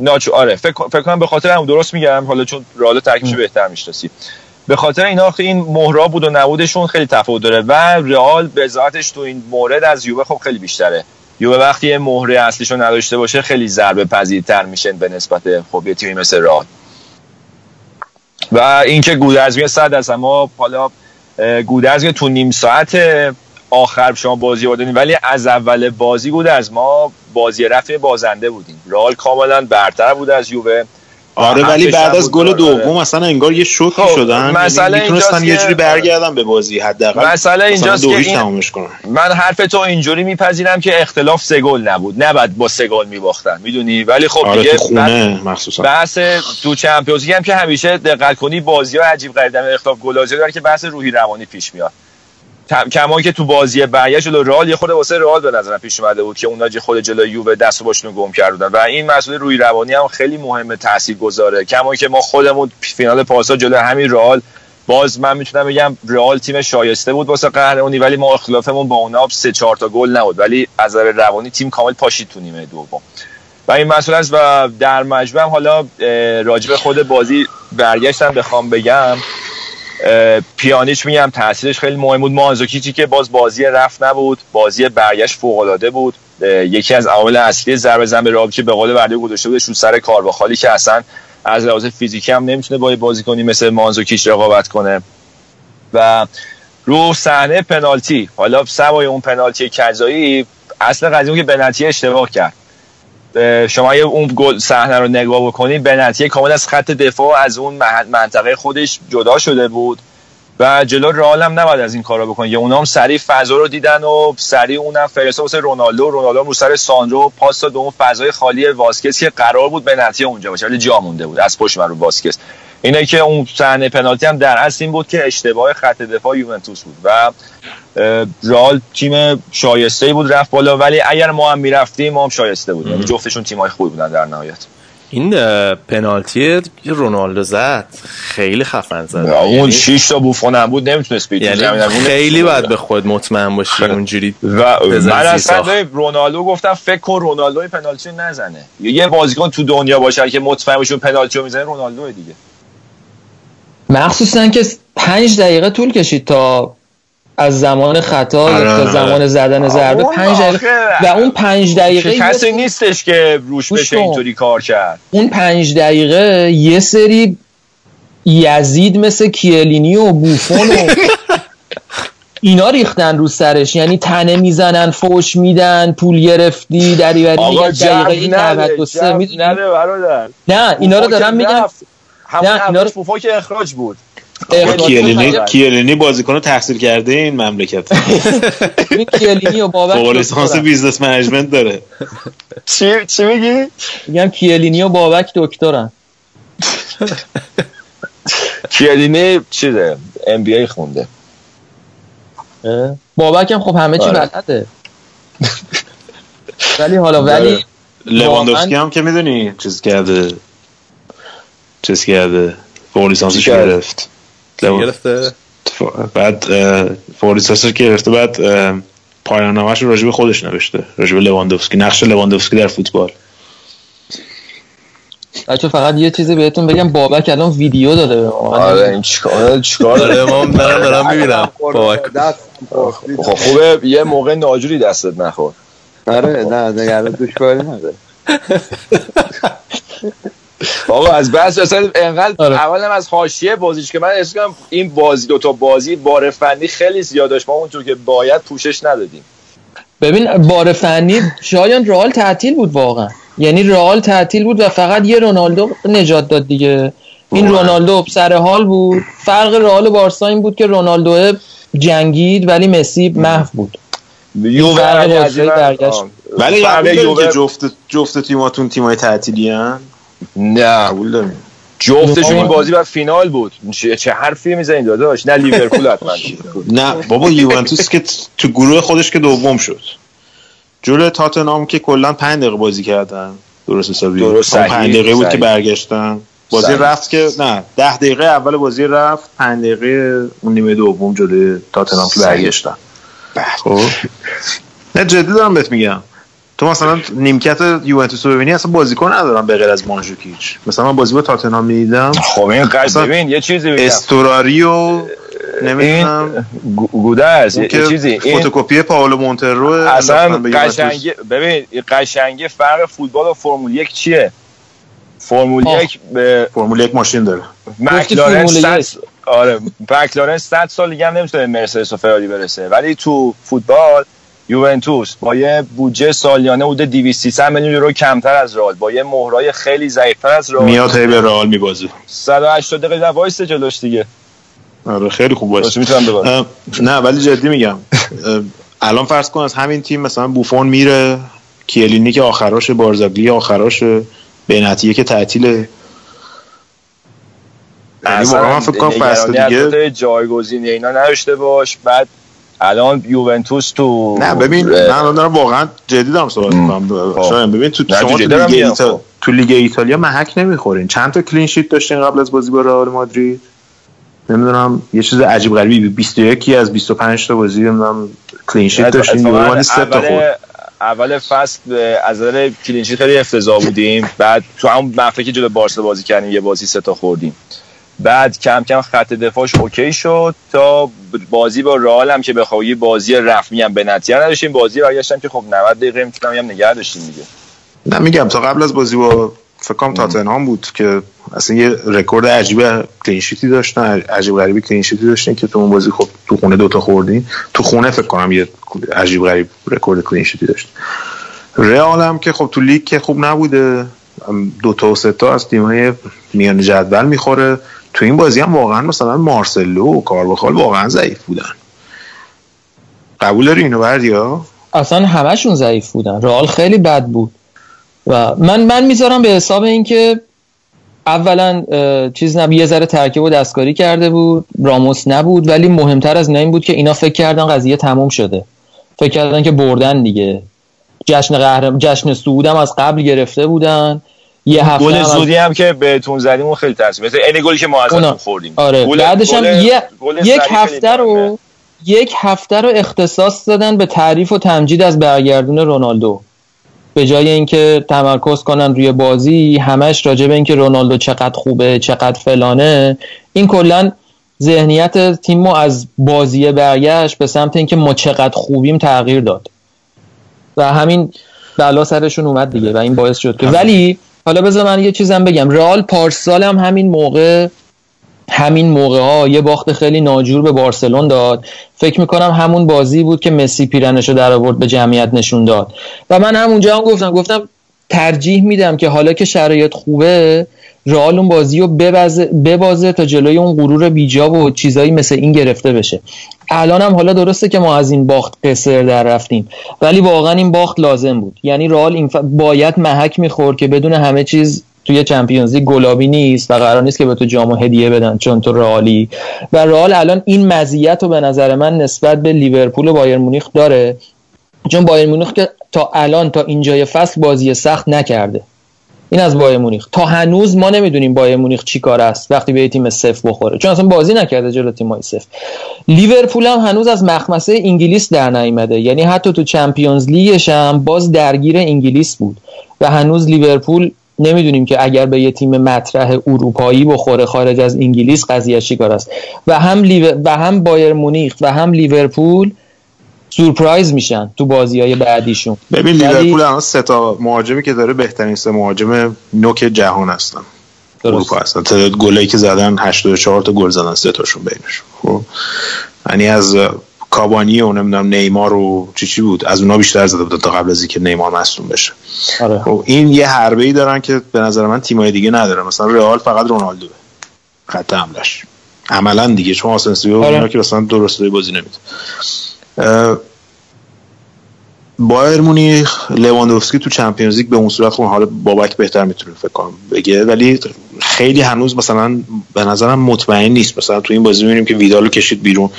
ناچو آره فکر فکر کنم به خاطر هم درست میگم حالا چون رئال ترکیبش بهتر می‌شناسی. به خاطر اینا آخه این مهرا بود و نبودشون خیلی تفاوت داره و رئال به ذاتش تو این مورد از یووه خب خیلی بیشتره. یووه وقتی یه مهره اصلیشو نداشته باشه خیلی ضربه پذیرتر میشن به نسبت خب یه تیمی مثل رئال. و اینکه گودرز میگه صد از ما حالا گودرز تو نیم ساعت آخر شما بازی بردین ولی از اول بازی گودرز ما بازی رفت بازنده بودیم. رئال کاملا برتر بود از یووه. آره ولی بعد از بود. گل داره. دوم اصلا انگار یه شوکی خب، شدن. یعنی می‌تونستن یه جوری برگردن به بازی حداقل. مسئله اینجاست مثلا که این- تمامش کنن. من حرف تو اینجوری میپذیرم که اختلاف سه گل نبود. نباید با سه گل میباختن می‌دونی؟ ولی خب آره دیگه تو خونه مخصوصا. بحث تو چمپیونز هم که همیشه دقت کنی بازی ها عجیب غریب اختلاف گلازی داره که بحث روحی روانی پیش میاد. کما که تو بازی برگشت جلو رئال یه خورده واسه رئال به نظرم پیش اومده بود که اونا جه خود جلوی یووه دست و باشون گم کردن. و این مسئله روحی روانی هم خیلی مهمه تاثیرگذاره. کما که ما خودمون فینال پارسال جلوی همین رئال باز من می‌تونم بگم رئال تیم شایسته بود واسه قهرمانی ولی ما اختلافمون با اونا سه چهار تا گل نبود. ولی از نظر روانی تیم کامل پاشید تو نیمه دوم. و این مسئله است و در مجموع حالا به خود بازی برگشتم بخوام بگم. پیانیچ میگم تاثیرش خیلی مهم بود. مانزوکیچی که باز بازی رفت نبود بازی برگشت فوق العاده بود یکی از عوامل اصلی ضربه زن به راب که به قول وردی گذاشته بودش رو سر کارواخالی که اصلا از لحاظ فیزیکی هم نمی‌تونه با بازیکنی مثل مانزوکیچ رقابت کنه. و رو صحنه پنالتی حالا سوای اون پنالتی کجایی اصل قضیه که بنتی اشتباه کرد. شما اگه اون گل صحنه رو نگاه بکنید بنتی کامل از خط دفاع از اون منطقه خودش جدا شده بود و جلو رئال هم نباید از این کارا بکنه. یا اونا هم سریع فضا رو دیدن و سریع اونم فرستاد واسه رونالدو. رونالدو رو سر ساندرو پاس داد اون فضای خالی واسکس که قرار بود بنتی اونجا باشه ولی جا مونده بود. از پشت رو واسکس اینه که اون صحنه پنالتی هم در اصل این بود که اشتباه خط دفاع یوونتوس بود و رئال تیم شایسته بود رفت بالا. ولی اگر ما هم می‌رفتیم ما هم شایسته بود یعنی جفتشون تیمای خوبی بودن در نهایت. این پنالتی رونالدو زد خیلی خفن زد. اون یعنی- 6 تا بوفون هم بود نمی‌تونست بیت یعنی خیلی باید به خود مطمئن باشی اونجوری و من اصلا رونالدو گفتم فکر کن رونالدو پنالتی نزنه. یه بازیکن تو دنیا باشه که مطمئن باشه پنالتی رو می‌زنه رونالدو دیگه. مخصوصا که پنج دقیقه طول کشید تا از زمان خطا آره، تا آره. زمان زدن ضربه پنج دقیقه و اون پنج دقیقه کسی یه- نیستش که روش بشه. اینطوری کار کرد اون پنج دقیقه یه سری یزید مثل کیلینی و بوفون و اینا ریختن رو سرش یعنی تنه می‌زنن فوش میدن پول گرفتی دریوری میگن دقیقه جو نده 93 جو می‌دونی نده برادر نه اینا رو دارم میگم. همون نه، اینا رو- که اخراج بود کیلینی. کیلینی بازیکن تحصیل کرده این مملکت ببین کیلینی و بابک فوق لیسانس. business management داره چی چی میگی میگم کیلینی و بابک دکترن کیلینی چیزه MBA خونده. بابک هم خب همه چی آره. بلده ولی حالا ولی لواندوفسکی هم که می‌دونی چیز کرده چیز کرده؟ فوق لیسانسش؟ گرفت؟ گرفته؟ بعد فوق لیسانسش گرفته؟ بعد پایان نامش رو راجب خودش نوشته راجب لواندوفسکی. نقش لواندوفسکی در فوتبال. بچه فقط یه چیزی بهتون بگم. بابک الان ویدیو داده آره این چیکار چیکار داره؟ آره ما دارم دارم می‌بینم. بابک. خب خوبه. یه موقع ناجوری دستت نخور. آره نه نگران دشواری نداره. آقا از بس اصلا انقدر آره. اولم از حاشیه بازیش که من احساس کنم این بازی دوتا بازی بار فنی خیلی زیاد داشت. ما اونجور که باید پوشش ندادیم. ببین بار فنی شایان رئال تعطیل بود واقعا. یعنی رئال تعطیل بود و فقط یه رونالدو نجات داد دیگه. این رونالدو سر حال بود. فرق رئال و بارسا این بود که رونالدو جنگید ولی مسی محو بود. یووه ولی برگشت. قبول یووه- که جفت جفت تیماتون تیمای تعطیلی نه قبول جفتشون این بازی بر فینال بود. چه, حرفی می‌زنید داداش؟ نه لیورپول حتما. نه بابا یوونتوس که تو گروه خودش که دوم شد. جلو تاتنهام که کلا 5 دقیقه بازی کردن. درست حسابی. درست، اون صحیح، پنج دقیقه بود که. برگشتن. بازی. رفت که نه ده دقیقه اول بازی رفت 5 دقیقه اون نیمه دوم جلوی تاتنهام که. برگشتن. خب. نه جدی دارم بهت میگم. تو مثلا نیمکت یوونتوس رو ببینی اصلا بازیکن ندارم به غیر از مانژوکیچ. مثلا من بازی با تاتنهام می‌دیدم. خب این قضیه ببین یه چیزی بگم. استوراری و این نمی‌دونم. گو- گودرز اون یه چیزی این فتوکپی پائولو مونترو اصلا. قشنگی ببین قشنگی فرق فوتبال و فرمول یک چیه؟ فرمول آه. یک به فرمول یک ماشین داره. مکلارن صد آره مکلارن 100 سال دیگه هم نمی‌تونه مرسدس و فراری برسه. ولی تو فوتبال یوونتوس با یه بودجه سالیانه حدود 200 300 میلیون یورو کمتر از رئال با یه مهره‌های خیلی ضعیفتر از رئال. میاد هی به رئال میبازه. 180 دقیقه وایس جلوش دیگه. آره خیلی خوب باشه می‌تونم نه ولی جدی میگم. الان فرض کن از همین تیم مثلا بوفون میره کیلینی که آخراشه بارزاگلی آخراشه بنتیه که تعطیله. یعنی واقعا فکر کنم فصل دیگه جایگزین اینا نداشته باش. بعد الان یوونتوس تو نه ببین اه، من دارم واقعا جدی دارم صحبت می‌کنم. شاید ببین تو نه، شما تو لیگ, ایتا... خب. تو لیگ ایتالیا محک نمی‌خورین. چند تا کلین شیت داشتین قبل از بازی با رئال مادرید؟ نمی‌دونم یه چیز عجیب غریبی 21 از 25 تا بازی نمی‌دونم کلین شیت داشتین اومدی سه تا اول خورد. اول فصل از نظر clean sheet خیلی افتضاح بودیم. بعد تو همون مقطعی که جلو بارسا بازی کردیم یه بازی سه تا خوردیم. بعد کم کم خط دفاعش اوکی شد تا بازی با رئال هم که بخوای بازی رسمی هم به نتیجه نداشتیم. بازی برگشتم که خب 90 دقیقه می‌تونم هم نگه داشتیم دیگه. نه میگم تا قبل از بازی با فکر کنم تاتنهام بود که اصلا یه رکورد عجیب clean sheet ی داشتن عجیب غریبی clean sheet ی داشتن که تو اون بازی خب تو خونه دوتا خوردین تو خونه فکر کنم یه عجیب غریب رکورد کلین شیتی داشت. رئال هم که خب تو لیگ که خوب نبوده دو تا و سه تا از تیم‌های میان جدول می‌خوره. تو این بازی هم واقعا مثلا مارسلو و کارواخال واقعا ضعیف بودن. قبول داری اینو بردیا اصلا همشون ضعیف بودن. رئال خیلی بد بود. و من من می‌ذارم به حساب اینکه اولا چیز نبود یه ذره ترکیب و دستکاری کرده بود. راموس نبود ولی مهمتر از این بود که اینا فکر کردن قضیه تموم شده. فکر کردن که بردن دیگه. جشن قهرم جشن صعودم از قبل گرفته بودن. یه هفته گل زودی هم که بهتون زدیم اون خیلی تاثیر مثل این گلی که ما ازتون. خوردیم. آره. گل- بعدش هم یه یک هفته رو. یک هفته رو اختصاص دادن به تعریف و تمجید از برگردون رونالدو. به جای اینکه تمرکز کنن روی بازی همش راجع به اینکه رونالدو چقدر خوبه چقدر فلانه این کلا ذهنیت تیم از بازی برگشت به سمت اینکه ما چقدر خوبیم تغییر داد. و همین بلا سرشون اومد دیگه و این باعث شد که ولی حالا بذار من یه چیزم بگم. رئال پارسال هم همین موقع همین موقع ها یه باخت خیلی ناجور به بارسلون داد. فکر می‌کنم همون بازی بود که مسی پیرنش رو در آورد به جمعیت نشون داد. و من همونجا هم گفتم گفتم ترجیح میدم که حالا که شرایط خوبه رئال اون بازی رو ببازه, ببازه تا جلوی اون غرور بیجا و چیزایی مثل این گرفته بشه. الان هم حالا درسته که ما از این باخت قصر در رفتیم ولی واقعا این باخت لازم بود. یعنی رئال این ف... باید محک می‌خورد که بدون همه چیز توی چمپیونز گلابی نیست و قرار نیست که به تو جام هدیه بدن چون تو رئالی. و رئال الان این مزیت رو به نظر من نسبت به لیورپول و بایر مونیخ داره چون بایر مونیخ که تا الان تا اینجای فصل بازی سخت نکرده. این از بایر مونیخ. تا هنوز ما نمی‌دونیم بایر مونیخ چی کاره است وقتی به تیم سفت بخوره. چون اصلا بازی نکرده جلو تیمای سفت. لیورپول هم هنوز از مخمسه انگلیس در نیامده. یعنی حتی تو Champions League ش هم باز درگیر انگلیس بود. و هنوز لیورپول نمی‌دونیم که اگر به یه تیم مطرح اروپایی بخوره خارج از انگلیس قضیه چی کاره است. و هم لیو... و هم بایر مونیخ و هم لیورپول سورپرایز میشن تو بازی های بعدیشون. ببین لیورپول الان سه تا مهاجمی که داره بهترین سه مهاجم نوک جهان هستن. اروپا هستن. تعداد گلایی که زدن 84 تا گل زدن سه تاشون بینشون. خب؟ یعنی از کابانی و نمی‌دونم نیمار و چی چی بود از اونا بیشتر زده بود تا قبل از اینکه نیمار مصدوم بشه. آره. خب این یه حربه ای دارن که به نظر من تیمای دیگه نداره مثلا رئال فقط رونالدو خط حملش عملا دیگه چون آسنسیو آره. اینا که مثلا درست بازی نمیده. بایر مونیخ لواندوفسکی تو چمپیونز لیگ به اون صورت خب حالا بابک بهتر می‌تونه فکر کنم بگه ولی خیلی هنوز مثلا به نظرم مطمئن نیست. مثلا تو این بازی می‌بینیم که ویدالو کشید بیرون.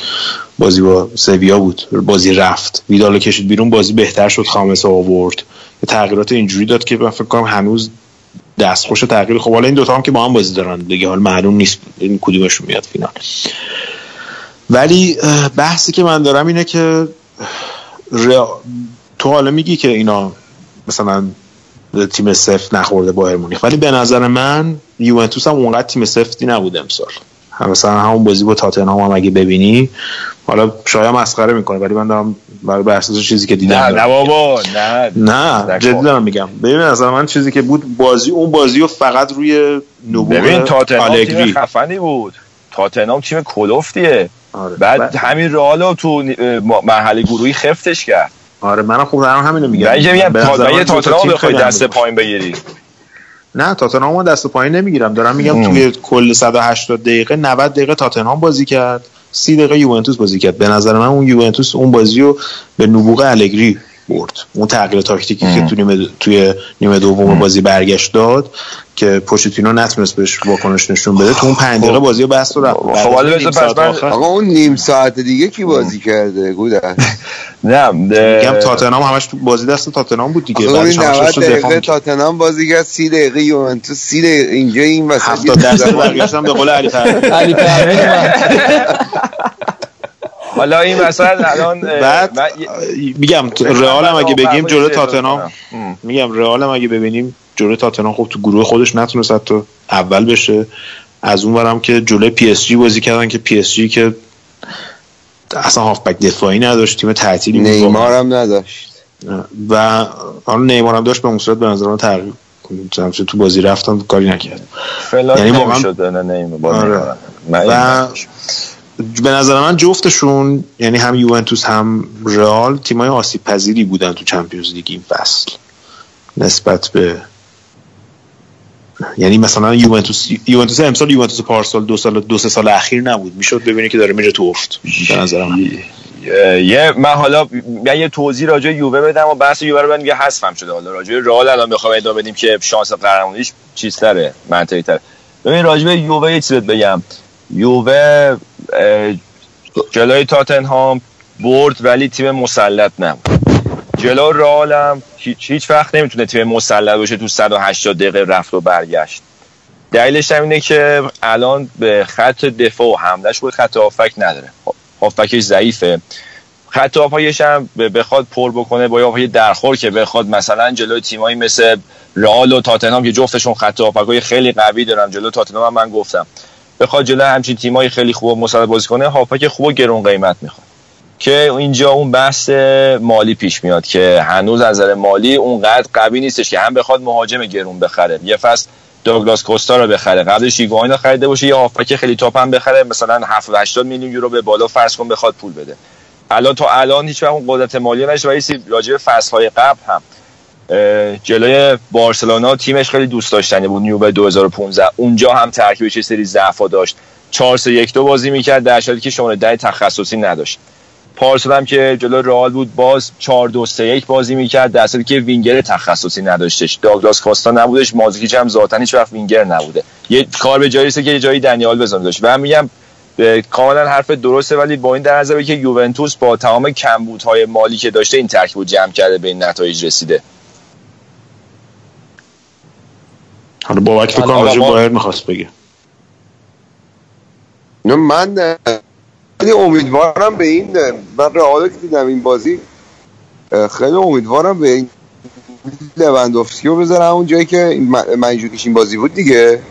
بازی با سویا بود بازی رفت. ویدالو کشید بیرون بازی بهتر شد خامس آورد. تغییرات اینجوری داد که من فکر کنم هنوز دستخوش تغییر. خب حالا این دوتا هم که با هم بازی دارن دیگه حال معلوم نیست این کدومشون میاد فینال. ولی بحثی که من دارم اینه که تو حالا میگی که اینا مثلا تیم سفت نخورده بایر مونیخ. ولی به نظر من یوونتوس هم اونقدر تیم سفتی نبود امسال. هم مثلا همون بازی با تاتنهام هم اگه ببینی حالا شاید مسخره می‌کنه ولی من دارم برای بر اساس چیزی که دیدم نه نه بابا نه. نه جدی دارم میگم. ببین نظر من چیزی که بود بازی اون بازی رو فقط روی نبوغ ببین تاتنهام تیم خفنی بود. تاتنهام تیم کلوفتیه. آره. بعد همین رئال تو مرحله گروهی خفتش کرد. آره منم خوب دارم همینو میگم. من میگم تا تاتنهام بخوای دست پایین بگیری. نه تاتنهام دست پایین نمی‌گیرم. دارم میگم ام. توی کل 180 دقیقه 90 دقیقه تاتنهام بازی کرد. 30 دقیقه یوونتوس بازی کرد. به نظر من اون یوونتوس اون بازی رو به نبوغ الگری برد. اون تغییر تاکتیکی که تو نیمه توی نیمه دوم بازی برگشت داد. که پوچتینو نتونست بهش واکنش نشون بده تو اون 5 دقیقه بازی رو بس رو رفت. آقا اون نیم ساعت دیگه کی بازی کرده؟ گودن نه میگم تاتنهام همش تو بازی دست تاتنهام بود دیگه بعدش 90 دقیقه تاتنهام بازی کرد 30 دقیقه یوونتوس 30 دقیقه اینجا این وسط 70 درصد برگشتن به قول علی فرمی علی حالا این مثلا الان بعد میگم رئال هم اگه بگیم جلو تاتنهام میگم رئال هم اگه ببینیم جلو تاتنهام خب تو گروه خودش نتونست حتی اول بشه. از اون برم که جلو پی اس جی بازی کردن که پی اس جی که اصلا هافبک دفاعی نداشت تیم تعطیلی نیمار هم نداشت. و حالا نیمار هم داشت به اون صورت به نظر من تغییر تو بازی رفتن کاری نکرد. یعنی واقعا شد نیمار آره. و به نظر من جفتشون یعنی هم یوونتوس هم رئال تیمای آسیب پذیری بودن تو چمپیونز لیگ این فصل. نسبت به یعنی مثلا یوونتوس یوونتوس امسال یوونتوس پارسال دو سال دو سه سال اخیر نبود. می‌شد ببینی که داره میره تو افت به نظر من. یه من حالا یه توضیح راجع یووه بدم و بحث یووه رو بدم یه حذفم شده. حالا راجع رئال الان بخوام ادامه بدیم که شانس قهرمانیش چیزتره منطقی تره. ببین راجع به یووه یه چیز بگم. یووه جلوی تاتنهام برد ولی تیم مسلط نبود. جلو رئالم هیچ هیچ وقت نمی‌تونه تیم مسلط باشه تو 180 دقیقه رفت و برگشت. دلیلش هم اینه که الان به خط دفاع و حملهش بود خط هافک نداره. هافکش ضعیفه. خط هافکش هم بخواد پر بکنه با یه درخور که بخواد مثلا جلوی تیمایی مثل رئال و تاتنهام که جفتشون خط هافکای خیلی قوی دارن. جلو تاتنهام من گفتم. بخواد جلو همچین تیمایی خیلی خوب مسلط بازی کنه هافک خوب و گرون قیمت می‌خواد. که اینجا اون بحث مالی پیش میاد که هنوز از نظر مالی اونقدر قوی نیستش که هم بخواد مهاجم گرون بخره یه فصل دوگلاس کوستا رو بخره قبلش ایگواین رو خریده باشه یه هافک خیلی تاپ هم بخره مثلا 70 80 میلیون یورو به بالا فرض کن بخواد پول بده. الان تا الان هیچ اون قدرت مالی نشه ولی راجع به فصل های قبل هم. جلوی بارسلونا تیمش خیلی دوست داشتنی بود نیوبه 2015 اونجا هم ترکیبش سری ضعفا داشت. 4 3 1 2 بازی می‌کرد در حالی که شماره ده تخصصی نداشت. پارسال هم که جلو رئال بود باز 4 2 3 1 بازی می‌کرد در حالی که وینگر تخصصی نداشتش. داگلاس کاستا نبودش مازیکیچ هم ذاتا هیچ وقت وینگر نبوده. یه کار به جایی که یه جایی دنیال بزن داشت. و میگم کاملا حرف درسته ولی با این در نظر که یوونتوس با تمام کمبودهای مالی که داشته این ترکیب رو جمع کرده به این نتایج رسیده. حالا بابک فکر کنم راجع بایر می‌خواست بگه. نه من خیلی امیدوارم به این من رئال که دیدم این بازی خیلی امیدوارم به این لوندوفسکی رو بذارم اون جایی که منجوکیش این بازی بود دیگه.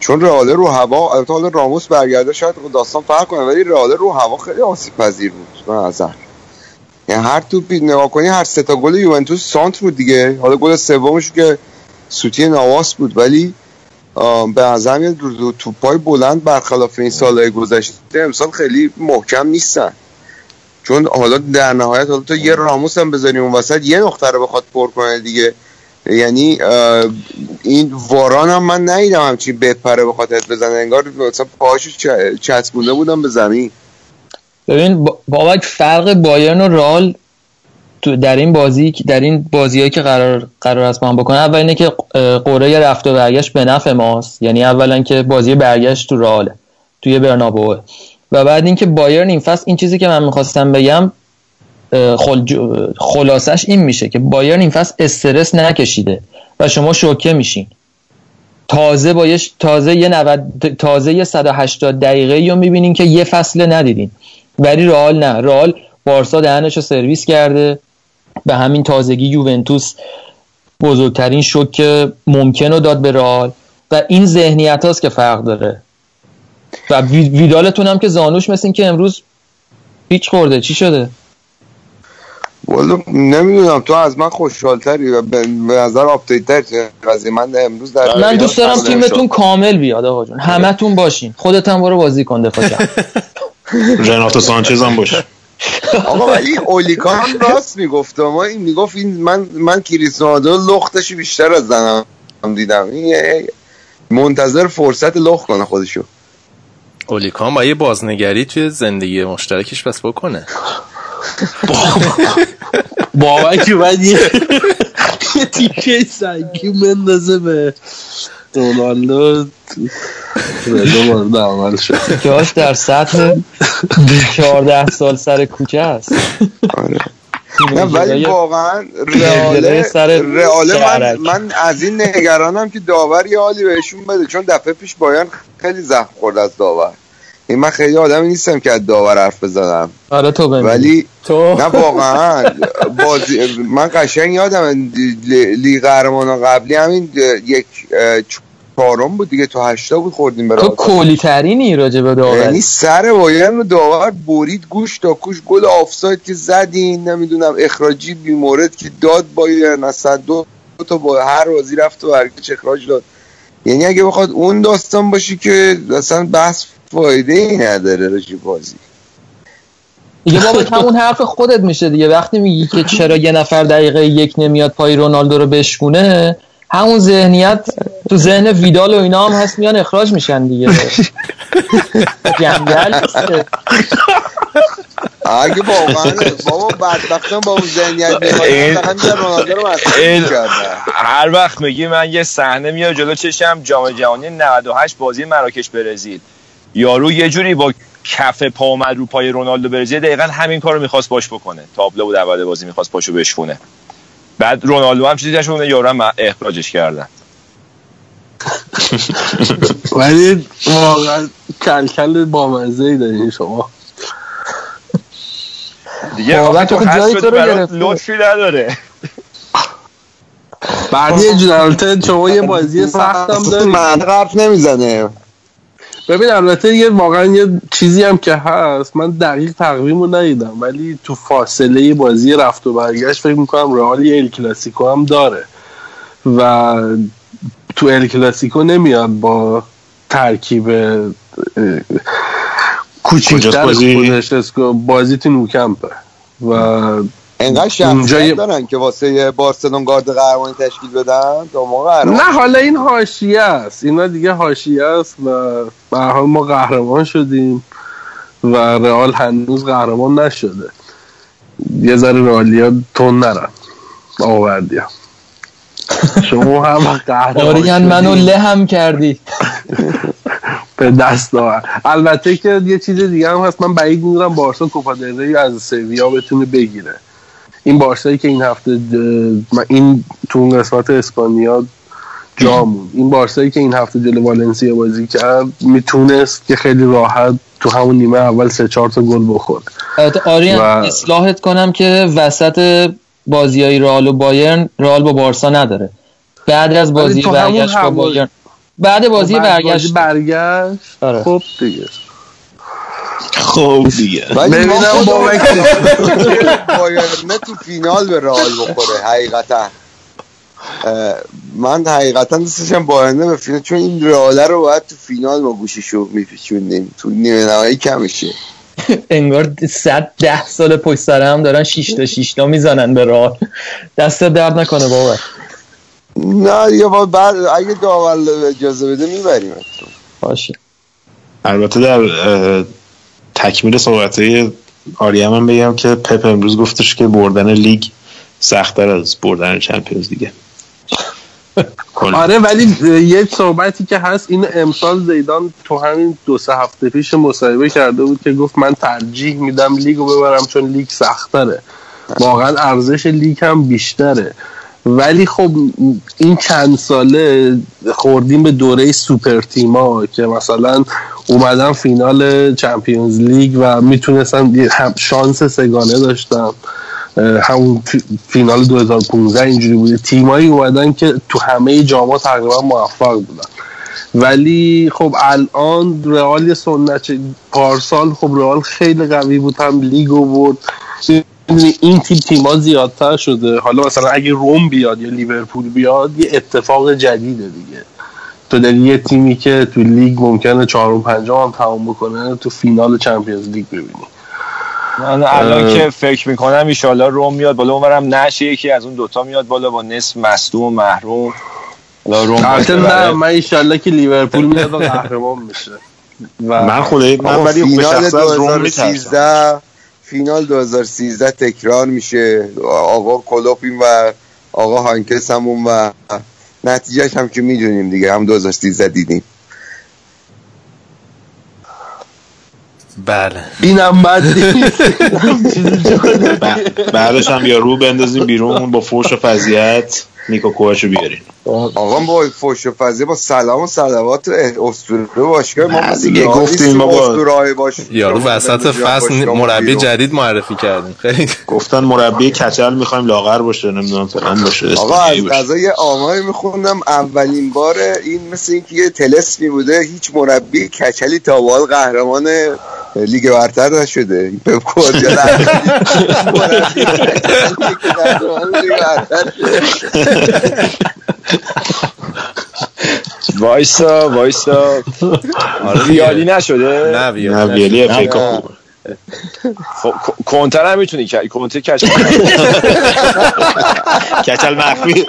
چون رئال رو هوا البته حالا راموس برگرده شاید داستان فرق کنه ولی رئال رو هوا خیلی آسیب پذیر بود به نظر. یعنی هر توپی نگاه کنی هر سه تا گل یوونتوس سانت بود دیگه. حالا گل سومش که سوتی نواس بود ولی به نظر میاد دو توپای بلند برخلاف این سالهای گذشته امسال خیلی محکم نیستن. چون حالا در نهایت حالا تو یه راموس هم بذاری اون وسط یه نقطه رو بخواد پر کنه دیگه. یعنی این واران هم من ندیدم همچین بپره بخواد هد بزنه انگار مثلا پاهاشو چسبونده بودم به زمین. ببین با- بابک فرق بایرن و رئال تو در این بازی در این بازیایی که قرار قرار است هم بکنه اول اینه که قرعه رفت و برگشت به نفع ماست. یعنی اولا که بازی برگشت تو رئاله توی برنابوه و بعد اینکه بایرن این فصل این چیزی که من می‌خواستم بگم خلاصش این میشه که بایرن این فصل استرس نکشیده و شما شوکه میشین. تازه با تازه یه 90 تازه یه 180 دقیقه رو می‌بینین که یه فصل ندیدین. ولی رئال نه. رئال بارسا دهنش رو سرویس کرده. به همین تازگی یوونتوس بزرگترین شوک ممکن رو داد به رئال و این ذهنیت هاست که فرق داره. و وی- ویدالتون هم که زانوش مثل این که امروز پیچ خورده. چی شده؟ والا نمی‌دونم. تو از من خوشحالتری و به نظر update تر قضیه. من امروز در من دوست دارم تیمتون. کامل بیاد آقا جون. همتون باشین. خودت هم برو بازی کن دفاع رناتو سانچز هم باشه آقا ولی اولیکان راست می‌گفت. ما این می‌گفت این من من کریستیانو لختش بیشتر از زنم دیدم. این منتظر فرصت لخت کنه خودشو. اولیکان با یه بازنگری توی زندگی مشترکش بس بکنه. بابک باید یه یه تیکه سنگی مندازه به رونالدو رونالدو مورد عمل شد جاش در سطح 14 سال سر کوچه است آره. نه ولی واقعا رئاله سر رئاله من. من از این نگرانم که داور یه حالی بهشون بده چون دفعه پیش بایان خیلی زخم خورد از داور این من خیلی آدمی نیستم که از داور حرف بزنم. آره تو بمیری. ولی تو؟ نه واقعا. بازی من قشنگ یادم لیگ قهرمانان قبلی همین یک چهارم بود دیگه تو هشتا بود خوردیم به تو. کلی ترینی راجع به یعنی داوری سر بایرن رو داور برید گوش تا گوش گل آفساید که زدین نمی‌دونم اخراجی بیمورد که داد بایرن از صد دو دو تا با هر بازی رفت و برگشت اخراج داد. یعنی اگه بخواد اون داستان باشی که اصلا بحث فایده ای نداره راجع بازی. دیگه بابا همون حرف خودت میشه دیگه. وقتی میگی که چرا یه نفر دقیقه یک نمیاد پای رونالدو رو بشکونه همون ذهنیت تو ذهن ویدال و اینا هم هست میان اخراج میشن دیگه. جنگل. اگه واقعا بابا بدبختان با اون ذهنیت هر وقت میگی من یه صحنه میاد جلو چشم جام جهانی 98 بازی مراکش برزیل. یارو یه جوری با کف پا اومد رو پای رونالدو برزیل دقیقا همین کارو می‌خواست باش بکنه. تابلو بود اول بازی می‌خواست پاشو بشکونه. بعد رونالدو هم چیزی نشونه یارو هم اخراجش کردن. ولی واقعا کلکل بامزه ای دارین شما. دیگه آخه تو خود جای هست تو. لطفی نداره. بعد یه جور البته شما یه بازی سختم دارید. من حرف نمی‌زنه ببین البته یه واقعا یه چیزی هم که هست من دقیق تقویم رو ندیدم ولی تو فاصله بازی رفت و برگشت فکر می‌کنم رئال یه ال کلاسیکو هم داره و تو ال کلاسیکو نمیاد با ترکیب کوچیکتر کجاست بازی؟ خودش بازی تو نوکمپه و انقدر شخصیت دارن که واسه بارسلون گارد قهرمانی تشکیل بدن؟ تا موقع قهرمان نه حالا این حاشیه است. اینا دیگه حاشیه است و به هر حال ما قهرمان شدیم و رئال هنوز قهرمان نشده. یه ذره رئالیا تون نرن. آوردی شما هم قهرمان منو. له هم کردی. به دست آور. البته که یه چیز دیگه هم هست. من بعید می‌دونم بارسا کوپا دل ری از سویا بتونه بگیره. این بارسایی که این هفته این تو اون قسمت اسپانیا جا موند این بارسایی که این هفته جلو والنسیا بازی کرد می‌تونست که خیلی راحت تو همون نیمه اول سه چهار تا گل البته آریان و- اصلاحت کنم که وسط بازی های رئال و بایرن رئال با بارسا نداره. بعد از بازی برگشت با بایرن. بعد بازی برگشت. برگشت آره. خب دیگه. خب دیگه. ببینم بابک بایرن تو فینال به رئال بخوره حقیقتا. من حقیقتا دوست داشتم بایرن به فینال چون این رئاله رو باید تو فینال با گوشیشو میپیچوندیم. تو نیمه نهایی کمشه. انگار صد ده سال پشت سر هم دارن شیش تا شیش تا می‌زنن به رئال. دست درد نکنه بابا نه دیگه با بعد اگه داور اجازه بده می‌بریم. باشه. البته در تکمیل صحبت آریم هم بگم که پپ امروز گفتش که بردن لیگ سختتر از بردن چمپیونز کلا. آره ولی یه صحبتی که هست این امسال زیدان تو همین دو سه هفته پیش مصاحبه کرده بود که گفت من ترجیح میدم لیگ رو ببرم چون لیگ سختره واقعا ارزش لیگ هم بیشتره ولی خب این چند ساله خوردیم به دوره سوپر تیما که مثلا اومدن فینال Champions League و می‌تونستن شانس سه‌گانه داشتن. اه، همون فی- فینال 2015 اینجوری بوده. تیمایی اومدن که تو همه جاما تقریبا موفق بودن. ولی خب الان رئال سنت پارسال خب رئال خیلی قوی بود هم لیگو بود می‌دونی این تیم تیما زیادتر شده. حالا مثلا اگه روم بیاد یا لیورپول بیاد یه اتفاق جدیده دیگه. تو داری یه تیمی که تو لیگ ممکنه چهارم پنجم هم تمام بکنه تو فینال چمپیونز لیگ ببینی. من الان اه. که فکر می‌کنم ایشالله روم میاد بالا. اونورم نشه یکی از اون دوتا میاد بالا با نصف مصدوم و محروم. البته نه. من ایشالله که لیورپول میاد و قهرمان میشه. و من خودی من ولی به فینال شخص از روم میترسم 2013 فینال 2013 تکرار میشه. آقا کلوپ این و آقا هانکس هم اون و نتیجهش هم که می‌دونیم دیگه هم 2013 دیدیم. بله. اینم بد بعدش هم یا رو بندازیم بیرون با فوش و فضیحت. نیکو کوهشو بیارین آقا با فوش و فضیه با سلام و صلوات اسطوره باشگاه ما دیگه گفتیم بابا. یارو وسط فصل ما مربی. جدید معرفی کردیم خیلی گفتن مربی کچل می‌خوایم لاغر باشه نمی‌دونم فلان باشه آقا از. قضا یه آماری میخوندم اولین بار این مثل اینکه یه تلسمی بوده هیچ مربی کچلی تا قهرمان لیگ برتر نشده پپ گواردیولا. وایسا وایسا آره ویالی نشده نه ویالی خب ک- کنتر هم می‌تونی که کنتر کش کچل مخفی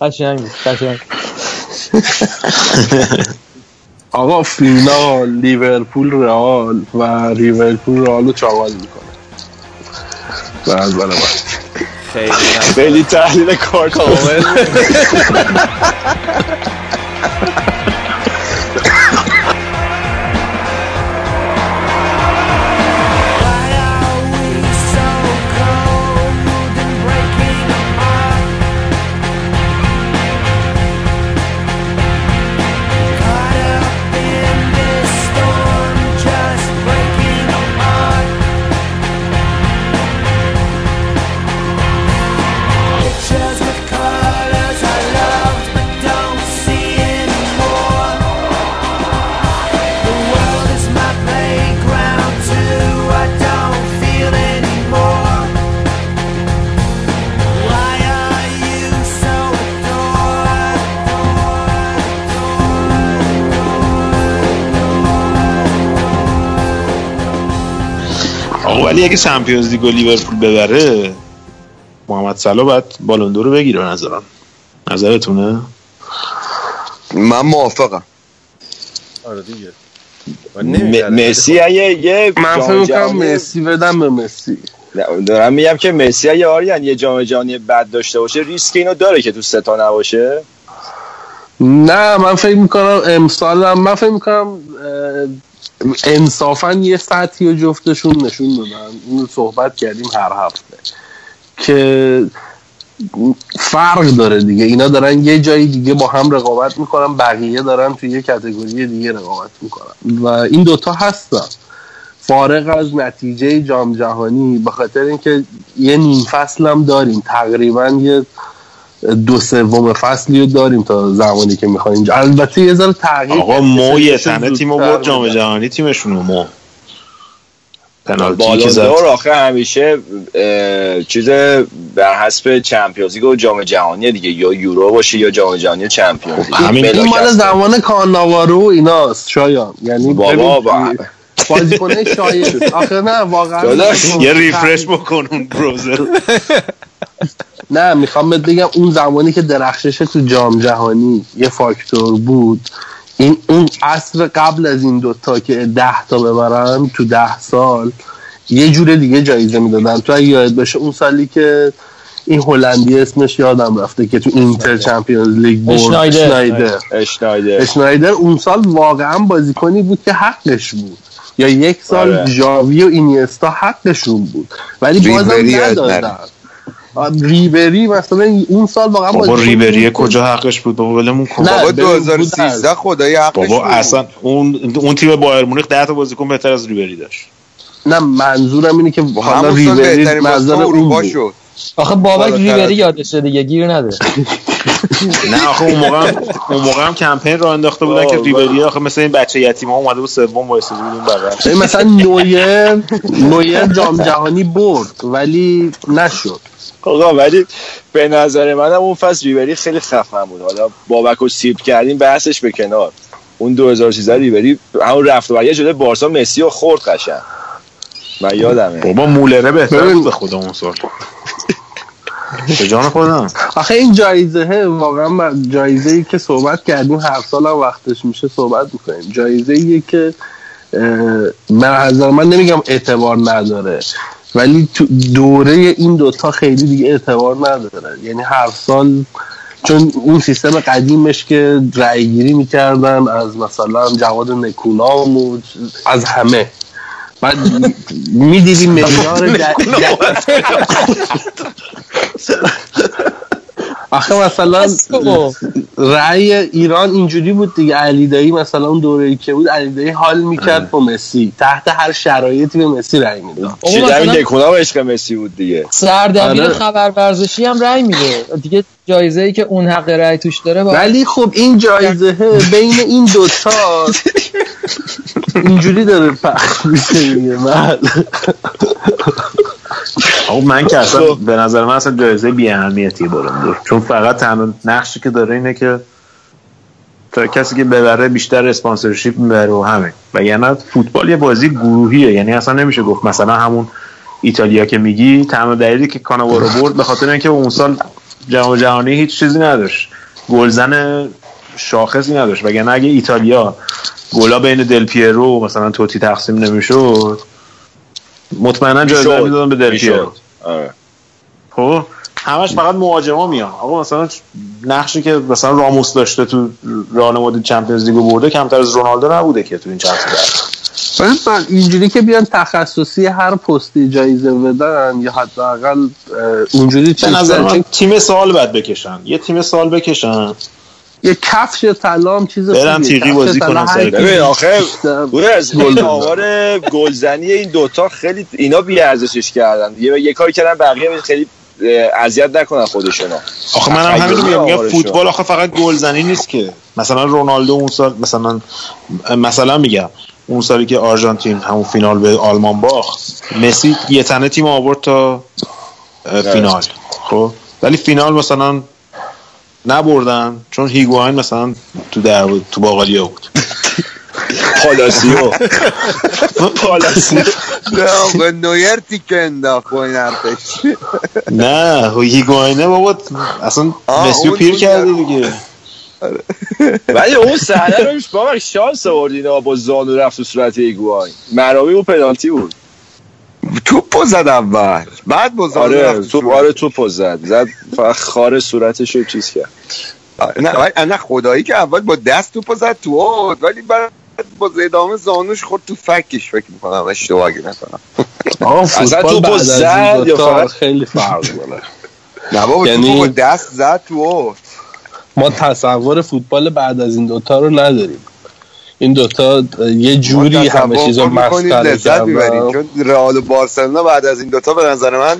قشنگ بود، قشنگ. آقا فینال لیورپول رئال و لیورپول رئال رو چاقال می‌کنه. به نظر من. خیلی خیلی تحلیل کار کامل. ولی اگه چمپیونز لیگ و لیورپول ببره محمد صلاح باید بالون رو بگیره به نظرم. نظرتونه؟ من موافقم. آره دیگه. م- مسی اگه یه من فکر می‌کنم جهانی- مسی بدم به مسی. نه، دارم میگم که مسی اگه آریان یه جام جهانی بد داشته باشه ریسک اینو داره که تو سه تا نباشه. نه من فکر می‌کنم امسالم من فکر می‌کنم انصافا یه سطحی و جفتشون نشون دادن. اینو صحبت کردیم هر هفته. که فرق داره دیگه. اینا دارن یه جایی دیگه با هم رقابت می‌کنن بقیه دارن توی یه کتگوری دیگه رقابت می‌کنن. و این دوتا هستن. فارغ از نتیجه جام جهانی به خاطر اینکه یه نیم فصل هم داریم. تقریبا یه دو سوم فصلی رو داریم تا زمانی که می‌خوایم. البته یه ذره تغییر آقا. مو یه تنه تیم زودتر برد جام. جهانی تیمشون رو مو پنالتی آخه همیشه چیز بر حسب چمپیونز لیگ و جام جهانی دیگه. یا یورو باشه یا جام جهانی چمپیونز لیگ. همین ملاک این مال. زمان کاناوارو و ایناست شایان. یعنی بابا، ببین بازیکنه شایست آخه نه واقعا یه ریفرش بکن اون بروزر نه می‌خوام بهت بگم اون زمانی که درخشش تو جام جهانی یه فاکتور بود این اون عصر قبل از این دوتا که ده تا ببرن تو ده سال یه جور دیگه جایزه می‌دادن. تو اگه یاد باشه اون سالی که این هلندی اسمش یادم رفته که تو اینتر چمپیونز لیگ برد اشنایدر. اشنایدر. اشنایدر. اشنایدر اون سال واقعا بازیکنی بود که حقش بود. یا یک سال آره. ژاوی و اینیستا حقشون بود. ولی بازم ندادن. ریبری مثلا اون سال واقعا بابا بود. کجا حقش بود؟ بابا ولمون کن. نه، بابا ببین، 2013 خدای حقش بابا بود. اصلا اون اون تیم بایر مونیخ 10 تا بازیکن بهتر از ریبری داشت. نه منظورم اینه که حالا ریبری نظر اون اروپا شد. آخه بابک ریبری یادشه دیگه گیر نده. نه آخه اون موقع اون موقع هم کمپین رو انداخته بودن که ریبری آخه مثل این بچه یتیم ها اومده بود سوم وایساده بود اون بغل. ببین مثلا نویر نویر جام جهانی برد ولی نشد. آقا ولی به نظر منم اون فصل ریبری خیلی خفن بود. حالا بابک رو سیب کردیم بحثش به کنار. اون 2013 ریبری همون رفت و برگشت شده بارسا مسی رو خورد قشنگ. من یادمه. بابا مولره بهتر. بود به خدا اون سال. به جان خودم. آخه این جایزه واقعا جایزه ای که صحبت کردیم هر سال هم وقتش میشه صحبت می‌کنیم. جایزه ایه که به نظر من نمیگم اعتبار نداره. ولی تو دوره این دوتا خیلی دیگه اعتبار نداره. یعنی هر سال چون اون سیستم قدیمش که رأی گیری می‌کردن از مثلا جواد نکونام و از همه. بعد می‌دیدیم معیار ج- آخه مثلا رأی ایران اینجوری بود دیگه. علی دایی مثلا اون دوره ای که بود علی دایی حال می‌کرد با مسی. تحت هر شرایطی به مسی رأی می‌داد. چی مثلا- نکونا و عشق مسی بود دیگه؟ سردبیر آره. خبر ورزشی هم رأی میده. دیگه جایزه ای که اون حق رأی توش داره با ولی خب این جایزه بین این دوتا اینجوری داره پخش میشه آقا من که اصلا به نظر من اصلا جایزه بی اهمیتیه بالون دور چون فقط تنها نقشی که داره اینه که تا کسی که ببره بیشتر اسپانسرشیپ می‌بره و همین و یعنی فوتبال یه بازی گروهیه. یعنی اصلا نمیشه گفت مثلا همون ایتالیا که میگی تمام دلیلی که کاناوارو برد به خاطر اینکه اون سال جام جهانی هیچ چیزی نداشت. گلزن شاخصی نداشت. وگرنه اگه ایتالیا گلا بین دل پیرو مثلا توتی تقسیم نمی‌شد مطمئنا جایزه. می‌دادن به دل می‌شد. پیرو آره. خب همش فقط مهاجما میان آقا مثلا نقشی که مثلا راموس داشته تو راهنمایی چمپیونز لیگو برده کمتر از رونالدو نبوده که تو این چند سال من اینجوری که بیان تخصصی هر پستی جایزه بدن یا حداقل اونجوری چیز نظر. من تیم سال باید بکشن یه تیم سال بکشن یه کفش طلا هم چیز خوبیه. تیغی بازی کی ببین آخه گل بزنه. آمار گلزنی این دوتا خیلی اینا بی ارزشش کردن. یه یه کاری کردن بقیه خیلی اذیت نکنن خودشونو آخه منم همین رو میگم میگم. فوتبال آخه فقط گلزنی نیست که. مثلا رونالدو اون سال مثلا مثلا میگم اون سالی که آرژانتین همون فینال به آلمان باخت مسی یه تنه تیم آورد تا فینال. خب؟ ولی فینال مثلا نبردن چون هیگواین مثلا تو در تو باقالیا بود. پالاسیو پالاسیو نه آقا نویر تیکه انداخت با این حرفش. نه هیگواینه بابا اصلا مسیو پیر کرده. دیگه. ولی اون صحنه روش بابا شانس آورد اینا با زانو رفت تو صورت ایگواین مراوی و پنالتی بود. توپو زد اول. بعد با زانو آره رفت تو تو آره توپ زد. زد فقط خار صورتش رو چیز کرد. نه ولی- نه خدایی که اول با دست توپو زد تو آد ولی بعد با ادامه زانوش خورد تو فکش. فکر می‌کنم اشتباه اگه نکنم. آقا اصلا فوتبال توپو بعد از این زد یا فقط- خیلی فرق داره. نه بابا یعنی- توپو با دست زد تو آد ما تصور فوتبال بعد از این دوتا رو نداریم. این دوتا یه جوری همه چیز رو مسخره. کردن. چون رئال و بارسلونا بعد از این دوتا به نظر من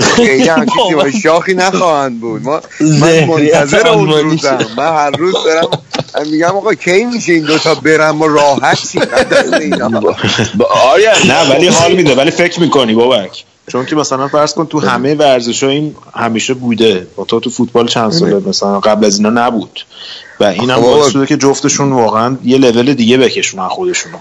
خیلی همچین شاخی نخواهند بود. ما من منتظر اون روزم. من هر روز دارم میگم آقا کی میشه این دوتا برن؟ ما راحت شیم آریا نه ولی حال میده ولی فکر می‌کنی بابک. چون که مثلا فرض کن تو همه ورزش ها این همیشه بوده. با تو تو فوتبال چند ساله مثلا قبل از اینا نبود. و این هم خب. باعث شده که جفتشون واقعا یه لول دیگه بکشونن خودشونو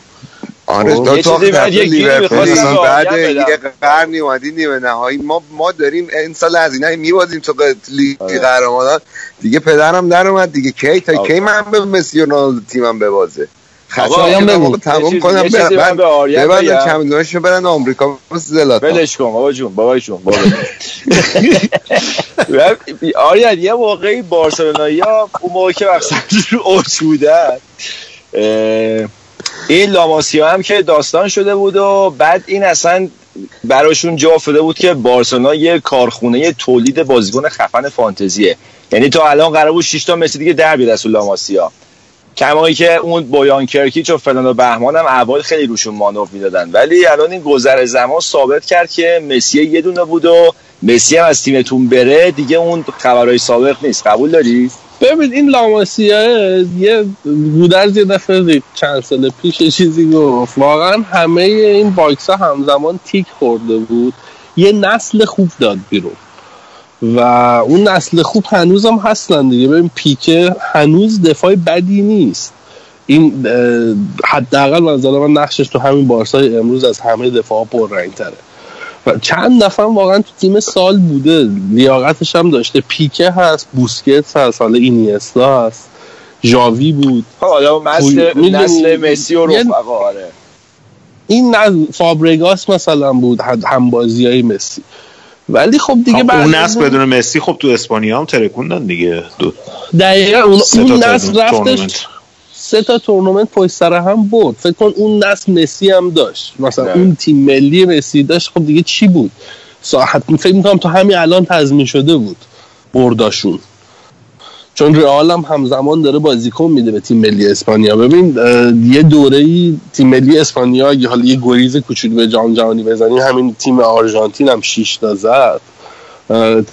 آره خب، تا لیورپول می‌خواستم به بعد. یه قرنی اومدی نیمه نهایی ما ما داریم این سال از اینا میبازیم تو لیگ آره. قهرمانان دیگه پدرم در اومد دیگه کی تا. کی من به مسی و رونالدو تیمم ببازه خشم بگو. یه تموم کنم یه بعد بگم. چمدوناشو برن آمریکا مثل زلاتان ولش کن بابا جون بابا جون بابا آریان یه موقعی بارسلونایی ها اون موقع که مثلا رو اوج بودن این لاماسیا هم که داستان شده بود و بعد این اصلا براشون جا افتاده بود که بارسلونا یه کارخونه تولید بازیکن خفن فانتزیه یعنی تا الان قرار بود 6 تا مسی دیگه در بیاد از لاماسیا کما این که اون بویان کرکیچ و فلان و بهمان هم اول خیلی روشون مانور می‌دادن. ولی الان این گذر زمان ثابت کرد که مسی یه دونه بود و مسی هم از تیمتون بره دیگه اون خبرهای سابق نیست. قبول داری؟ ببین این لاماسیا یه گودرز یه دفعه چند سال پیش چیزی گفت. واقعا همه این box ها همزمان تیک خورده بود. یه نسل خوب داد بیرون. و اون نسل خوب هنوز هم هستن دیگه. ببین پیکه هنوز دفاع بدی نیست. این حداقل منظر من نقشش تو همین بارسای امروز از همه دفاع پررنگ تره و چند هم واقعا تو تیم سال بوده. لیاقتش هم داشته. پیکه هست بوسکت هست حالا اینیستا هست. ژاوی بود. حالا نسل مسی و رفقا آره. این. فابرگاس مثلا بود هم بازی های مسی. ولی خب دیگه بعد اون نسل بدون مسی خب تو اسپانیا هم ترکوندن دیگه. دو دقیقا اون, اون نسل. رفتش سه تا تورنمنت پشت سر هم برد. فکر کن اون نسل مسی هم داشت. مثلا نه. اون تیم ملی مسی داشت خب دیگه چی بود؟ ساعت فکر می‌کنم تا همین الان تضمین شده بود برداشون. چون رئال هم همزمان داره بازیکن میده به تیم ملی اسپانیا. ببین یه دوره ای تیم ملی اسپانیا اگه حالا یه گریز کوچولو به جام جهانی بزنیم همین تیم آرژانتین هم 6 تا زد.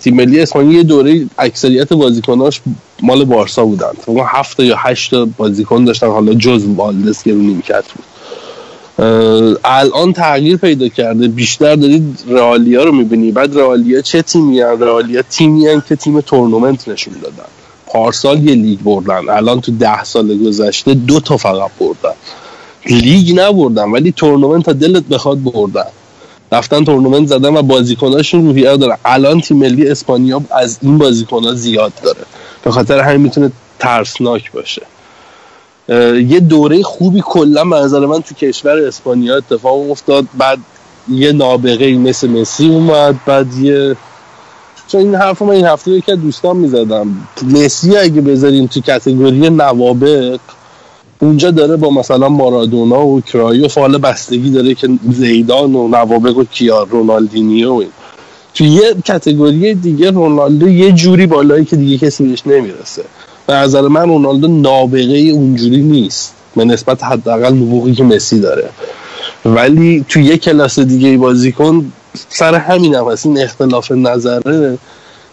تیم ملی اسپانیا یه دوره اکثریت بازیکناش مال بارسا بودن. کنم هفت یا هشت بازیکن داشتن حالا جز والدس که رو نیمکت بود. الان تغییر پیدا کرده. بیشتر دارید رئالیا رو می‌بینی. بعد رئالیا چه تیمی هن؟ رئالیا تیمی هن که تیم تورنمنت نشون دادن. پارسال یه لیگ بردن. الان تو ده سال گذشته دو تا فقط بردن. لیگ نبردن ولی تورنمنت تا دلت بخواد بردن. رفتن تورنمنت زدن و بازیکناشون روحیه دارن. الان تیم ملی اسپانیا از این بازیکنها زیاد داره. به خاطر همین می‌تونه ترسناک باشه. یه دوره خوبی کلا به من تو کشور اسپانیا اتفاق افتاد. بعد یه نابغه مثل مسی اومد بعد یه چون این حرف من این هفته یکی از دوستان می‌زدم. مسی اگه بذاریم تو کتگوری نوابق اونجا داره با مثلا مارادونا و کرایوف حالا بستگی داره که زیدان و نوابق و کیار رونالدینیو و این. تو یه کتگوری دیگه رونالدو یه جوری بالایی که دیگه کسی بهش نمی‌رسه. به نظر من رونالدو نابغه اونجوری نیست. به نسبت حداقل نبوغی که مسی داره. ولی تو یه کلاس دیگه بازی کن سر همین هم هست. این اختلاف نظره.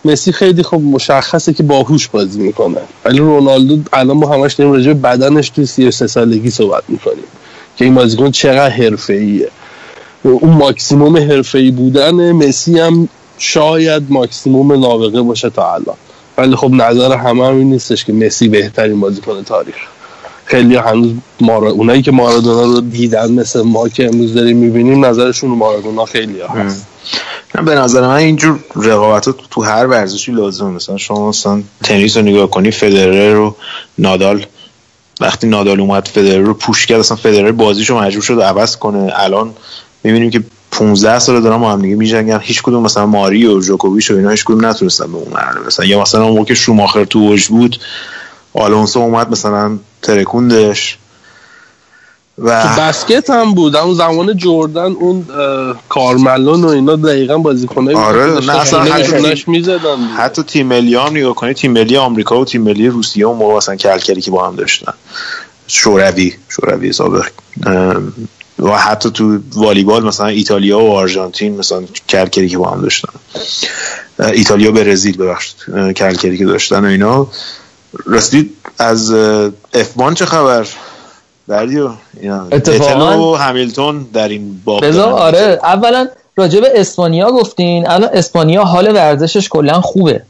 مسی خیلی خب مشخصه که باهوش بازی می‌کنه. ولی رونالدو الان ما همش داریم راجع بدنش تو 33 سالگی صحبت می‌کنیم. که این بازیکن چقدر حرفه‌ایه. اون ماکسیموم حرفه‌ای بودن مسی هم شاید ماکسیموم نابغه باشه تا الان. ولی خب نظر همه هم این نیستش که مسی بهترین بازیکن تاریخ. خیلی هنوز مارا... اونایی که مارادونا رو دیدن مثل ما که امروز داریم می‌بینیم نظرشون مارادونا خیلی هست. نه به نظر من اینجور رقابت تو, تو هر ورزشی لازمه. مثلا شما مثلا تنیس رو نگاه کنی فدرر رو نادال. وقتی نادال اومد فدرر رو پوش کرد اصلا فدرر بازیشو مجبور شد عوض کنه. الان می‌بینیم که 15 سال دارن با هم دیگه میجنگن. هیچ کدوم مثلا ماری و جوکوویچ و اینا هیچ کدوم نتونستن به اون مرحله برسن. یا مثلا اون موقع که شوماخر تو اوج بود آلونسو اومد مثلا ترکوندش. و تو بسکت هم بود. اون زمان جردن اون کارملون و اینا دقیقا بازیکنایی بود. آره، نه، اصلا حتی- می‌زدن. حتی تیم ملی هم نگاه کنی تیم ملی آمریکا و تیم ملی روسیه اون موقع مثلا کلکلی که با هم داشتن. شوروی شوروی سابق و حتی تو والیبال مثلا ایتالیا و آرژانتین مثلا کلکلی که با هم داشتن. ایتالیا برزیل ببخشید. اه، کلکلی که داشتن و اینا. رسید از اف چه خبر اینا اتفاقاً- و همیلتون در این باب بذار. آره اولا راجع به اسپانیا گفتین الان اسپانیا حال ورزشش کلا خوبه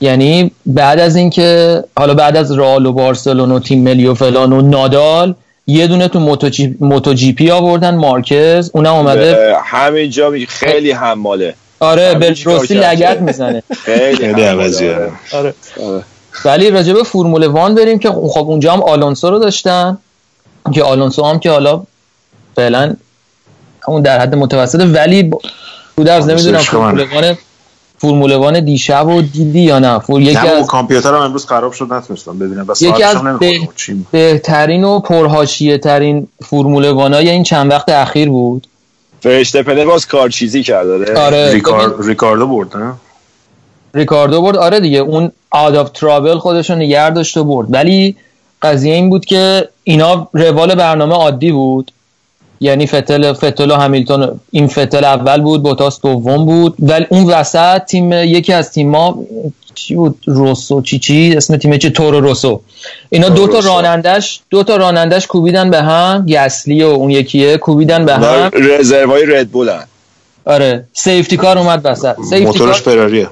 یعنی بعد از اینکه حالا بعد از رئال و بارسلون و تیم ملی و فلان و نادال یه دونه تو موتو جی, موتو جی پی آوردن مارکز اونم اومده همینجا می- خیلی حماله آره به چیکار راستی. لگت می‌زنه خیلی خیلی عوضیه. آره. آره آره. ولی راجع به فرمول وان بریم که خب اونجا هم آلونسو رو داشتن. که آلونسو هم که حالا فعلا اون در حد متوسطه ولی ب- تو درز آلونسو نمی‌دونم. فرمول وان فرمول وان دیشب و دیدی یا نه؟ فور یکی از کامپیوترم امروز خراب شد نتونستم ببینم. بس یکی از به- بهترین و پرهاشیه ترین فرمول وانای این چند وقت اخیر بود. فرشتپنه باز کارچیزی کرد داره آره. ریکار... ریکاردو برد نه؟ ریکاردو برد. آره دیگه اون آداب ترابل خودش رو نگر داشت و برد. ولی قضیه این بود که اینا روال برنامه عادی بود. یعنی فتل فتل و همیلتون این فتل اول بود بوتاس دوم بود. ولی اون وسط تیم یکی از تیم‌ها چی بود؟ روسو چی چی؟ اسم تیم چی؟ تورو روسو. اینا دو تا. رانندش دو تا رانندش کوبیدن به هم. گسلی و اون یکیه کوبیدن به هم. رزروای ردبولن آره. سیفتی کار اومد وسط. سیفتی کار موتورش فراریه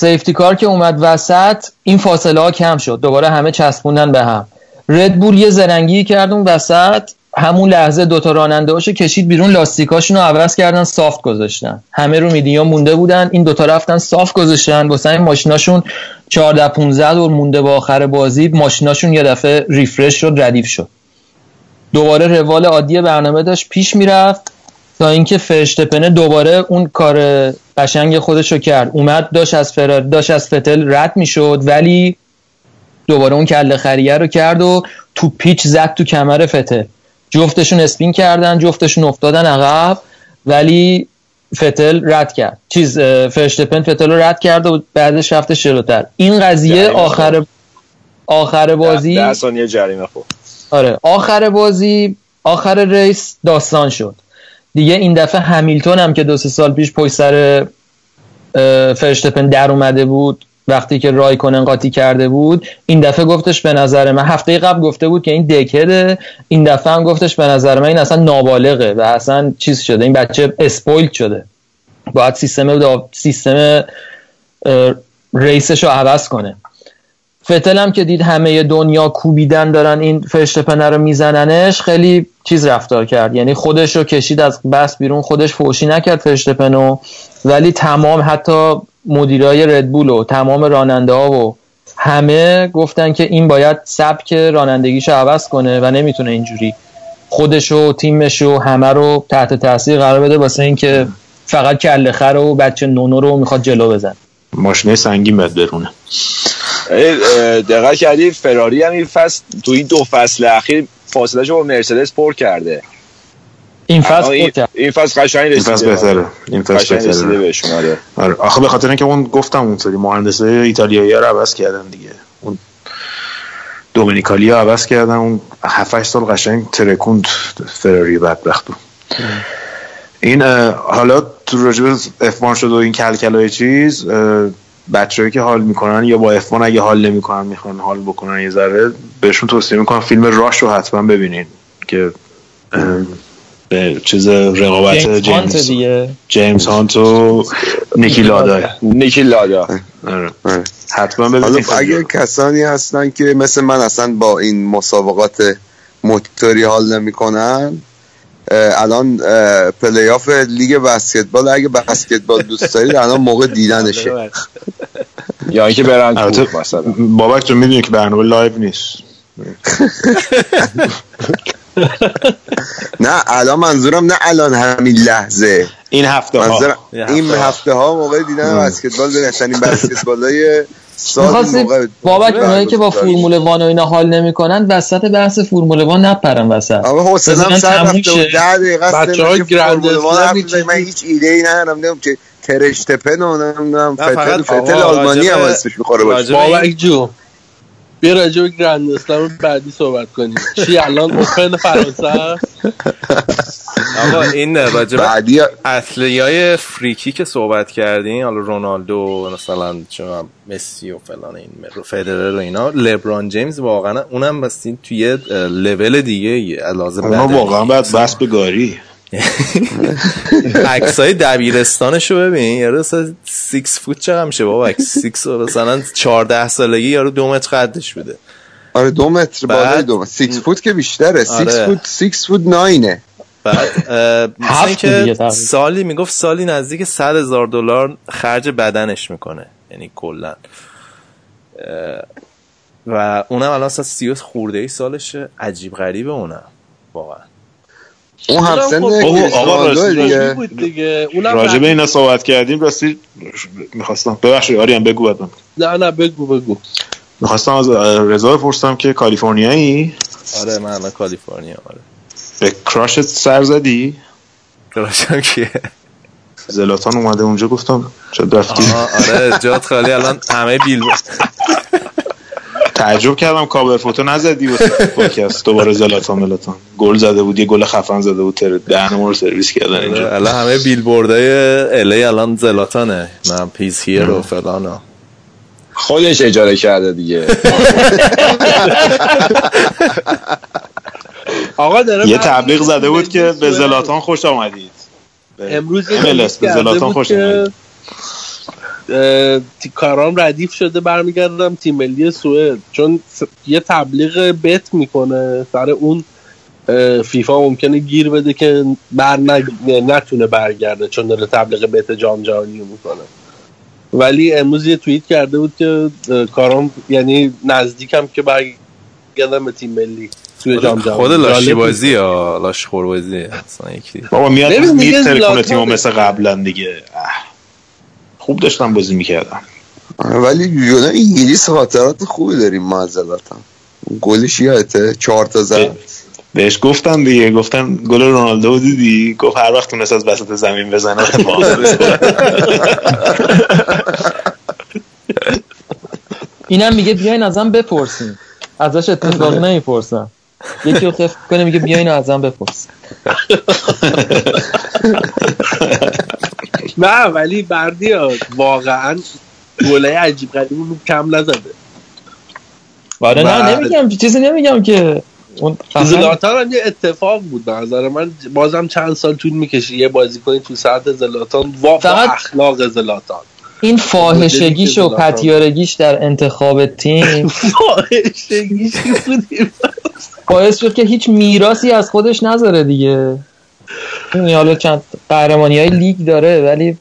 سیفتی کار که اومد وسط این فاصله ها کم شد. دوباره همه چسبوندن به هم. ردبول یه زرنگی کرد اون وسط. همون لحظه دوتا راننده هاشو کشید بیرون لاستیکاشون رو عوض کردن سافت گذاشتن. همه رو میدیوم مونده بودن. این دوتا رفتن صاف گذاشتن. واسه این ماشیناشون 14 15 دور مونده با آخر بازی. ماشیناشون یه دفعه ریفرش شد ردیف شد. دوباره روال عادی برنامه داشت. پیش می‌رفت. تا اینکه فرشتپنه دوباره اون کار قشنگ خودش رو کرد. اومد داشت از فرار داشت از فتل رد می‌شد ولی دوباره اون کله خریه رو کرد و تو پیچ زد تو کمر فتل. جفتشون اسپین کردن جفتشون افتادن عقب ولی فتل رد کرد. چیز فرشتپن فتل رو رد کرد و بعدش رفته جلوتر. این قضیه آخر آخر بازی ده ثانیه جریمه خب آره آخر بازی آخر ریس داستان شد. دیگه این دفعه همیلتون هم که دو سه سال پیش پشت سر فرشتپن در اومده بود وقتی که رایکنن قاطی کرده بود این دفعه گفتش به نظر من هفته قبل گفته بود که این دکده این دفعه هم گفتش به نظر من این اصلا نابالغه و اصلا چیز شده این بچه اسپویل شده. باید سیستم سیستم ریسش رو عوض کنه. فتل هم که دید همه دنیا کوبیدن دارن این فرشتپنه رو میزننش خیلی چیز رفتار کرد. یعنی خودش رو کشید از بس بیرون خودش فوشی نکرد فرشتپنو ولی تمام حتی مدیرای ردبول و تمام راننده ها و همه گفتن که این باید سبک رانندگیشو عوض کنه و نمی‌تونه اینجوری خودش و تیمش و همه رو تحت تاثیر قرار بده واسه اینکه فقط کله خر و بچه نونو رو می‌خواد جلو بزن ماشینه سنگین باید برونه. دقت کردی فراری هم این فصل تو این دو فصل اخیر فاصله با مرسدس پر کرده. این فصل این. این فصل قشنگ این رسیده. فصل بهتره. این فصل بهتره. بهشون آره. آخه به خاطر اینکه اون گفتم اون سری مهندسه ایتالیایی رو عوض کردن دیگه. اون دومینیکالی رو عوض کردن. اون 7 سال قشنگ ترکوند فراری بدبختو این حالا تو راجب افمان شد و این کلکلای چیز بچه‌ای که حال می‌کنن یا با افمان اگه حال نمی‌کنن می‌خوان حال بکنن یه ذره بهشون توصیه می‌کنم فیلم راش رو حتما ببینین که به چیز رقابت جیمز هانت جیمز دیگه. جیمز هانت و نیکی لادا. نیکی لادا. آره. آره. حتما ببینید اگه کسانی هستن که مثل من اصلا با این مسابقات موتوری حال نمی‌کنن الان پلی آف لیگ بسکتبال اگه بسکتبال دوست دارید الان موقع دیدنشه. یا اینکه برن مثلا. بابک تو می‌دونی که برنامه live نیست. نه الان منظورم نه الان همین لحظه. این هفته منظورم یه این هفته ها. ها موقع دیدن بسکتبال بهترین بسکتبال های می‌خواستی بابک اونایی که با فرمول وان و اینا حال نمی‌کنن وسط بحث فرمول وان نپرن وسط. آقا حسنم سر رفته شه. ده دقیقه است بچه‌های نمیشه گرند. من چیزی- هیچ ایده ای ندارم نمی‌دونم که ترشتپن و نمی‌دونم نه، فتل فقط فتل آلمانی هم اسمش می‌خوره باشه. بابک جو. بیا راجع به گرند اسلم بعدی صحبت کنیم. چی الان؟ اوپن فرانسه است؟ آقا این راجب بعدی اصلی های فریکی که صحبت کردین حالا رونالدو مثلا چون مسی و فلان این فدرر و اینا لبران جیمز واقعا اونم بستین توی لول دیگه لازم ما واقعا باید بس به گاری. عکسای دبیرستانشو ببین. یارو اصلا سیکس فوت چقدر میشه بابا؟ سیکس مثلا 14 سالگی یارو دو متر قدش بوده. آره دو متر بعد- بالای دو متر. سیکس فوت که بیشتره. سیکس آره. فوت سیکس فوت ناینه. بعد تقریبا. سالی می‌گفت سالی نزدیک 100 هزار دلار خرج بدنش می‌کنه. یعنی کلا. و اونم الان اصلا 30 خورده ای سالشه. عجیب غریبه اونم. واقعا. اون هم سن آقا دیگه دیگه؟ بعد- اینا صحبت کردیم راستی می‌خواستم. ببخشید آریان بگو بعد من. نه نه بگو بگو. می‌خواستم از رضا بپرسم که کالیفرنیایی؟ آره من الان کالیفرنیا آره. به کراشت سر زدی؟ کراشم کیه؟ زلاتان اومده اونجا گفتم رفتی؟ آها، آره جات خالی الان همه بیل تعجب کردم کاور فوتو نزدی واسه پادکست. دوباره زلاتان ملاتان. گل زده بود یه گل خفن زده بود تر دهن رو سرویس کردن اینجا. الان همه بیل بردای الی الان زلاتانه. من پیز هیر و فلان و. خودش اجاره کرده دیگه. آقا داره یه تبلیغ زده بود که به زلاتان خوش آمدید. امروز به زلاتان خوش تی- کارام ردیف شده برمیگردم تیم ملی سوئد چون یه تبلیغ بت می‌کنه سر اون فیفا ممکنه گیر بده که بر نگ- نتونه برگرده چون داره تبلیغ بت جام جهانی می‌کنه ولی امروز یه توییت کرده بود که کارام یعنی نزدیکم که برگردم به تیم ملی توی جام جهانی خود لاشی. بازی یا لاش خور بازی اصلا یکی بابا میاد میتره کنه زلاتان تیمو. مثل قبلا دیگه اه. خوب داشتم بازی می‌کردم. ولی یونا انگلیس خاطرات خوبی داریم ما از زلاتان گلش یادته؟ چهار تا زد بهش گفتم دیگه گفتم گل رونالدو رو دیدی؟ گفت هر وقت تونست از وسط زمین بزنه اینم میگه بیاین ازم بپرسین ازش اتفاقی نمی‌پرسم. یکی رو خفت کنه میگه بیاین ازم بپرسین نه ولی بردیا واقعا گله عجیب غریب کم نزده. آره نه نمیگم چیزی نمیگم که اون زلاتان هم یه اتفاق بود به نظر من. بازم چند سال طول می‌کشه یه بازیکنی تو سطح زلاتان. و با فقط- اخلاق زلاتان. این فاحشگیش و. پتیارگیش در انتخاب تیم. فاحشگی چی بودیم. باعث شد که هیچ میراسی از خودش نذاره دیگه. حالا چند قهرمانی های لیگ داره ولی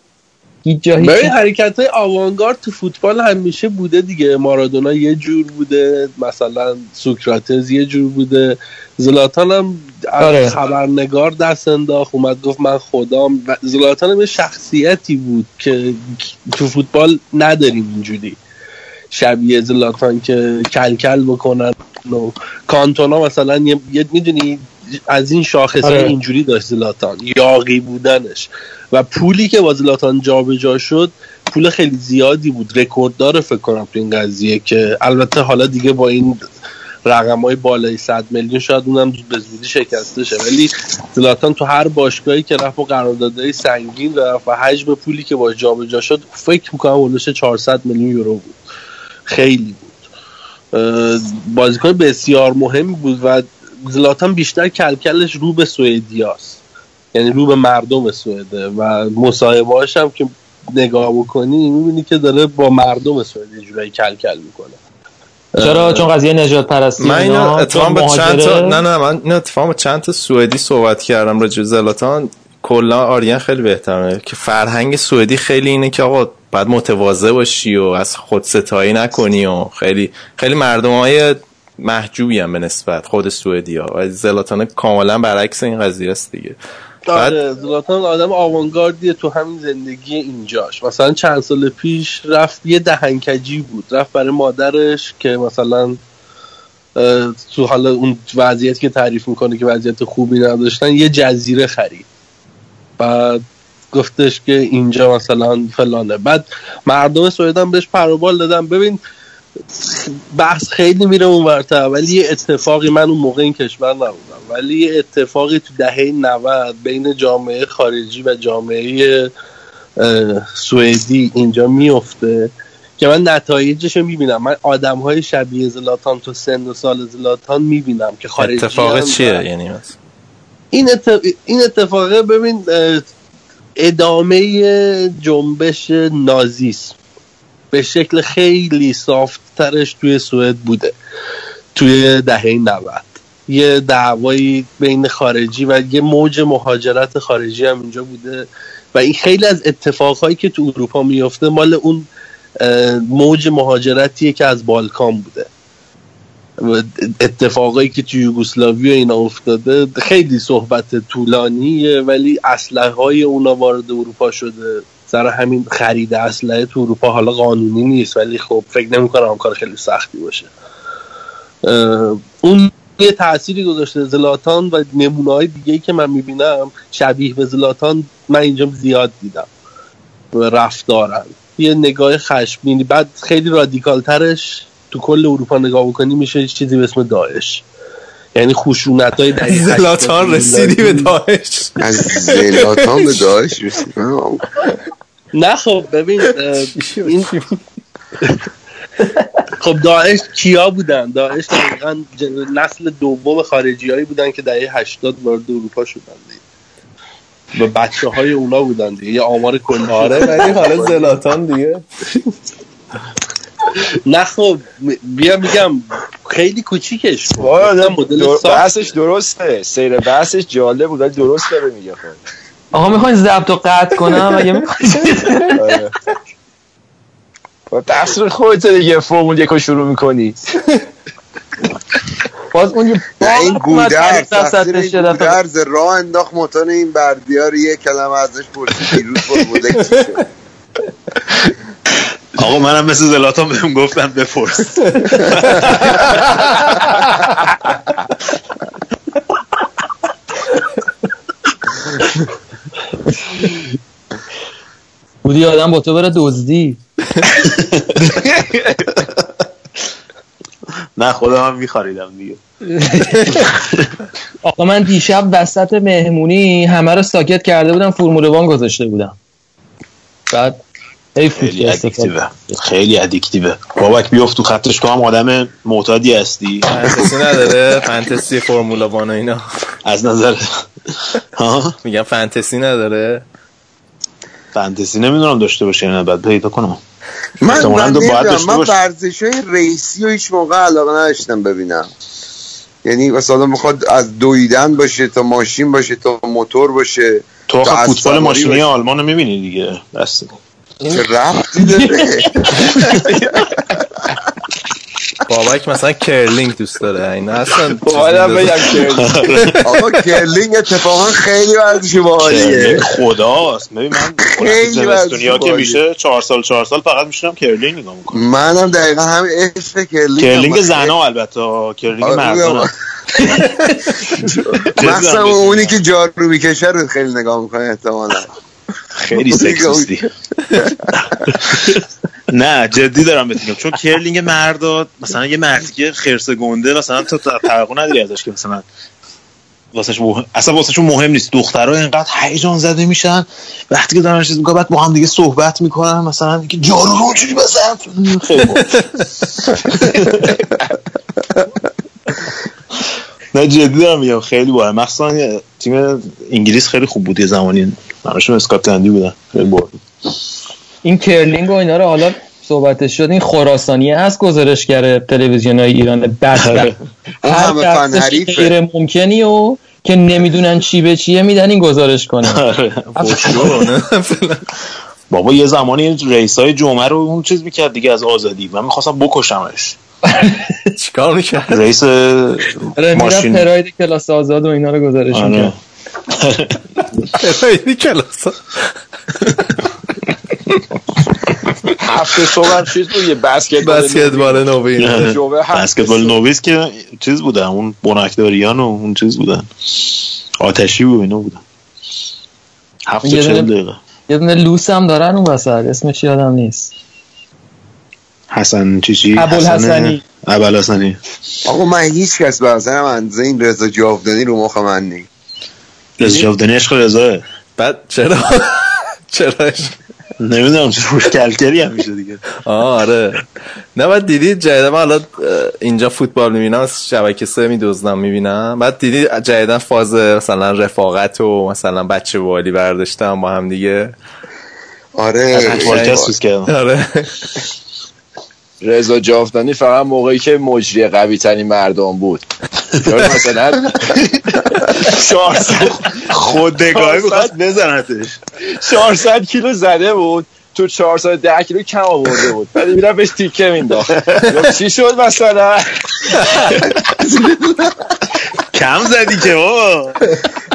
هیچ جا هیچ ببین حرکت های آوانگارد تو فوتبال همیشه بوده دیگه. مارادونا یه جور بوده مثلا سوکراتز یه جور بوده. زلاتان هم آره. خبرنگار دست انداخت اومد گفت من خدام. و زلاتان هم یه شخصیتی بود که تو فوتبال نداریم اینجوری. شبیه زلاتان که کلکل بکنن. و کانتونا مثلا یه, می‌دونی از این شاخص آره. اینجوری داشت زلاتان یاقی بودنش. و پولی که با زلاتان جابجا شد پول خیلی زیادی بود. رکورددار فکر کنم تو این قضیه که البته حالا دیگه با این رقم های بالای 100 میلیون شاید اونم به زودی شکسته شه. ولی زلاتان تو هر باشگاهی که رفت و قراردادهای سنگین رفت و حجم پولی که باش جابجا شد فکر می‌کنم حدودش 400 میلیون یورو بود. خیلی بود. بازیکن بسیار مهمی بود و زلاتان بیشتر کلکلش رو به سوئدیاست یعنی رو به مردم سوئده و مصاحبهاش هم که نگاه بکنی می‌بینی که داره با مردم سوئد یه جورایی کل کل می‌کنه. چرا؟ چون قضیه نجات پرستی من اینا، اتفاقا با چند تا؟ نه نه من اینو اتفاقا با چند تا سوئدی صحبت کردم راجع به زلاتان. کلا آریان خیلی بهتره. که فرهنگ سوئدی خیلی اینه که آقا باید متواضع باشی و از خود ستایی نکنی و خیلی خیلی مردم های محجوبی هم به نسبت خود سوئدی ها. و زلاتان کاملا برعکس این قضیه است دیگه. بعد آره زلاتان آدم آوانگاردیه تو همین زندگی اینجاش. مثلا چند سال پیش رفت یه دهنکجی بود. رفت برای مادرش که مثلا تو حالا اون وضعیتی که تعریف می‌کنه که وضعیت خوبی نداشتن یه جزیره خرید. بعد گفتش که اینجا مثلا فلانه. بعد مردم سوئد هم بهش پروبال دادن. ببین بحث خیلی میره اون ورتر ولی یه اتفاقی من اون موقع این کشور نبودم. ولی یه اتفاقی تو دهه 90 بین جامعه خارجی و جامعه سوئدی اینجا میفته که من نتایجش رو می‌بینم. من آدم های شبیه زلاتان تو سن و سال زلاتان می‌بینم که خارجی اتفاق چیه؟ یعنی این, اتف... این اتفاقه ببین ادامه جنبش نازیسم به شکل خیلی سافتترش توی سوئد بوده توی دهه 90 یه دعوایی بین خارجی و یه موج مهاجرت خارجی هم اینجا بوده و این خیلی از اتفاقهایی که تو اروپا میفته مال اون موج مهاجرتیه که از بالکان بوده. اتفاقایی که تو یوگسلاوی و اینا افتاده خیلی صحبت طولانیه ولی اسلحه های اونا وارد اروپا شده. سر همین خرید اسلحه تو اروپا حالا قانونی نیست ولی خب فکر نمی‌کنم کار خیلی سختی باشه. اون یه تأثیری گذاشته زلاتان و نمونه های دیگه که من می‌بینم شبیه به زلاتان من اینجا زیاد دیدم. رفتارن. یه نگاه خشمگینی بعد خیلی رادیکال ترش تو کل اروپا نگاه بکنی میشه چیزی به اسم داعش. یعنی خشونت های زلاتان رسیدی به داعش. از زلاتان به داعش رسیدم نه. خب ببین این خب داعش کیا بودن؟ داعش دقیقا نسل دوم خارجی هایی بودن که دهه 80 وارد اروپا شدن. و بچه های اونا بودن دیگه. یه آمار کلی آره ولی حالا زلاتان دیگه. نه خب بیا میگم خیلی کوچیکش بود. آره، مدل بحثش درسته. سیر بحثش جالب بود ولی درست داره میگه خب. آقا می‌خواین ضبط و قطع کنم؟ اگه می‌خواین. آره. با تقصیر خودت دیگه فرمول یک رو شروع می‌کنی. باز اون یه این اومد گودرز راه انداخت موتور این بردیار یه کلمه ازش پرسید دیروز شد؟ آقا منم مثل زلاتان بهم گفتن بپرس. بودی آدم با تو بره دزدی. نه خودم هم میخاریدم دیگه. آقا من دیشب وسط مهمونی همه رو ساکت کرده بودم فرمول وان گذاشته بودم. بعد خیلی استفاده ادیکتیوه خیلی ادیکتیوه بابک بیفت تو خطش تو هم آدم معتادی هستی. فانتزی نداره. فانتزی فرمولا وان و اینا. از نظر ها؟ میگم فانتزی نداره. فانتزی نمی‌دونم داشته باشه یا نه. بعد پیدا کنم. من من. ورزش های ریسی و هیچ موقع علاقه نداشتم ببینم. یعنی مثلا می‌خواد از دویدن باشه تا ماشین باشه تا موتور باشه تو فوتبال ماشینی. آلمان رو می‌بینی دیگه. بس. چه ربطی داره؟ بابک مثلا کرلینگ دوست داره. اینا اصلا اومدم بگم که آقا کرلینگ اتفاقا خیلی ورزش باحالیه کرلینگ خداست. ببین من خیلی ورزش که. میشه چهار سال چهار سال فقط میشینم کرلینگ نگاه می‌کنم. منم دقیقا همین عشق کرلینگ کرلینگ زنا البته کرلینگ آره، مردانه مثلا اونی که جارو می‌کشه رو خیلی نگاه می‌کنه احتمالا. خیلی سکسیستی. نه جدی دارم بهت میگم. چون کرلینگ مردا مثلا یه مردی که خرس گنده مثلا تو توقع نداری ازش که مثلا واسش مهم... اصلا واسهشون مهم نیست. دخترها اینقدر هیجان زده میشن. وقتی که دارن چیز می‌کنن بعد با هم دیگه صحبت می‌کنن. مثلا که جارو رو اونجوری بزن؟ خیلی. نه جدی دارم میگم خیلی باحال. مخصوصا تیم انگلیس خیلی خوب بود یه زمانی. همشون اسکاتلندی بودن. خیلی باحال این کرلینگ و اینا رو حالا صحبتش شد. این خراسانیه هست گزارشگر تلویزیون های ایران بدبخت. اون هر غیر ممکنی و که نمی‌دونن چی به چیه میدن این گزارش کنه. آره. بابا یه زمانی این رئیس های جمعه رو اون چیز می‌کرد دیگه از آزادی. من می‌خواستم بکشمش. چیکار می‌کرد رئیس آره ماشین. پراید کلاس آزاد و اینا رو گزارش آره. می‌کرد. خیلی کلاس. هفته صبح چیز بود یه بسکتبال بسکتبال نوین جوه هفته بسکتبال. نویس که چیز بودن اون بنکداریان و اون چیز بودن. آتشی و اینا بودن. هفت یه و چهل دقیقه. یه دونه لوس هم دارن اون وسط اسمش یادم نیست. حسن چی چی ابوالحسنی. ابوالحسنی. آقا من هیچ کس به نظرم اندازه این رضا جاودانی رو مخ من نیست. رضا جاودانی عشق رضاه. بعد چرا؟ چرا نمی‌دونم چه روش کلکلی هم میشه دیگه. آه آره. نه بعد دیدی جدیدا من حالا اینجا فوتبال می‌بینم از شبکه سه میدوزنم می‌بینم. بعد دیدی جدیدا فاز مثلا رفاقت و مثلا بچه والی برداشتم با هم دیگه. آره. پادکست آره. رضا جاودانی فقط موقعی که مجری قوی ترین مردم بود. یا مثلا 400 خودگاهی می‌خواست بزنتش. 400 کیلو زده بود. تو 410 کیلو کم آورده بود. بعد می‌رفت بهش تیکه مینداخت. چی شد مثلا؟ کم زدی که بابا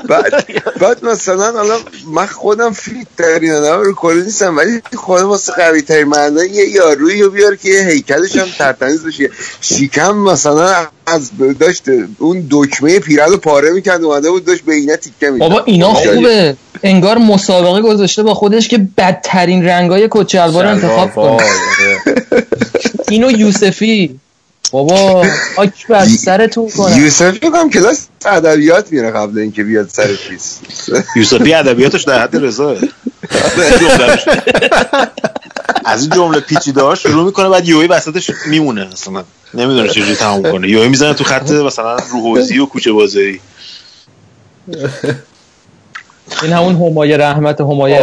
بعد, بعد مثلا حالا من خودم فیت ترین آدم رو کلی نیستم ولی خودم واسه قوی ترین مردم یه یارویی رو بیار که یه هیکلش هم ترتمیز بشه. شیکم مثلا از داشت اون دکمه پیرد رو پاره می‌کرد اومده بود داشت به اینه تیکه می‌داد. بابا اینا خوبه. انگار مسابقه گذاشته با خودش که بدترین رنگای کچلوار رو انتخاب کنه. اینو یوسفی بابا آک بر سرتون کنم یوسف هم کلاس ادبیات میره قبل اینکه بیاد سر پیس یوسفی ادبیاتش در حد رضاه از این جمله پیچیده ها شروع می‌کنه بعد یوهی وسطش میمونه. اصلا نمی‌دونه چجوری تموم کنه. یوهی می‌زنه تو خط مثلا روحوزی و کوچه بازاری این همون همای رحمت همای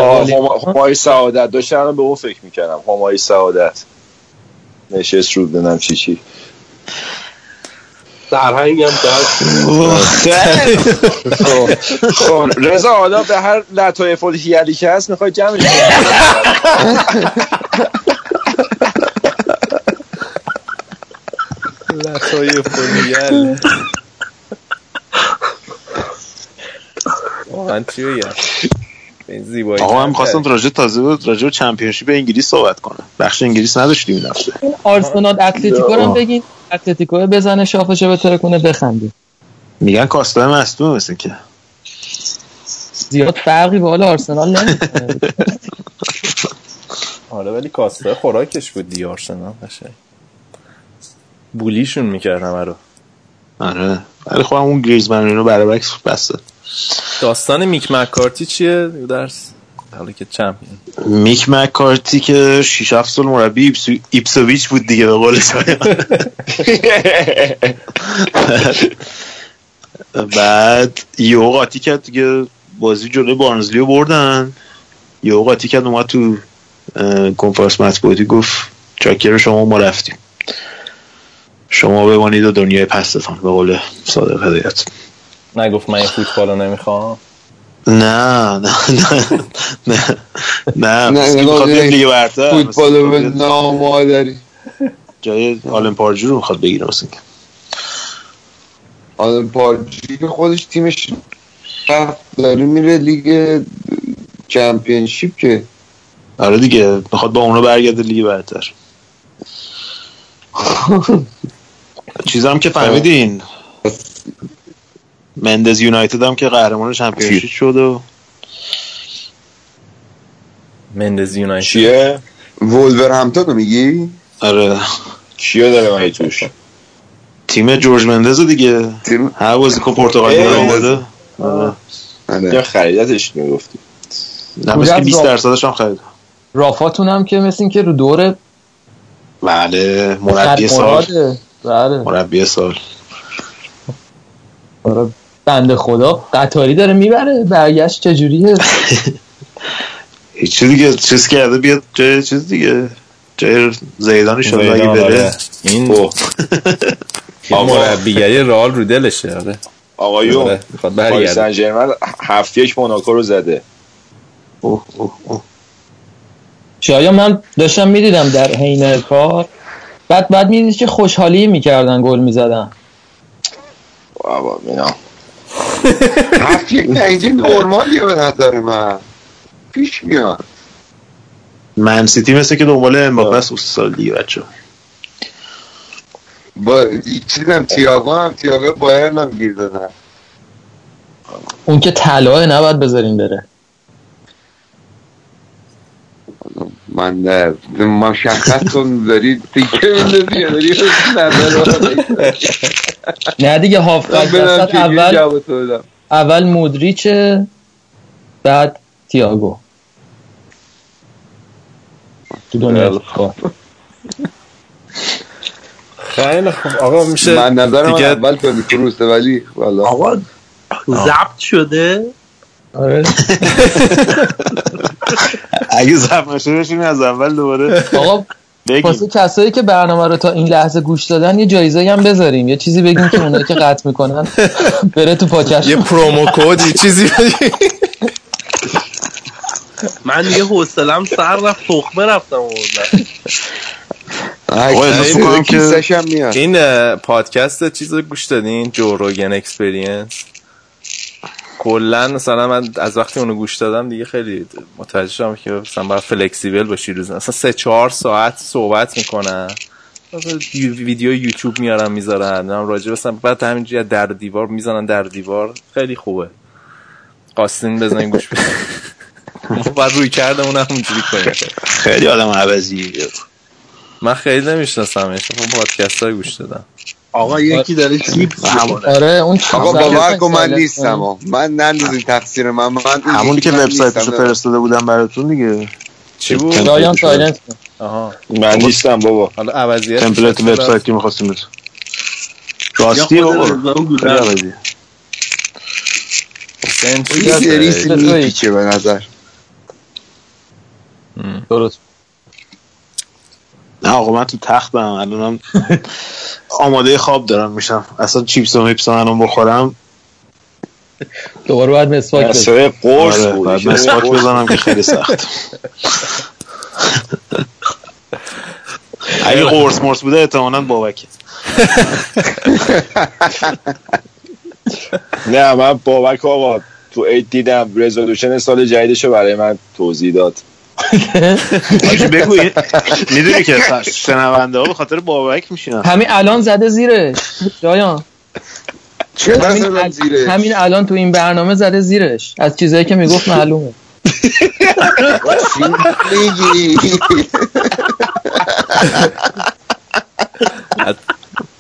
همای سعادت. داشتم به اون فکر می‌کردم. همای سعادت. نشست رو ببینم چی چی. سرهنگم داشت خب خب، رضا حالا به هر لطایف الهیالی که هست می‌خوای جمعش کنی؟ لطایف الهیال. واقعا چی بگم؟ زیبایی آقا من می‌خواستم راجع تازه بود راجع به چمپیونشیپ انگلیس صحبت کنم. بخش انگلیس نداشتیم این هفته آرسنال اتلتیکو رو هم بگین. اتلتیکو بزنه شاخشو بتره کنه بخندی میگن کاستا مصدوم مثل که. زیاد فرقی با حال آرسنال نمی‌کنه. آره ولی کاسته خوراکش بود دیگه آرسنال قشنگ. بولیشون می‌کرد همه رو. آره. ولی خودم اون گریزمن اینو برعکس بسته. داستان میک مکارتی چیه؟ درس. حالا که چمپیون میک مکارتی که 6 7 سال مربی ایپسو- ایپسویچ بود دیگه به قول. بعد یه قاطی کرد دیگه بازی جلوی بارنزلی رو بردن. یه قاطی کرد اومد تو کنفرانس مطبوعاتی گفت چاکر شما ما رفتیم. شما بمانید و دنیای پستتان به قول صادق هدایت. نگفت من این فوتبال رو نمی‌خوام؟ نه نه نه نه نه. لیگ برتر فوتبال به مثلا نامادری. جای آلن پاردو رو می‌خواد بگیره مثلا پاردو که خودش تیمش داره میره لیگ چمپیونشیپ که. آره دیگه می‌خواد با اونو برگرده لیگ برتر. چیزم که فهمیدین. مندز یونایتد هم که قهرمان چمپیونشیپ شد و مندز یونایتد چیه؟ وولور همتون رو میگی؟ آره کیو داره من توش تیم جورج مندز دیگه تیم هر بازیکن پرتغالی رو آورده آره. آره. یا خریدتش می‌گفتی نه مثل که 20 رفت. درصدش هم خرید رافاتون هم که مثل این که رو دور بله مربی سال. بله مربی سال آره. بنده خدا. قطاری داره می‌بره. برگشت چجوریه؟ هیچی دیگه چیز کرده بیاد جای چیز دیگه. جای زیدان ایشالله اگه بره. آره. این. مربیگری رئال رو دلشه آره. آقایون پاریس سن ژرمن هفت یک موناکو رو زده. اوه اوه اوه. شاید من داشتم می‌دیدم در حین کار؟ بعد بعد می‌دید که خوشحالی می‌کردن گل می‌زدن. بابا اینا. هفت یک نتیجه نرمالیه به نظر من. پیش میاد. من سیتی مثل که دنبال امباپه است اوست سال دیگه بچه. با چیزم تیاگو هم تیاگو بایرن هم گیر دادن. اون که طلاه نباید بذارین بره. من مشخص کن داری تیکه میندازی یا داری نه دیگه هافبک اول جواب تو بدم؟ اول مودریچه بعد تییاگو تو دنیا. خیلی خوب. آقا میشه من نظر من دیگه اول تونی کروسه ولی والا آقا ضبط شده؟ آره. اگه نشده بشین از اول دوباره آقا واسه کسایی که برنامه رو تا این لحظه گوش دادن یه جایزه هم بذاریم. یه چیزی بگیم که اونایی که قطع می‌کنن بره تو پاکش یه پرومو کد یه چیزی. من یه حوصلم سر رفت تخمه رفتم میاد. این پادکست چیز رو گوش دادین؟ Joe Rogan Experience کلا مثلا من از وقتی اونو گوش دادم دیگه خیلی متوجه شدم که مثلا باید flexible باشی روز مثلا سه چهار ساعت صحبت می‌کنن. مثلا یو- ویدیو یوتیوب میارن می‌ذارن. راجع مثلا بعد همینجوری در دیوار می‌زنن در دیوار. خیلی خوبه. خواستین برین گوش بدین بعد روی کرده اون همونجوری کنیم. خیلی آدم عوضیه. من خیلی نمیشناسمش. خب پادکست های گوش دادم. آقا یکی داره می‌خوره. آره اون آقا باور کن من نیستم. من نندازین تقصیر من من همونی که وبسایتشو. فرستاده بودم براتون دیگه چی بود؟ شده. سایلنت. آها من نیستم بابا حالا عوضیت تمپلیت وبسایت که می‌خواستیم بهتون راستی بابا. عوضیه. یه سریس میپیچه به نظر درست نه آقا من تو تختم الانم آماده خواب دارم میشم. اصلا چیپس و میپس الان بخورم. دوباره باید مسواک بزن مسئله قرص آره بود بعد مسواک بزنم که خیلی سخت. اگه قرص مرس بوده احتمالاً بابکه. نه من بابک آقا تو عید دیدم. رزولوشن سال جدیدشو برای من توضیح داد. بگو می‌دونی که شنونده ها به خاطر بابک میشینن. همین الان زده زیرش. شایان چه همین, زیرش؟ همین الان تو این برنامه زده زیرش. از چیزایی که می‌گفت معلومه. میگی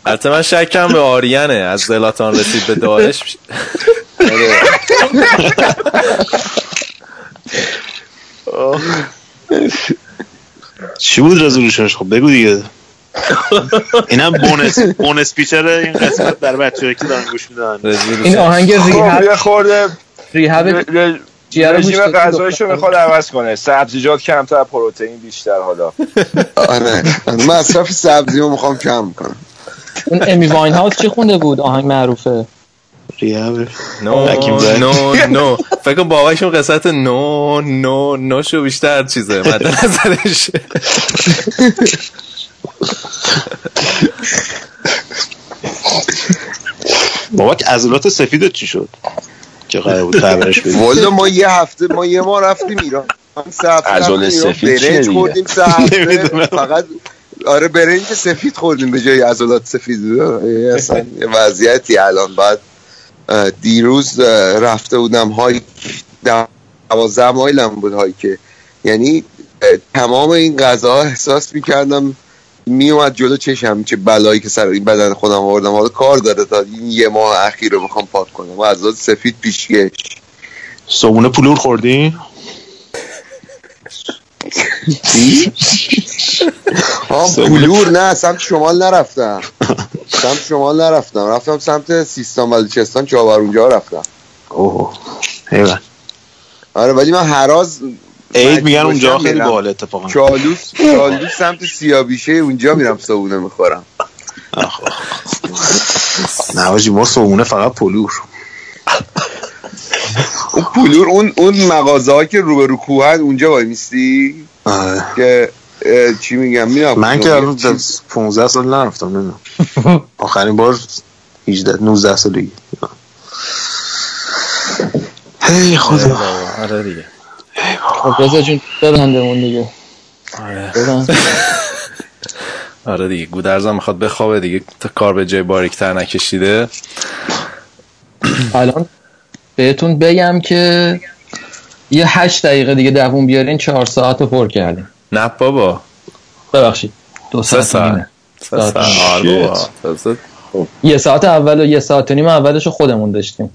البته من شکم به آریانه. از زلاتان رسید به داعش. چی بود رزولوشنش خب بگو دیگه. اینم بونس بونس پیچر این قسمت در بچه که دارن گوش میدن. این آهنگ خب ریهب یه خورده ریهب رژیم غذایشو. می‌خواد عوض کنه. سبزیجات کمتر پروتئین بیشتر حالا. آره. مصرف سبزی رو می‌خوام کم کنم. اون امی واین هاوس چی خونده بود؟ آهنگ معروفه. نو حکیم زن. نو نو. فکر کنم بابایشون قسمت نو نو نو شو بیشتر چیزه. مد نظرش. بابک عضلات سفیدت چی شد؟ که قرار بود پرورش بدی؟ والا ما یه هفته ما یه ما رفتیم ایران. ایران، سفید چیه برنج؟ خوردیم. فقط آره برنج سفید خوردیم به جای عضلات سفید. اصلا یه وضعیتی الان بعد دیروز رفته بودم hike دوازده مایلم بود hike یعنی تمام این غذاها احساس می‌کردم میومد جلو چشم چه بلایی که سر این بدن خودم آوردم. حالا کار داره تا این یه ماه اخیر رو بخوام پاک کنم. و عضلات سفید پیشکش صبونه پلور خوردی؟ ها بلور نه سمت شمال نرفتم. سمت شمال نرفتم. رفتم سمت سیستان بلوچستان چابر اونجا رفتم. اوه. ایوه آره ولی من هراز عید میگن اونجا خیلی. باحال اتفاقا. چالوس چالوس سمت سیابیشه اونجا میرم صابونه می‌خورم. نه ما صبحونه فقط پلور. اون پولور اون اون مغازه که روبرو کوهن اونجا وای میستی آره. که چی میگم؟ میرم من که الان 15 سال نرفتم نمی‌دونم آخرین بار 18 19 سالگی هی خدا. آره دیگه. خب رضا جون ببندمون دیگه. آره. آره دیگه گودرزم می‌خواد بخوابه دیگه تا کار به جای باریکتر نکشیده. الان بهتون بگم که یه هشت دقیقه دیگه دووم بیارین چهار ساعت رو پر کردیم. نه بابا. ببخشید. دو سه ساعت ساعت. نیمه. سه ساعت. یه ساعت اول و یه ساعت و نیم اولش رو خودمون داشتیم.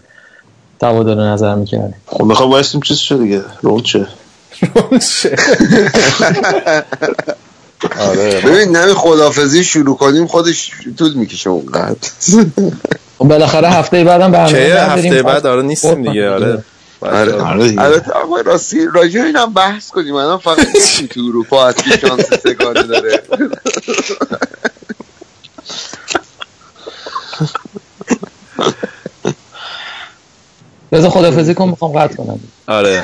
تبادل نظر می‌کردیم. خب می‌خوام بایستیم چیز شد دیگه؟ رول چه؟ آره. ببین نمی خدافزی شروع کنیم خودش طول می‌کشه اونقدر. خب بالاخره هفته بعدم برنامه. هفته بعد؟ آره نیستیم دیگه. آره. آره. آره. البته آقا راستی راجع اینم بحث کنیم. الان فقط یکی تو اروپا هست که شانس سگانه داره. بذار خدافزی کن می‌خوام قطع کنم. آره.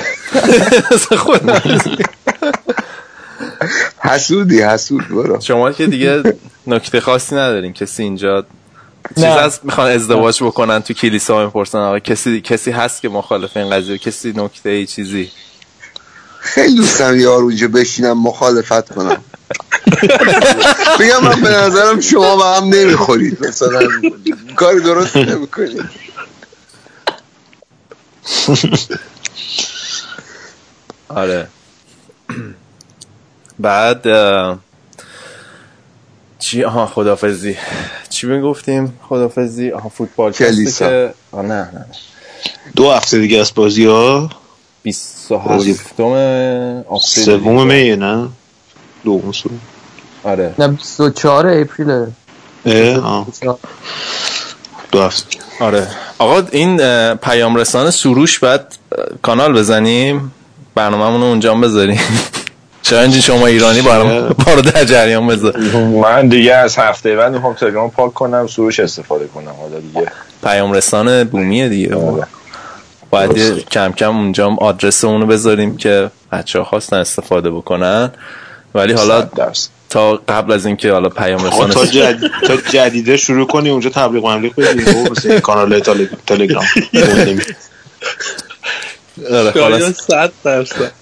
حسودی حسود برو. شما که دیگه نکته خاصی نداریم. کسی اینجا چیز. هست می‌خوان ازدواج بکنن تو کلیسا می‌پرسن آقا کسی کسی هست که مخالف این قضیه؟ کسی نکته ای چیزی؟ خیلی دوستم یار اونجا بشینم مخالفت کنم. بگم من به نظرم شما به هم نمی‌خورید. مثلا کاری درست نمی‌کنید. آره. بعد چی؟ آها خدافزی چی می‌گفتیم خدافزی آها فوتبال کلیسا. که آه نه نه دو هفته دیگه از بازی ها. 27 اپریل سوم میه نه؟ دوم سوم. آره. نه 24 اپریل اه، آه. دو هفته. آره. آقا این پیام رسان سروش بعد کانال بزنیم. برنامه رو اونجا هم بذاریم. چرا شما ایرانی برام بارو در جریان بذار. من دیگه از هفته بعد می‌خوام تلگرام پاک کنم سروش استفاده کنم. حالا دیگه پیام رسان بومیه دیگه. آره. باید یه کم کم اونجا هم آدرس اونو بذاریم که بچه ها خواستن استفاده بکنن. ولی حالا. تا قبل از اینکه حالا پیام رسان تا, جد... تا جدیده شروع کنی اونجا تبلیغ مبلیغ بدی و مثل کانال تل... تلگرام. آره، خلاص. صد درصد.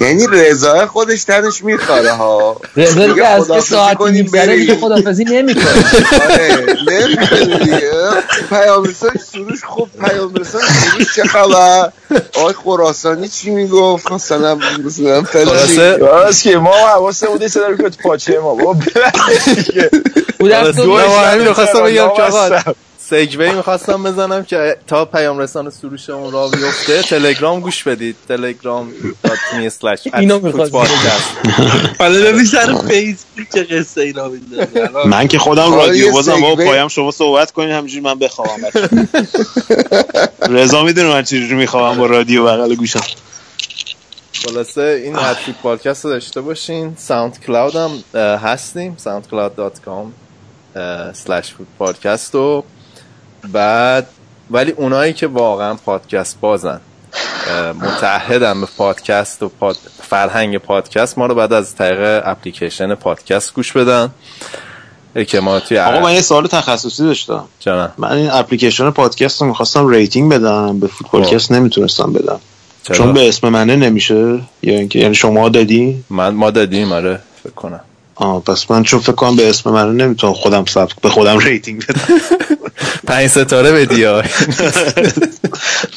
یعنی رضا خودش تنش میخواره ها. رضا دیگه دیگه از که نیم سره بریم. دیگه خدافزی نمی‌کنه. آره نمی‌کنه دیگه. پیام رسان سروش خوب پیام رسان سروش چه خبر؟ آقای خراسانی چی می‌گفت؟ مثلا مثلا خلاصه فلانی راست که ما حواسمون نیست داره که تو پاچه ما. بابا ببخشید دیگه. بشه. ما همین می‌خواستم بگم که. آقا سگوی می‌خواستم بزنم که تا پیام رسان سروشمون را بیفته تلگرام گوش بدید. تلگرام دات می سلش اینو می‌خواستم. حالا ببین سر فیسبوک چه قصه اینا من که خودم رادیو بازم با پایم شما صحبت کنین همینجوری من بخوابم. رضا می‌دونه من چجوری میخوابم با رادیو بغل گوشم. خلاصه این اد فوتبالکست رو داشته باشین. SoundCloud هم هستیم. Soundcloud.com slash فوتبالکست و بعد ولی اونایی که واقعا پادکست بازن متعهدن به پادکست و پاد... فرهنگ پادکست ما رو باید از طریق اپلیکیشن پادکست گوش بدن. که ما توی آقا من یه سوال تخصصی داشتم. جانم من این اپلیکیشن پادکست رو می‌خواستم rating بدم به فوتبالکست نمی‌تونستم بدم. چرا؟ چون به اسم منه نمیشه. یا اینکه یعنی شما دادی؟ من ما دادیم آره فکر کنم. آه پس من چون فکر کنم به اسم منه نمی‌تونم خودم ثبت به خودم rating بدم. پنج ستاره بدی.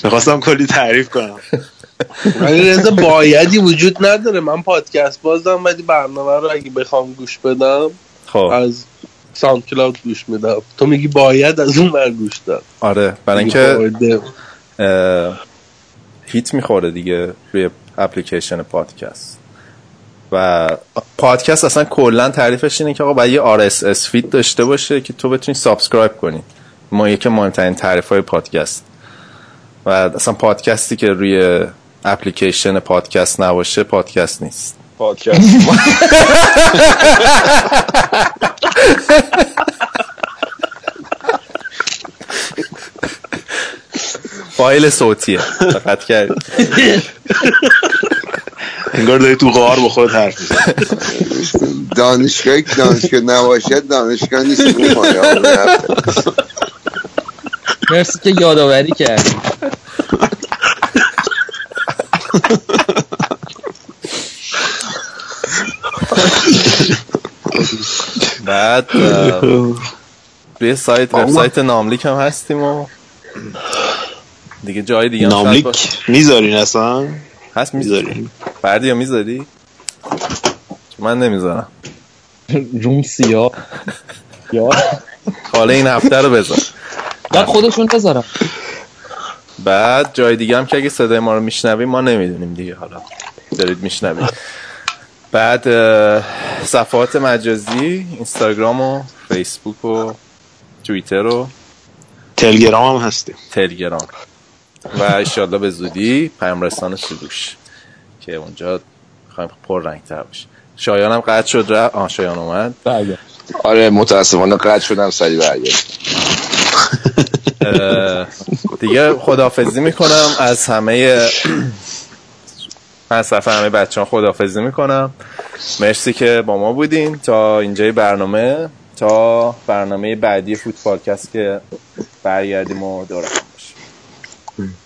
می‌خواستم کلی تعریف کنم. ولی رضا بایدی وجود نداره. من پادکست بازم ولی برنامه رو اگه بخوام گوش بدم خب. از SoundCloud گوش میدم. تو میگی باید از اون ور گوش دم آره برای اینکه hit می‌خوره دیگه روی اپلیکیشن پادکست. و پادکست اصلا کلا تعریفش اینه که آقا باید یه RSS feed داشته باشه که تو بتونی subscribe کنی. ما یکی مهمترین تعریف های پادکست. و اصلا پادکستی که روی اپلیکیشن پادکست نباشه پادکست نیست. پادکست. فایل صوتیه. فقط کرد انگار داری تو غار با خود حرف می‌زنی. دانشگاهی که دانشگاه نباشد دانشگاه نیست. مرسی که یادآوری کردی. بعد روی سایت وبسایت ناملیک هم هستیم و دیگه جای دیگه. ناملیک می‌ذارین اصلا؟ هست می‌ذاری می‌ذارین. بردی یا می‌ذاری؟ من نمی‌ذارم. روم سیاه. یا حالا این هفته رو بذار. بعد خودشون بذارم بعد جای دیگه هم که اگه صدای ما رو میشنویم ما نمی‌دونیم دیگه. حالا دارید میشنوید. بعد صفحات مجازی اینستاگرام و فیسبوک و توییتر و تلگرام هم هستیم. تلگرام. و ایشالله به زودی پیامرسان سروش که اونجا می‌خوایم پر رنگ تر باشه شایان هم قطع شد رفت. آه شایان اومد. بله. آره متاسفانه قطع شدم سری برگرد دیگه خدافزی می‌کنم. از همه از طرف همه بچه ها خدافزی می‌کنم. مرسی که با ما بودین. تا اینجای برنامه تا برنامه بعدی فوتبالکست که برگردیم و دور هم باشیم